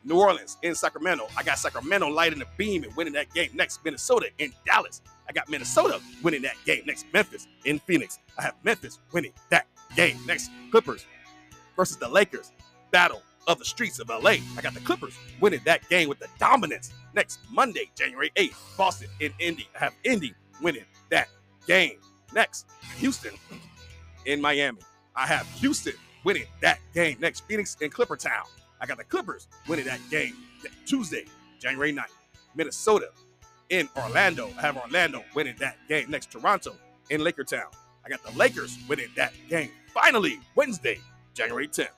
New Orleans in Sacramento. I got Sacramento lighting the beam and winning that game. Next, Minnesota in Dallas. I got Minnesota winning that game. Next, Memphis in Phoenix. I have Memphis winning that game. Next, Clippers versus the Lakers. Battle of the streets of LA. I got the Clippers winning that game with the dominance. Next Monday, January 8th, Boston in Indy. I have Indy winning that game. Next, Houston in Miami. I have Houston winning that game. Next, Phoenix in Clippertown. I got the Clippers winning that game Tuesday, January 9th. Minnesota in Orlando. I have Orlando winning that game. Next, Toronto in Lakertown. I got the Lakers winning that game. Finally, Wednesday, January 10th.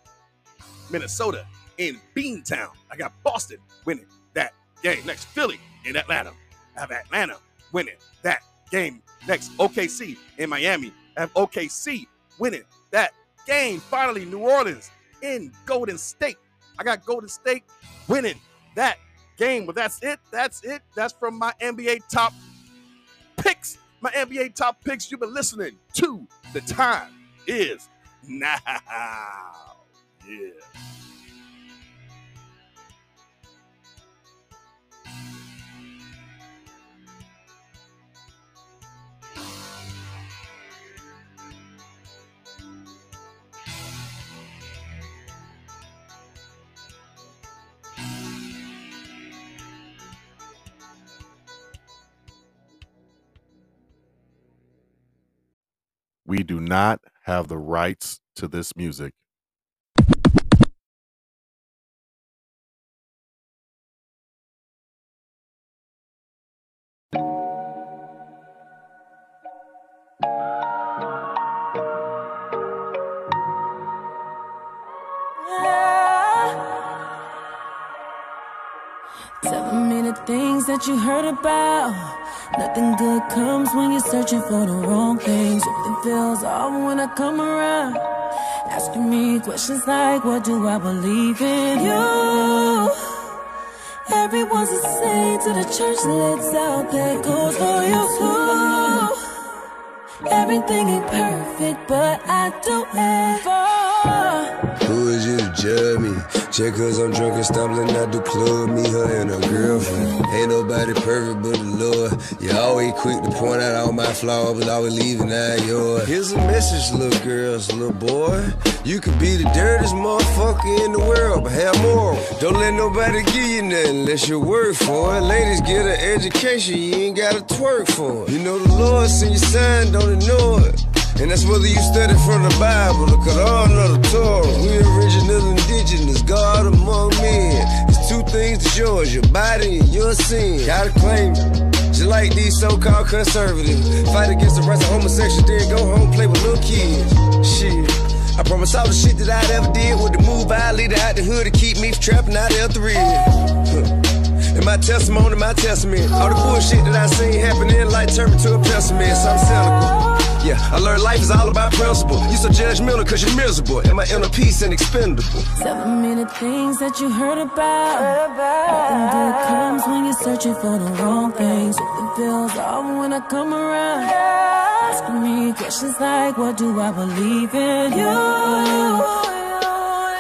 Minnesota in Beantown. I got Boston winning that game. Next, Philly in Atlanta. I have Atlanta winning that game. Next, OKC in Miami. Have OKC winning that game. Finally, New Orleans in Golden State. I got Golden State winning that game. But that's it. That's it. That's from my NBA top picks. My NBA top picks. You've been listening to. The time is now. Yeah. We do not have the rights to this music. Telling me the things that you heard about. Nothing good comes when you're searching for the wrong things. Something feels off when I come around. Asking me questions like, what do I believe in? You. Everyone's the same to the church lights out. That goes for you too. Everything ain't perfect, but I do it ever. Who is you me? Just cause I'm drunk and stumbling out the club, me, her, and her girlfriend. Ain't nobody perfect but the Lord. You always quick to point out all my flaws, but always leaving out yours. Here's a message, little girls, little boy. You could be the dirtiest motherfucker in the world, but have more. Don't let nobody give you nothing unless you work for it. Ladies get an education, you ain't gotta twerk for it. You know the Lord send you sign, don't ignore it. And that's whether you study from the Bible or Quran or the Torah. We original indigenous, God among men. It's two things that's yours, your body and your sin. Gotta claim it. Just like these so-called conservatives. Fight against the rights of homosexuals, then go home play with little kids. Shit. I promise all the shit that I ever did with the move I lead out the hood to keep me trapping out of the. And my testimony, my testament. All the bullshit that I seen happening, like turn me to a pessimist. I'm cynical. Yeah, I learned life is all about principle. You so judgmental cause you're miserable. And my inner peace and expendable. Seven minute things that you heard about. Nothing good comes when you're searching for the wrong things. Something feels off when I come around. Asking me questions like, what do I believe in? You.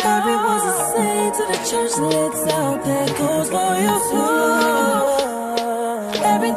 Everyone's the same to the church lights out that goes for you too.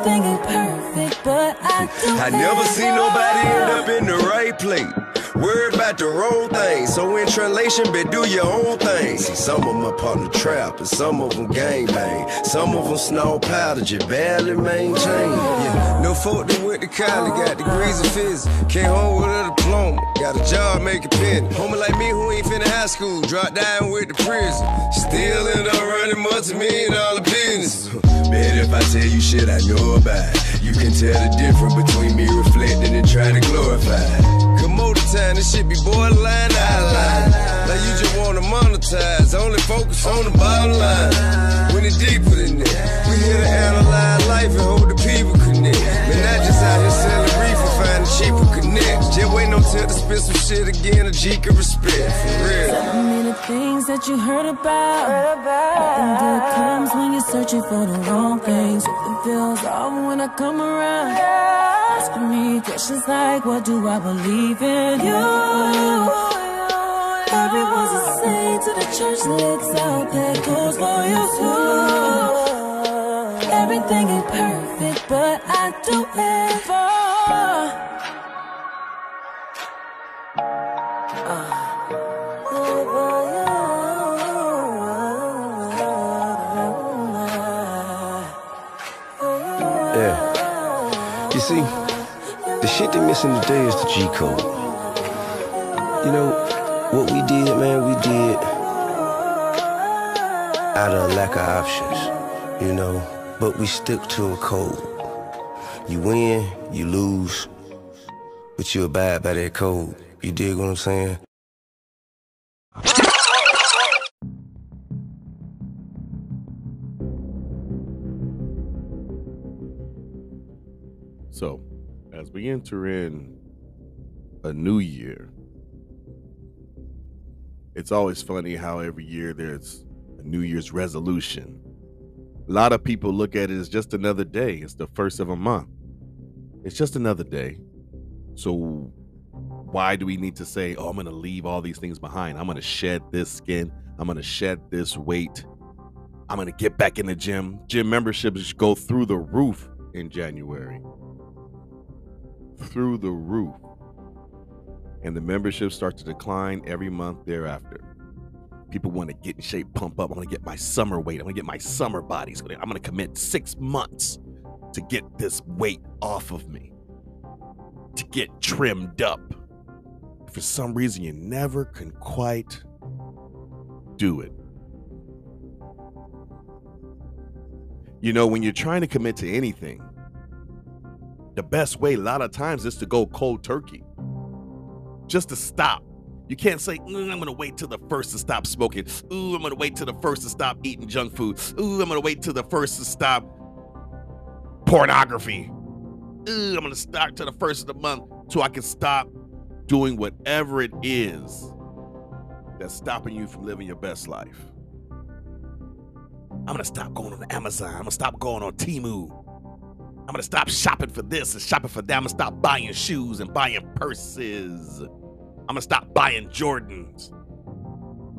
Everything ain't perfect, but I do. I never seen nobody end up in the right place. Worried about the wrong thing. So in translation, but do your own thing. See, some of on the trap, and some of them gang bang. Some of them snow powder, just barely maintain. Yeah, no folk that went to college, got degrees in physics. Came home with a diploma, got a job making penny. Homie like me who ain't finna high school, dropped down with the prison. Still end up running multi-million dollar business. Man, if I tell you shit I know about, you can tell the difference between me reflecting and trying to glorify more time, this shit be borderline outline. Like you just wanna monetize, only focus on the bottom line. When it's deeper than that, we here to analyze life and hope the people connect. Man, not just out here selling reefer, finding cheaper connect. Just waiting until to spit some shit again, a G can respect, for real. Things that you heard about. Nothing good comes when you're searching for the wrong things. Something feels off when I come around asking me questions like, what do I believe in? You, everyone's the same to the church lights out that goes for you too. Everything ain't perfect, but I do it for. See, the shit they missing today is the G code. You know, what we did, man, we did out of lack of options, you know, but we stick to a code. You win, you lose, but you abide by that code. You dig what I'm saying? So, as we enter in a new year, it's always funny how every year there's a New Year's resolution. A lot of people look at it as just another day. It's the first of a month. It's just another day. So why do we need to say, oh, I'm going to leave all these things behind? I'm going to shed this skin. I'm going to shed this weight. I'm going to get back in the gym. Gym memberships go through the roof in January through the roof. And the membership starts to decline every month thereafter. People want to get in shape, pump up. I'm going to get my summer weight. I'm going to get my summer bodies. I'm going to commit six months to get this weight off of me, to get trimmed up. For some reason, you never can quite do it. You know, when you're trying to commit to anything, the best way a lot of times is to go cold turkey. Just to stop. You can't say mm, i'm gonna wait till the first to stop smoking. Ooh i'm gonna wait till the first to stop eating junk food. Ooh i'm gonna wait till the first to stop pornography. Ooh i'm gonna start till the first of the month so i can stop doing whatever it is that's stopping you from living your best life. I'm gonna stop going on amazon. I'm gonna stop going on Temu I'm gonna stop shopping for this and shopping for that. I'm gonna stop buying shoes and buying purses. I'm gonna stop buying Jordans.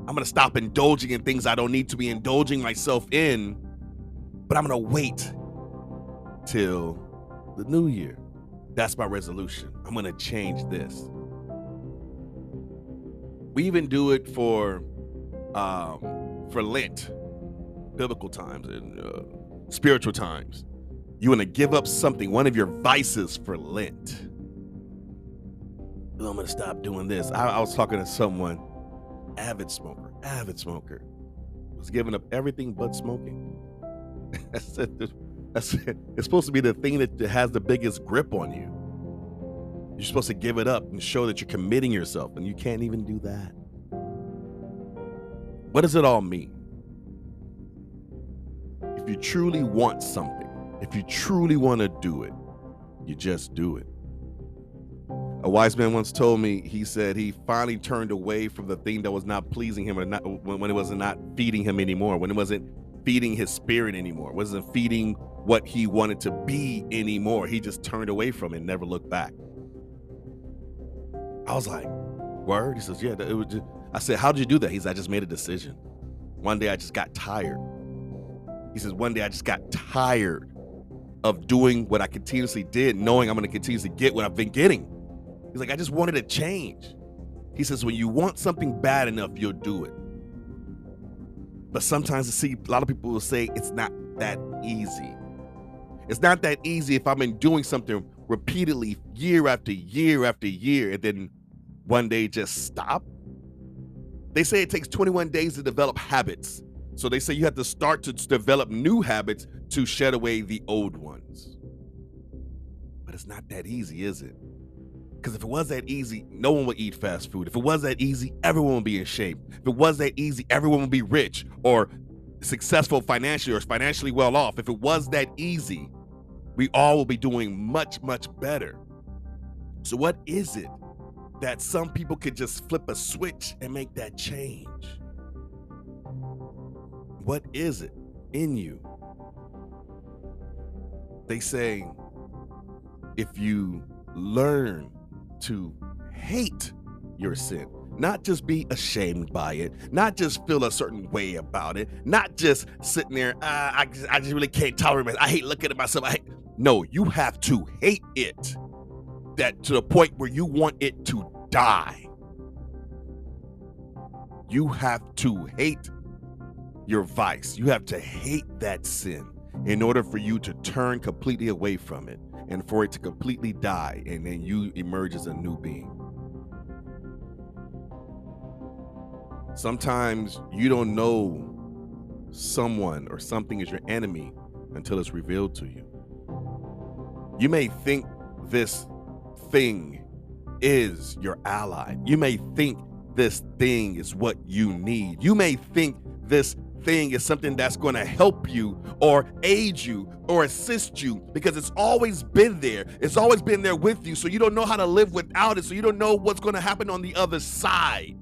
I'm gonna stop indulging in things I don't need to be indulging myself in, but I'm gonna wait till the new year. That's my resolution. I'm gonna change this. We even do it for um, for Lent, biblical times and uh, spiritual times. You want to give up something, one of your vices for Lent. I'm gonna stop doing this. I, I was talking to someone, avid smoker, avid smoker, was giving up everything but smoking. I said, that's it's supposed to be the thing that has the biggest grip on you. You're supposed to give it up and show that you're committing yourself, and you can't even do that. What does it all mean? If you truly want something, if you truly want to do it, you just do it. A wise man once told me, he said he finally turned away from the thing that was not pleasing him or not when, it was not feeding him anymore, when it wasn't feeding his spirit anymore, wasn't feeding what he wanted to be anymore. He just turned away from it and never looked back. I was like, word? He says, yeah, it was just, I said, how did you do that? He said, I just made a decision. One day I just got tired. He says, one day I just got tired of doing what I continuously did, knowing I'm going to continuously get what I've been getting. He's like, I just wanted to change. He says, when you want something bad enough, you'll do it. But sometimes I see a lot of people will say it's not that easy. It's not that easy if I've been doing something repeatedly year after year after year and then one day just stop. They say it takes 21 days to develop habits. So they say you have to start to develop new habits to shed away the old ones. But it's not that easy, is it? Because if it was that easy, no one would eat fast food. If it was that easy, everyone would be in shape. If it was that easy, everyone would be rich or successful financially or financially well off. If it was that easy, we all will be doing much, much better. So, what is it that some people could just flip a switch and make that change? What is it in you? They say if you learn to hate your sin, not just be ashamed by it, not just feel a certain way about it, not just sitting there, uh, I, I just really can't tolerate it. I hate looking at myself. I hate. No, you have to hate it that to the point where you want it to die. You have to hate your vice. You have to hate that sin in order for you to turn completely away from it and for it to completely die and then you emerge as a new being. Sometimes you don't know someone or something is your enemy until it's revealed to you. You may think this thing is your ally. You may think this thing is what you need. You may think this thing is something that's going to help you or aid you or assist you because it's always been there. It's always been there with you. So you don't know how to live without it. So you don't know what's going to happen on the other side.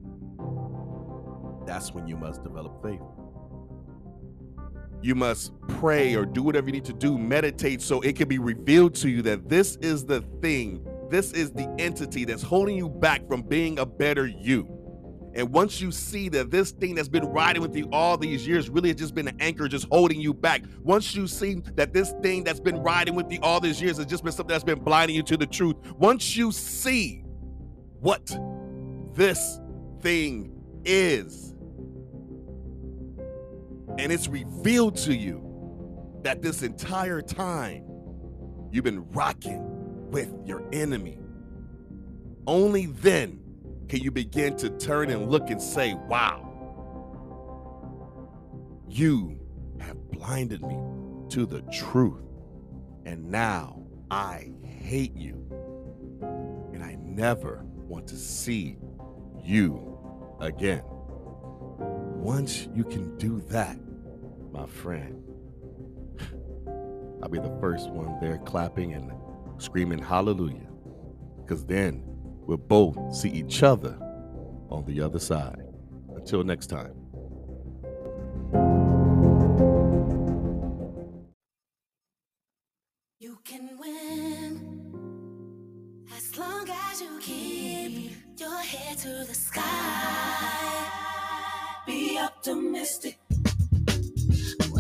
That's when you must develop faith. You must pray or do whatever you need to do, meditate so it can be revealed to you that this is the thing, this is the entity that's holding you back from being a better you. And once you see that this thing that's been riding with you all these years really has just been an anchor, just holding you back. Once you see that this thing that's been riding with you all these years has just been something that's been blinding you to the truth. Once you see what this thing is, and it's revealed to you that this entire time you've been rocking with your enemy. Only then can you begin to turn and look and say, wow, you have blinded me to the truth. And now I hate you. And I never want to see you again. Once you can do that, my friend, I'll be the first one there clapping and screaming hallelujah. Because then we'll both see each other on the other side. Until next time. You can win as long as you keep your head to the sky. be optimistic.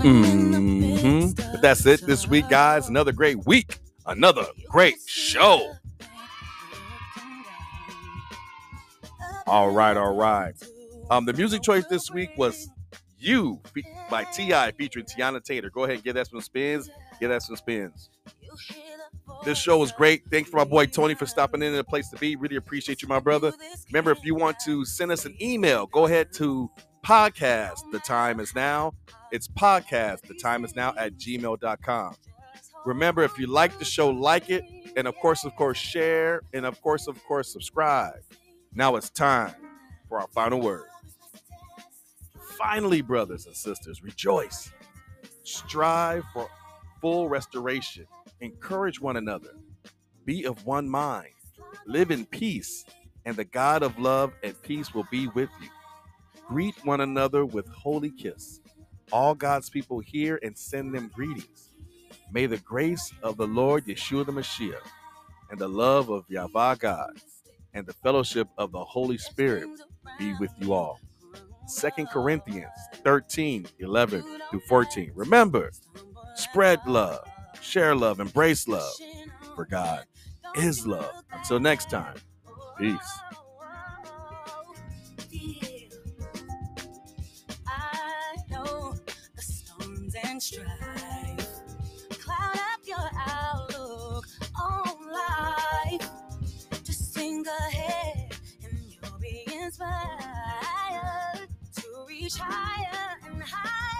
Mm-hmm. But that's it this week, guys. Another great week. Another great show. All right, all right. Um, the music choice this week was "You" by Ti featuring Teyana Taylor. Go ahead and give that some spins. Get that some spins. This show was great. Thanks for my boy Tony for stopping in at a place to be. Really appreciate you, my brother. Remember, if you want to send us an email, go ahead to podcast. The time is now. It's podcast. The time is now at gmail.com. Remember, if you like the show, like it. And of course, of course, share. And of course, of course, subscribe. Now it's time for our final word. Finally, brothers and sisters, rejoice. Strive for full restoration. Encourage one another. Be of one mind. Live in peace, and the God of love and peace will be with you. Greet one another with holy kiss. All God's people hear and send them greetings. May the grace of the Lord Yeshua the Mashiach and the love of Yahweh God and the fellowship of the Holy Spirit be with you all. Second Corinthians 13, 11 through 14. Remember, spread love, share love, embrace love, for God is love. Until next time, peace. think ahead and you'll be inspired to reach higher and higher.